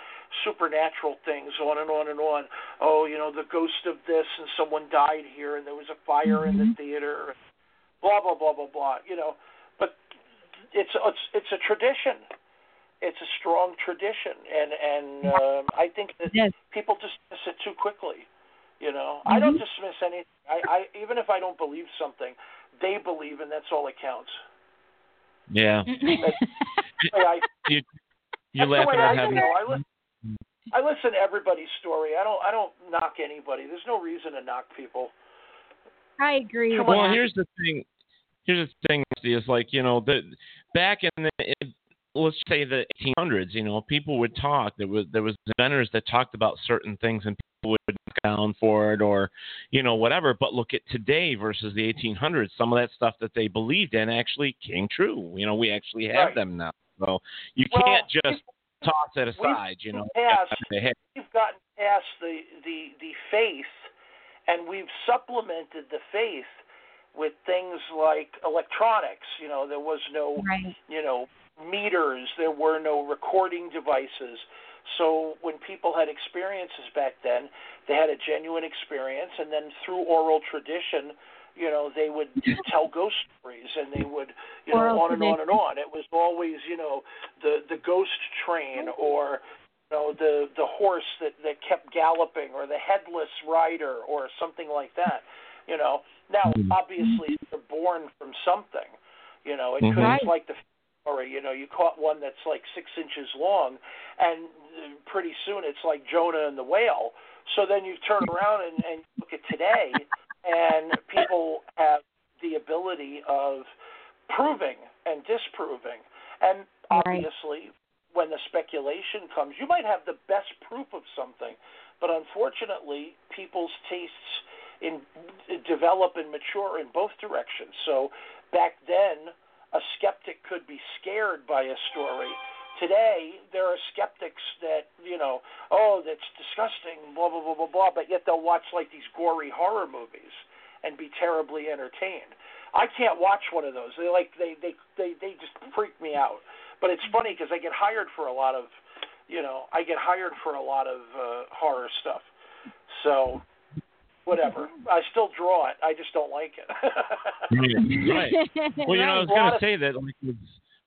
supernatural things on and on and on. Oh, you know, the ghost of this and someone died here and there was a fire in the mm-hmm. theater. Blah blah blah blah blah. You know, but it's it's it's a tradition it's a strong tradition, and and um, I think that Yes. people dismiss it too quickly. You know, I don't Mhm. dismiss anything. I, I even if I don't believe something, they believe, and that's all that counts. yeah. (laughs) That's the way I, (laughs) You you that's the laughing way at I having feel. I listen, I listen to everybody's story. I don't I don't knock anybody. There's no reason to knock people. I agree with Well, that. here's the thing. Here's the thing See, is like you know the back in the in, let's say the 1800s, you know, people would talk. There was there was inventors that talked about certain things, and people would down for it, or you know, whatever. But look at today versus the 1800s. Some of that stuff that they believed in actually came true. You know, we actually have Right. them now. So you Well, can't just toss it aside. You know, past, we've gotten past the, the, the faith and we've supplemented the faith with things like electronics. You know, there was no, Right. you know, meters, there were no recording devices. So when people had experiences back then, they had a genuine experience, and then through oral tradition, you know, they would tell ghost stories, and they would, you know, Oral on and on and on. It was always, you know, the the ghost train, or you know, the the horse that that kept galloping, or the headless rider, or something like that. You know, now obviously they're born from something. You know, it Mhm. could Right. like the story. You know, you caught one that's like six inches long, and uh, pretty soon it's like Jonah and the whale. So then you turn around and, and look at today, and people have the ability of proving and disproving. And obviously, when the speculation comes, you might have the best proof of something, but unfortunately, people's tastes in develop and mature in both directions. So back then, a skeptic could be scared by a story. Today, there are skeptics that, you know, oh, that's disgusting, blah, blah, blah, blah, blah, but yet they'll watch like these gory horror movies and be terribly entertained. I can't watch one of those. They like they they they they just freak me out. But it's funny because I get hired for a lot of, you know, I get hired for a lot of uh, horror stuff. So whatever. I still draw it. I just don't like it. (laughs) right. (laughs) Well, you know, I was going to say that like with,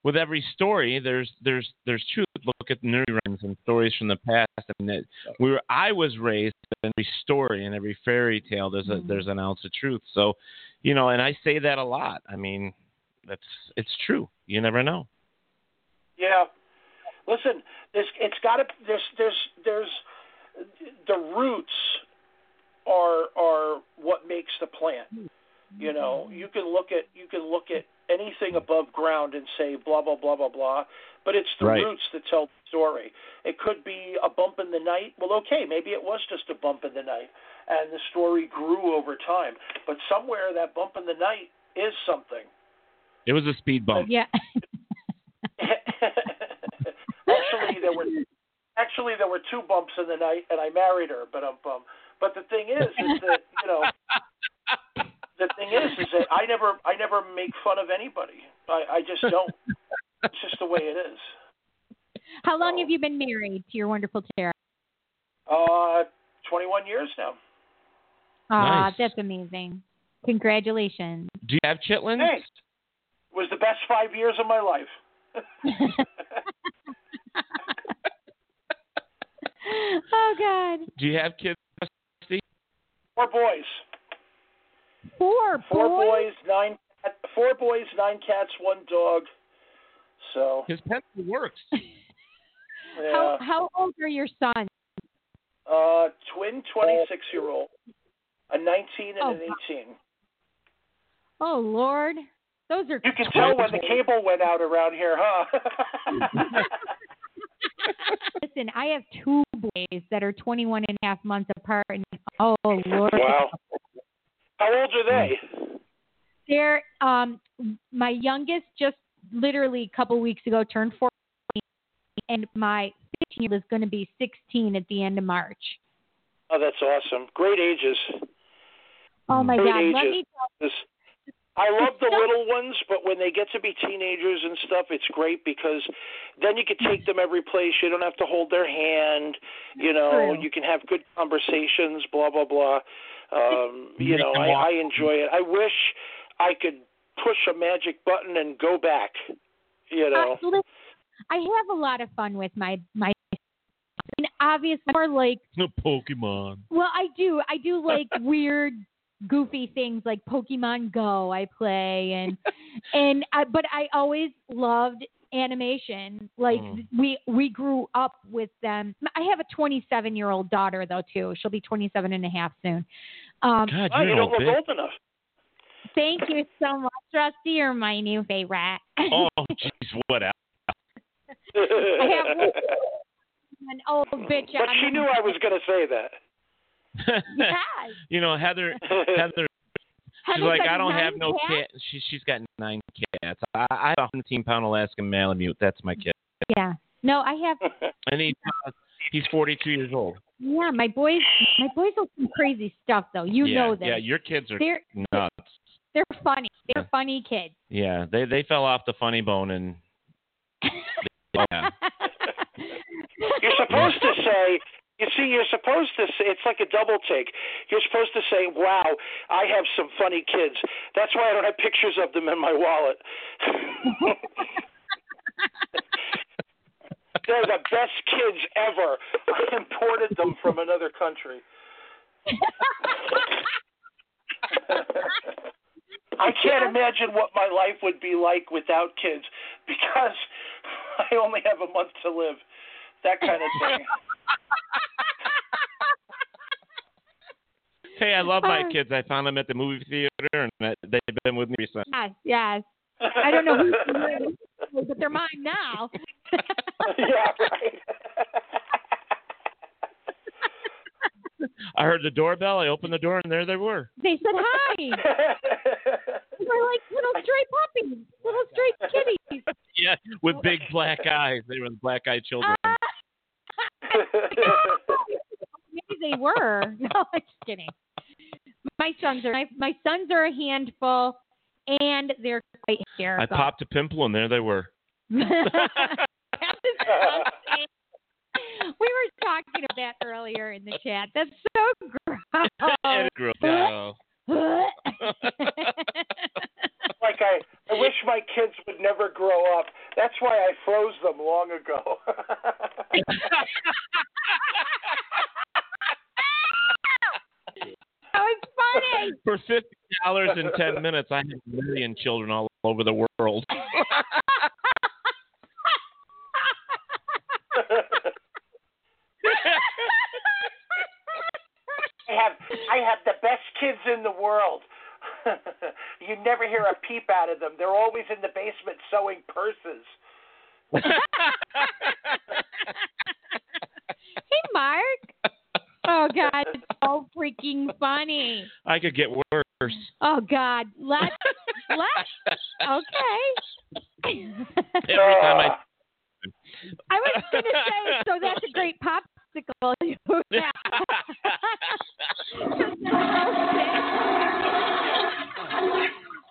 with every story, there's there's there's truth. Look at nurseries and stories from the past. I mean, that we were I was raised in every story and every fairy tale. There's a mm-hmm. there's an ounce of truth. So, you know, and I say that a lot. I mean, that's it's true. You never know. Yeah. Listen, there's it's got to there's there's there's the roots are are what makes the plant. You know, you can look at you can look at anything above ground and say blah blah blah blah blah, but it's the Right. roots that tell the story. It could be a bump in the night. Well, okay, maybe it was just a bump in the night, and the story grew over time. But somewhere that bump in the night is something. It was a speed bump. Yeah. (laughs) (laughs) actually there were actually there were two bumps in the night and I married her, but um bum. But the thing is is that, you know the thing is is that I never I never make fun of anybody. I, I just don't. It's just the way it is. How long have you been married to your wonderful Tara? Uh twenty one years now. Ah, Nice. that's amazing. Congratulations. Do you have chitlins? Thanks. Was the best five years of my life. (laughs) (laughs) oh God. Do you have kids? Rusty? Four boys. Four, Four boys? boys, nine four boys, nine cats, one dog. So His pencil works. (laughs) yeah. How how old are your sons? Uh, twin 26 year old, a 19 and Oh, an 18. Oh Lord. Those are You can tell when the cable went out around here, huh? (laughs) (laughs) Listen, I have two boys that are 21 and a half months apart and oh Lord. wow. How old are they? They're um my youngest just literally a couple weeks ago turned 14 and my 15 year old is going to be 16 at the end of March. Oh, that's awesome. Great ages. Oh my Great God! ages. Let me This- I love the little ones, but when they get to be teenagers and stuff, it's great because then you can take them every place. You don't have to hold their hand. You know, True. you can have good conversations. Blah blah blah. Um, you Make know, I. I enjoy it. I wish I could push a magic button and go back. You know. Uh, listen, I have a lot of fun with my my. I mean, obviously, more like No (laughs) Pokemon. well, I do I do like (laughs) weird, goofy things like Pokemon Go. I play and (laughs) and I, but I always loved animation. Like Mm. we we grew up with them. I have a 27 year old daughter though too. She'll be 27 and a half soon. Um, God, Oh, you're you don't old look old enough. Thank you so much, Rusty. You're my new favorite. Oh, (laughs) jeez, whatever. I have an old bitch (laughs) But she knew I was going to say that. Yes. (laughs) you know, Heather. (laughs) Heather. She's Heather's like, I don't have no cats? cat. She she's got nine cats. I, I have a 110 pound Alaskan Malamute. That's my kid. Yeah. No, I have. (laughs) And he uh, he's 42 years old. Yeah, my boys. My boys do some crazy stuff though. You yeah, know this. Yeah, your kids are They're nuts. they're funny. They're funny kids. Yeah, they they fell off the funny bone and. yeah. You're supposed to say, you see, you're supposed to say, it's like a double take. You're supposed to say, wow, I have some funny kids. That's why I don't have pictures of them in my wallet. (laughs) They're the best kids ever. I imported them from another country. I can't imagine what my life would be like without kids because I only have a month to live. That kind of thing. (laughs) Hey, I love my Uh. kids. I found them at the movie theater, and they've been with me since. Yes, yes. I don't know who's (laughs) mine, but they're mine now. (laughs) yeah, right. I heard the doorbell. I opened the door, and there they were. They said hi. They were like little stray puppies, little stray kitties. Yeah, with big black eyes. They were the black-eyed children. Maybe (laughs) they were. (laughs) No, I'm just kidding. My sons are my, my sons are a handful, and they're quite I popped a pimple, and there they were. (laughs) we were talking about that earlier in the chat. That's so gross. And it grew up. Yeah. like I, I wish my kids would never grow up. That's why I froze them long ago. That was funny. For fifty dollars in ten minutes, I had a million children all over the world. I have I have the best kids in the world. you never hear a peep out of them. They're always in the basement sewing purses. Hey, Mark. Oh God, it's so freaking funny. I could get worse. Oh God, let's let's okay. Every time I (laughs) I was gonna say, so that's a great popsicle. (laughs)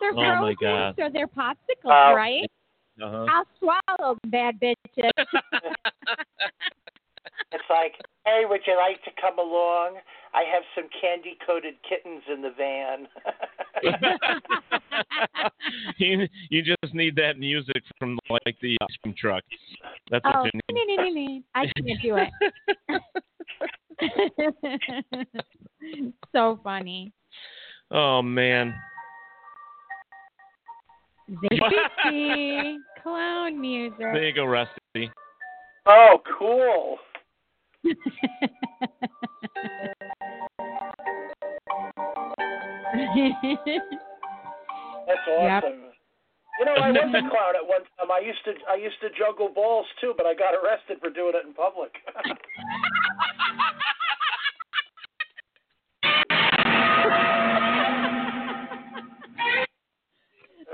they're Oh, my frozen, God. so they're popsicles, Uh, right? Uh-huh. I'll swallow them, bad bitches. (laughs) It's like, hey, would you like to come along? I have some candy coated kittens in the van. (laughs) you, you just need that music from like the ice cream truck. That's what oh, you need. nee, nee, nee, nee. I can't do it. (laughs) so funny. Oh man. Zippy clown music. There you go, Rusty. oh, cool. (laughs) That's Yep. awesome. You know, I was a (laughs) clown at one time. I used to I used to juggle balls too, but I got arrested for doing it in public. (laughs)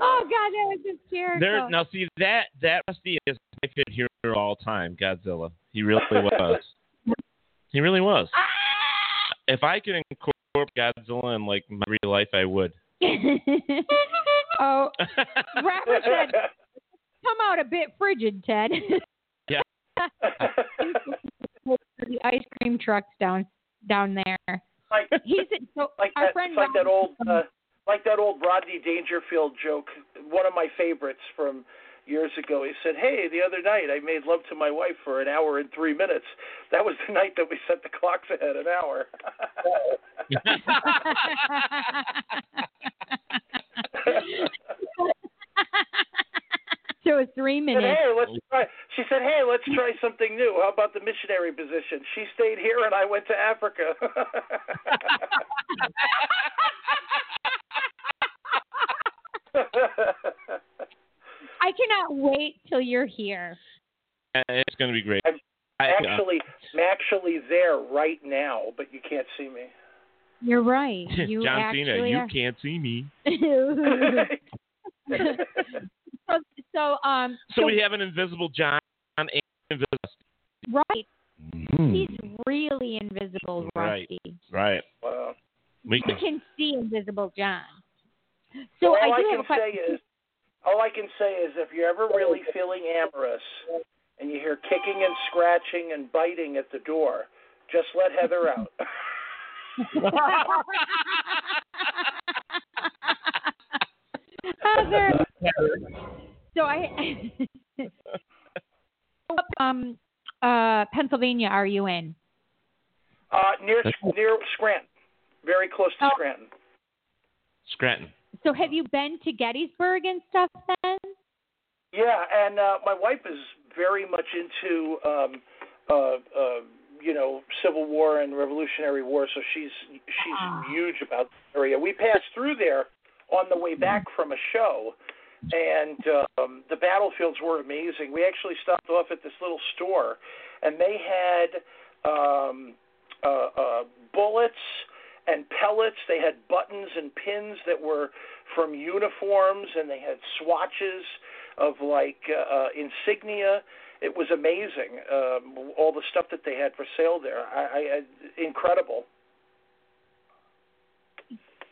oh God, that was hysterical. There now see that that Rusty is my favorite hero of all time, Godzilla. He really (laughs) was. he really was. If I could incorporate Godzilla in like my real life, I would. (laughs) oh, (laughs) Robert said, "Come out a bit frigid, Ted." Yeah. the ice cream trucks down down there. like He's so like our that, friend it's like that old uh, like that old Rodney Dangerfield joke. One of my favorites from years ago. He said, "Hey, the other night I made love to my wife for an hour and three minutes. That was the (laughs) night that we set the clocks ahead an hour." so it's three said, minutes. hey, let's try. She said, "Hey, let's try something new. How about the missionary position?" She stayed here, and I went to Africa. (laughs) (laughs) I cannot wait till you're here. it's going to be great. I'm uh, actually, I'm actually there right now, but you can't see me. You're right. (laughs) You John Cena, you are. can't see me. so, (laughs) so, um, So we have an invisible John and invisible. right. Hmm. He's really invisible, Right. Rusty. Right. Wow. We You can see invisible John. So all I I, do can have a question. say is, all I can say is, if you're ever really feeling amorous and you hear kicking and scratching and biting at the door, just let Heather out. (laughs) Heather. (laughs) So I, (laughs) what, um, uh, Pennsylvania are you in? Uh, near near Scranton, very close to Oh. Scranton. Scranton. So have you been to Gettysburg and stuff then? Yeah, and uh, my wife is very much into, um, uh, uh, you know, Civil War and Revolutionary War, so she's she's Ah. huge about the area. We passed through there on the way back from a show, and um, the battlefields were amazing. We actually stopped off at this little store, and they had um, uh, uh, bullets and pellets. They had buttons and pins that were from uniforms, and they had swatches of like uh, uh, insignia. It was amazing, um, all the stuff that they had for sale there. I, I, I incredible.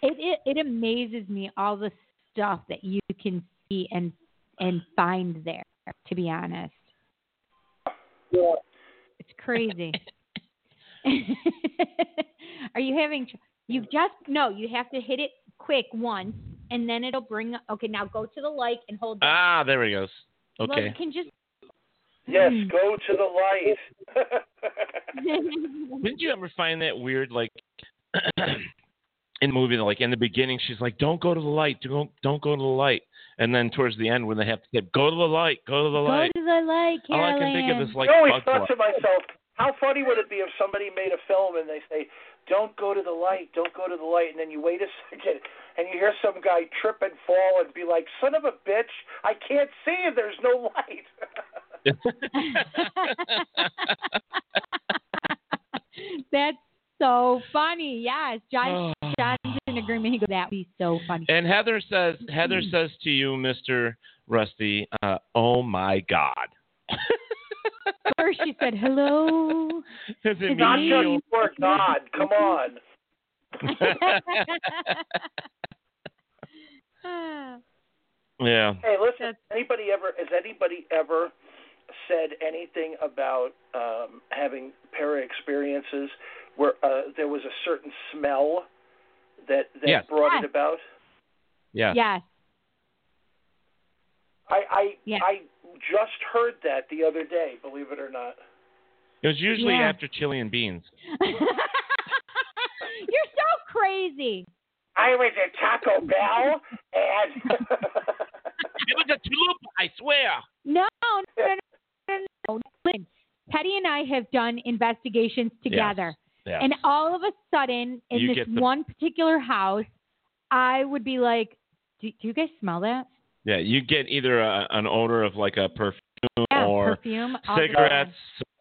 It, it it amazes me all the stuff that you can see and and find there. To be honest, yeah. it's crazy. (laughs) Are you having? tr- You just no. You have to hit it quick once, and then it'll bring. Up. Okay, now go to the light and hold. That. Ah, there he goes. Okay. Well, Okay. you can just. Yes, go to the light. (laughs) Didn't you ever find that weird, like (clears throat) in the movie, like in the beginning, she's like, "Don't go to the light, don't don't go to the light," and then towards the end, when they have to say, "Go to the light, go to the Go light," to the light, all I Carolyn. can think of is like I always thought to myself, how funny would it be if somebody made a film and they say, "Don't go to the light, don't go to the light," and then you wait a (laughs) second and you hear some guy trip and fall and be like, "Son of a bitch, I can't see if there's no light." (laughs) That's so funny. Yes, John. (sighs) John's in agreement. He goes, "That would be so funny." And Heather says, Heather says to you, Mister Rusty, uh, "Oh my God." (laughs) First, she said, "Hello." (laughs) Is it Not me? just for God. Come on. (laughs) yeah. Hey, listen. Anybody ever? Has anybody ever said anything about um, having para experiences where uh, there was a certain smell that that Yes. brought Yes. it about? Yeah. Yes. I I Yeah. I just heard that the other day. Believe it or not. It was usually Yeah. after chili and beans. (laughs) You're so crazy. I was at Taco Bell and (laughs) It was a chalupa, I swear. No, no, no, no, no. Listen, Teddy and I have done investigations together, Yes. and all of a sudden, in You this the- one particular house, I would be like, "Do, do you guys smell that? Yeah, you get either a, an odor of like a perfume Yeah, or perfume, cigarettes,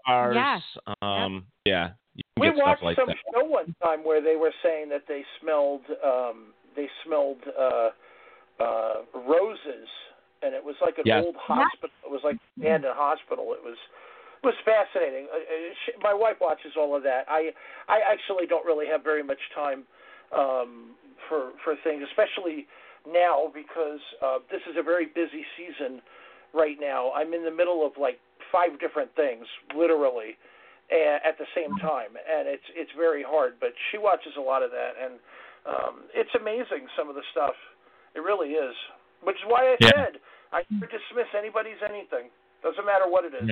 cigars. Yes. Um, yeah, you can we get stuff watched like some that. show one time where they were saying that they smelled um they smelled uh uh roses and it was like an Yes. old hospital it was like an abandoned hospital it was it was fascinating uh, uh, she, my wife watches all of that i i actually don't really have very much time um for for things especially now because uh this is a very busy season right now i'm in the middle of like five different things literally at the same time, and it's it's very hard. But she watches a lot of that, and um, it's amazing some of the stuff. It really is, which is why I Yeah. said I never dismiss anybody's anything. Doesn't matter what it is.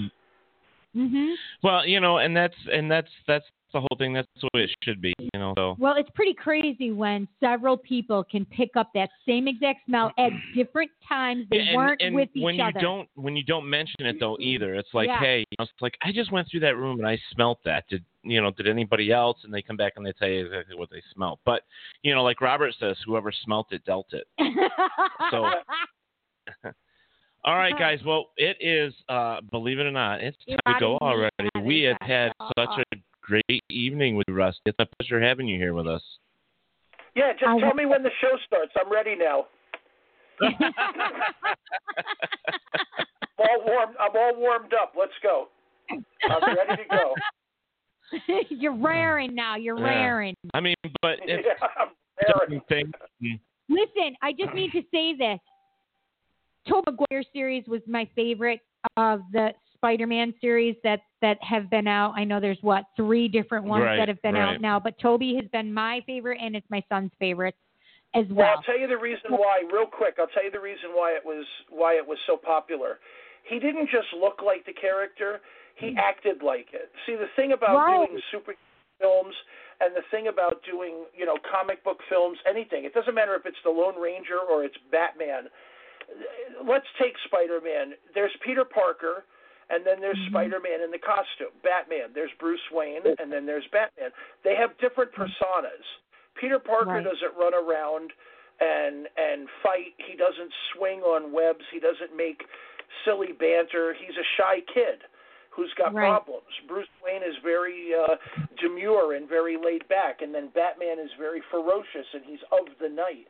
Hmm Well, you know, and that's and that's that's the whole thing. That's the way it should be. You know, so Well, it's pretty crazy when several people can pick up that same exact smell at different times. They Yeah, and, weren't and with each other. when you don't when you don't mention it though either, it's like, Yeah. hey, you know, it's like I just went through that room and I smelt that. Did you know? Did anybody else? And they come back and they tell you exactly what they smelt. But you know, like Robert says, whoever smelt it dealt it. (laughs) So, (laughs) All right, guys. Well, it is. Uh, believe it or not, it's You're time to go already. We have had Oh. such a great evening with you, Rusty. It's a pleasure having you here with us. Yeah, just I tell me when the show starts. I'm ready now. (laughs) I'm all warmed. I'm all warmed up. Let's go. I'm ready to go. (laughs) You're raring now. You're Yeah. raring. I mean, but (laughs) it's Yeah, I'm raring. certain things. Listen, I just need to say this. Tobey Maguire series was my favorite of the Spider-Man series that that have been out. I know there's what three different ones Right, that have been right. out now, but Tobey has been my favorite, and it's my son's favorite as Well, well. I'll tell you the reason why, real quick. I'll tell you the reason why it was why it was so popular. He didn't just look like the character; he mm. acted like it. See, the thing about Right. doing super films and the thing about doing, you know, comic book films, anything. It doesn't matter if it's the Lone Ranger or it's Batman. Let's take Spider-Man. There's Peter Parker, and then there's Spider-Man in the costume. Batman. There's Bruce Wayne, and then there's Batman. They have different personas. Peter Parker Right. doesn't run around and and fight. He doesn't swing on webs. He doesn't make silly banter. He's a shy kid who's got Right. problems. Bruce Wayne is very uh, demure and very laid back, and then Batman is very ferocious and he's of the night.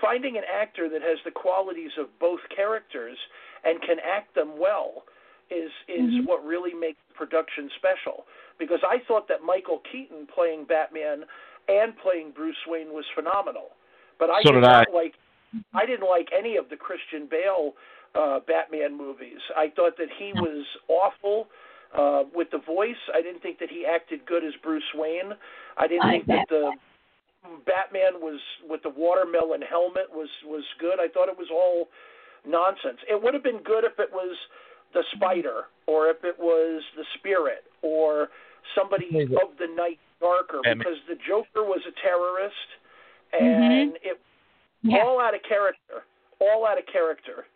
Finding an actor that has the qualities of both characters and can act them well is is Mhm. what really makes the production special. Because I thought that Michael Keaton playing Batman and playing Bruce Wayne was phenomenal, but I So did did I. not like I didn't like any of the Christian Bale uh, Batman movies. I thought that he was awful uh, with the voice. I didn't think that he acted good as Bruce Wayne. I didn't I think that the Batman was with the watermelon helmet was was good. I thought it was all nonsense. It would have been good if it was the Spider or if it was the Spirit or somebody of the night darker Batman. because the Joker was a terrorist mm-hmm. and it Yeah. all out of character, all out of character,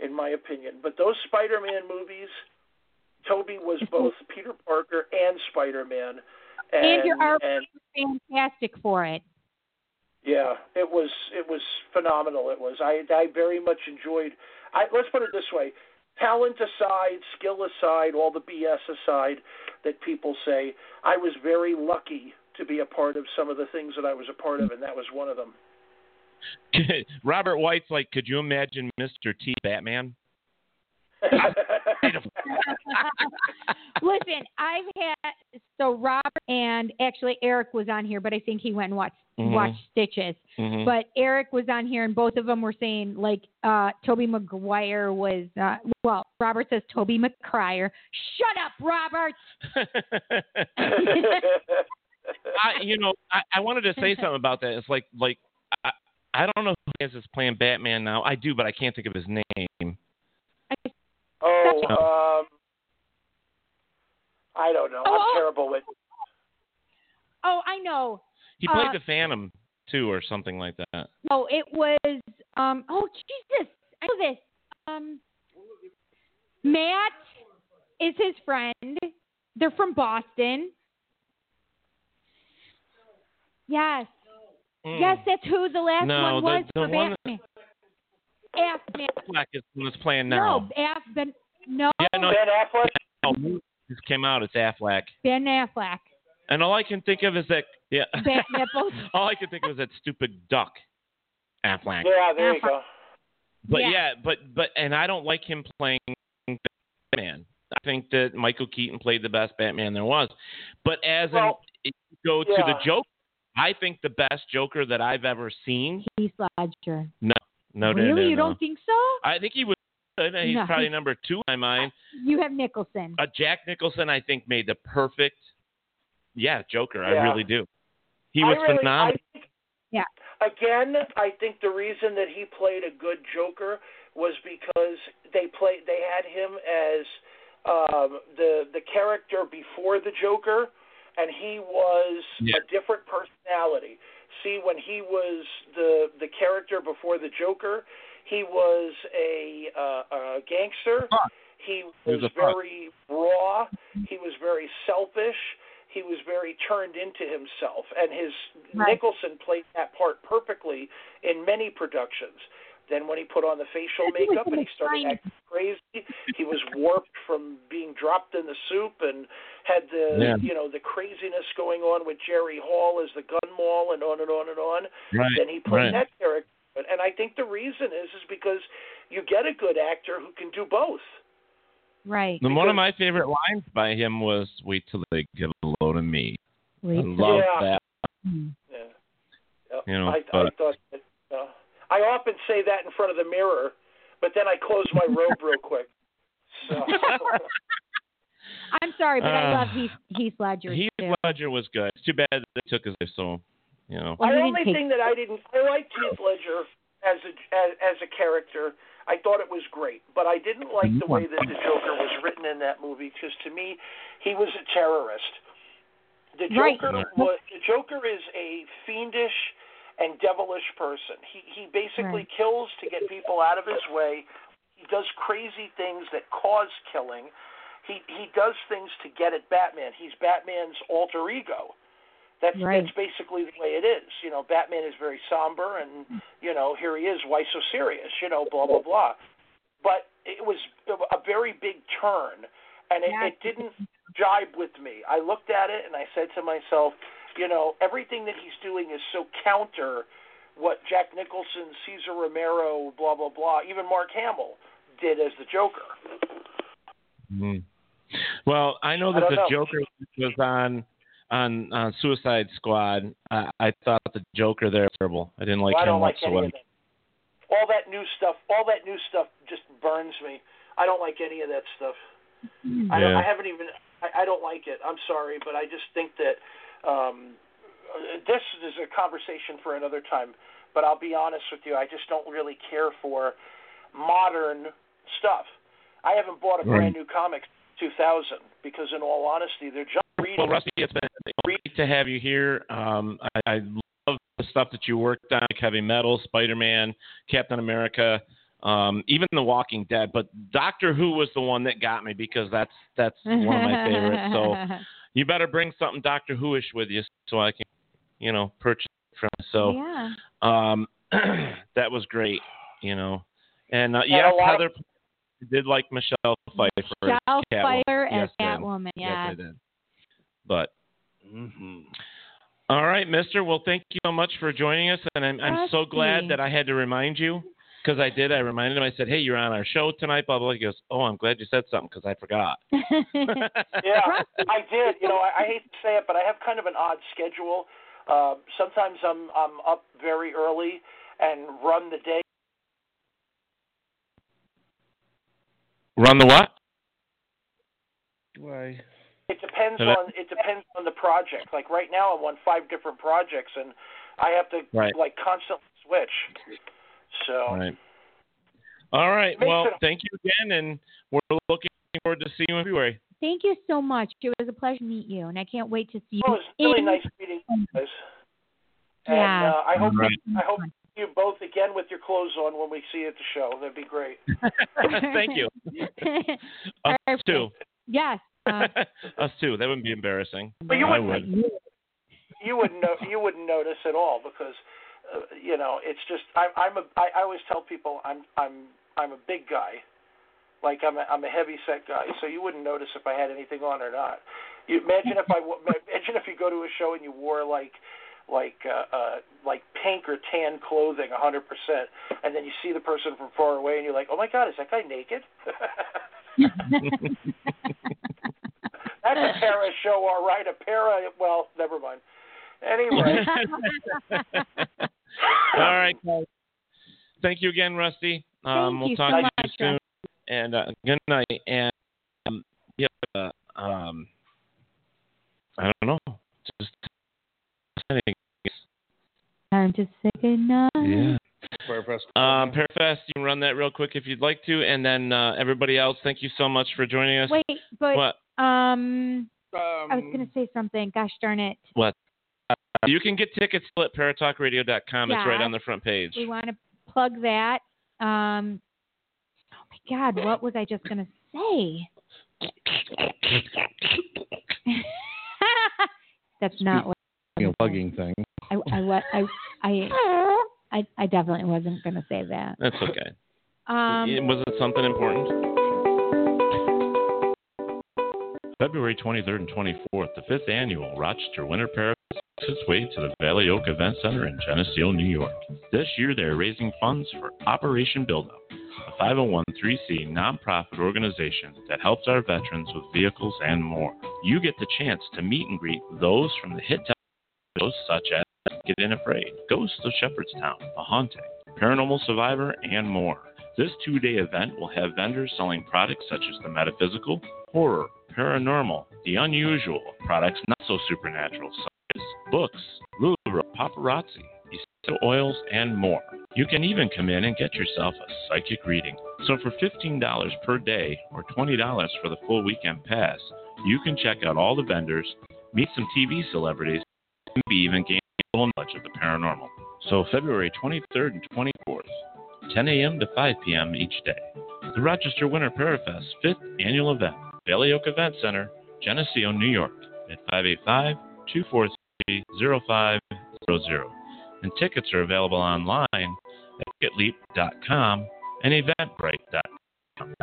in my opinion. But those Spider-Man movies, Tobey was mm-hmm. both Peter Parker and Spider-Man, and And your art and was fantastic for it. yeah, it was it was phenomenal. It was. I I very much enjoyed. I let's put it this way: talent aside, skill aside, all the BS aside that people say, I was very lucky to be a part of some of the things that I was a part of, and that was one of them. (laughs) Robert White's like, could you imagine Mr. T Batman? (laughs) (laughs) Listen, I've had so Robert and actually Eric was on here, but I think he went and watched Mhm. watched Stitches. Mhm. But Eric was on here, and both of them were saying like uh Tobey Maguire was uh, well. Robert says Toby McCryer. Shut up, Robert. (laughs) (laughs) I, you know, I, I wanted to say something about that. It's like, like I, I don't know who is playing Batman now. I do, but I can't think of his name. Oh, um, I don't know. Oh, I'm terrible with. Oh, I know. He played Uh, the Phantom too, or something like that. No, it was um oh Jesus. I know this. Um Matt is his friend. They're from Boston. Yes. Mm. Yes, that's who the last No, one was the for one that- Batman. Af, man, Affleck is the one that's playing now. no, Af, ben, no, Yeah, no, Ben Affleck. no, this came out. It's Affleck, Ben Affleck. and all I can think of is that. Yeah. Bat (laughs) nipples. all I can think of is that stupid duck, Affleck. Yeah, there you go. But Yeah. yeah. but but and I don't like him playing Batman. I think that Michael Keaton played the best Batman there was. But as Well, an if you go to the yeah. Joker, I think the best Joker that I've ever seen. Heath Ledger. No, no, no, really? no, you no. don't think so? I think he was. He's No, probably number two in my mind. You have Nicholson. Uh, Jack Nicholson, I think, made the perfect, yeah, Joker. I really do. He was really, phenomenal. Think, Yeah. Again, I think the reason that he played a good Joker was because they played. They had him as um, the the character before the Joker, and he was Yeah. a different personality. See, when he was the the character before the Joker, he was a, uh, a gangster. He He was was very raw. He was very selfish. He was very turned into himself, and his Right. Nicholson played that part perfectly in many productions. Then when he put on the facial makeup and he started acting crazy, he was (laughs) warped from being dropped in the soup and had the Yeah. you know the craziness going on with Jerry Hall as the gun mall and on and on and on. Right, Then he played right. that character, and I think the reason is is because you get a good actor who can do both. Right. And one of my favorite lines by him was, "Wait till they get a load of me." Wait I love Yeah. that. Yeah. You know, I, I thought that, I often say that in front of the mirror, but then I close my robe real quick. So. I'm sorry, but I Uh, love Heath, Heath Ledger Heath too. Ledger was good. It's too bad that they took his life. So, you know. Well, he the only thing that I didn't, I liked Heath Ledger as a as, as a character. I thought it was great, but I didn't like the way that the Joker was written in that movie because to me, he was a terrorist. The Right. Joker was the Joker is a fiendish and devilish person. He he basically Right. kills to get people out of his way. He does crazy things that cause killing. He he does things to get at Batman. He's Batman's alter ego. That's Right. that's basically the way it is. You know, Batman is very somber, and you know, here he is, why so serious? You know, blah blah blah. But it was a very big turn, and it, it didn't jibe with me. I looked at it and I said to myself, you know, everything that he's doing is so counter what Jack Nicholson, Cesar Romero, blah blah blah, even Mark Hamill did as the Joker. Mhm. Well, I know that don't the know. Joker was on on on Suicide Squad. I, I thought the Joker there was terrible. I didn't like Well, I him don't like whatsoever. of. All that new stuff, all that new stuff just burns me. I don't like any of that stuff. I, don't, I haven't even. I, I don't like it. I'm sorry, but I just think that um, this is a conversation for another time. But I'll be honest with you, I just don't really care for modern stuff. I haven't bought a Right. brand new comic since 2000 because, in all honesty, they're just reading. Well, Rusty, it's been great to have you here. Um, I, I love the stuff that you worked on, like Heavy Metal, Spider-Man, Captain America, um, even The Walking Dead. But Doctor Who was the one that got me because that's that's one of my favorites. So (laughs) you better bring something Doctor Who-ish with you so I can, you know, purchase it from. So yeah. um, (clears throat) that was great, you know. And uh, yes, of- Heather did like Michelle Pfeiffer. Michelle Catwoman. Pfeiffer as Yes. Catwoman, yeah. Yes, I did. But all right, Mister. Well, thank you so much for joining us, and I'm, I'm so glad that I had to remind you because I did. I reminded him. I said, "Hey, you're on our show tonight." Blah blah. He goes, "Oh, I'm glad you said something because I forgot." (laughs) Yeah, I did. You know, I, I hate to say it, but I have kind of an odd schedule. Uh, sometimes I'm I'm up very early and run the day. Run the what? Why? It depends Hello? on it depends on the project. Like right now, I'm on five different projects, and I have to Right. like constantly switch. So All right. All right. Well, thank you again, and we're looking forward to seeing you in February. Thank you so much. It was a pleasure to meet you, and I can't wait to see you. well, it was really in- nice meeting you guys. And Yeah. uh, I hope All right. I hope you both again with your clothes on when we see you at the show. That'd be great. (laughs) thank you. (laughs) Us Perfect. too. Yes. Uh, (laughs) Us too. That wouldn't be embarrassing. But you wouldn't. would. you wouldn't know you wouldn't notice at all because uh, you know it's just I'm I'm a I, I always tell people I'm I'm I'm a big guy, like I'm a, I'm a heavy set guy, so you wouldn't notice if I had anything on or not. You imagine if I imagine if you go to a show and you wore like like uh, uh like pink or tan clothing a hundred percent and then you see the person from far away and you're like oh my god is that guy naked? (laughs) That's a para show all right a para well never mind. Anyway (laughs) (laughs) All right, guys. Thank you again, Rusty. Um, Thank we'll you talk so to much, you soon. And uh, good night. And um, yeah, uh, um, I don't know. Just Time to say goodnight. yeah. Um, Parafest, you can run that real quick if you'd like to, and then uh, everybody else, thank you so much for joining us. Wait, but What? um, I was gonna say something. Gosh darn it. What? Uh, you can get tickets at paratalkradio.com. It's right on the front page. We want to plug that. Um, oh my God, what was I just gonna say? (laughs) That's not what You know, bugging thing. I I I I I, I definitely wasn't going to say that. That's okay. Um, It- was it something important? February 23rd and 24th, the fifth annual Rochester Winter Parafest makes its way to the Valley Oak Event Center in Geneseo, New York. This year, they are raising funds for Operation Buildup, a 501c nonprofit organization that helps our veterans with vehicles and more. You get the chance to meet and greet those from the hit shows such as Get In Afraid, Ghost of Shepherdstown, The Haunting, Paranormal Survivor, and more. This two day event will have vendors selling products such as the metaphysical, horror, paranormal, the unusual, products not so supernatural, such as books, lulu, paparazzi, essential oils, and more. You can even come in and get yourself a psychic reading. So for $15 per day or $20 for the full weekend pass, you can check out all the vendors, meet some TV celebrities, and be even gain a little knowledge of the paranormal. So February 23rd and 24th, 10 a.m. to 5 p.m. each day. The Rochester Winter Parafest 5th annual event, Valley Oak Event Center, Geneseo, New York, at 585 243 0500. And tickets are available online at ticketleap.com and eventbrite.com.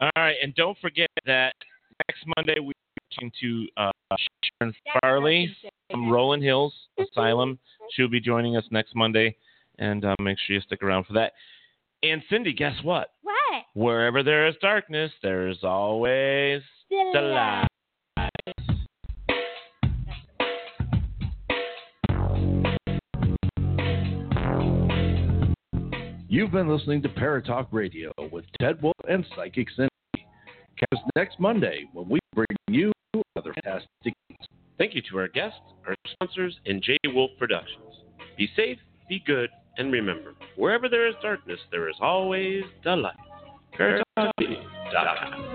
All right, and don't forget that next Monday we're talking to uh, Sharon Farley from Rolling Hills Asylum. She'll be joining us next Monday, and uh, make sure you stick around for that. And Cindy, guess what? What? Wherever there is darkness, there is always the light. You've been listening to Paratalk Radio with Ted Wolf and Psychic Cindy. Catch us next Monday when we bring you another fantastic. Thank you to our guests, our sponsors, and J Wolf Productions. Be safe, be good, and remember, wherever there is darkness, there is always the light. CareTalkTV.com.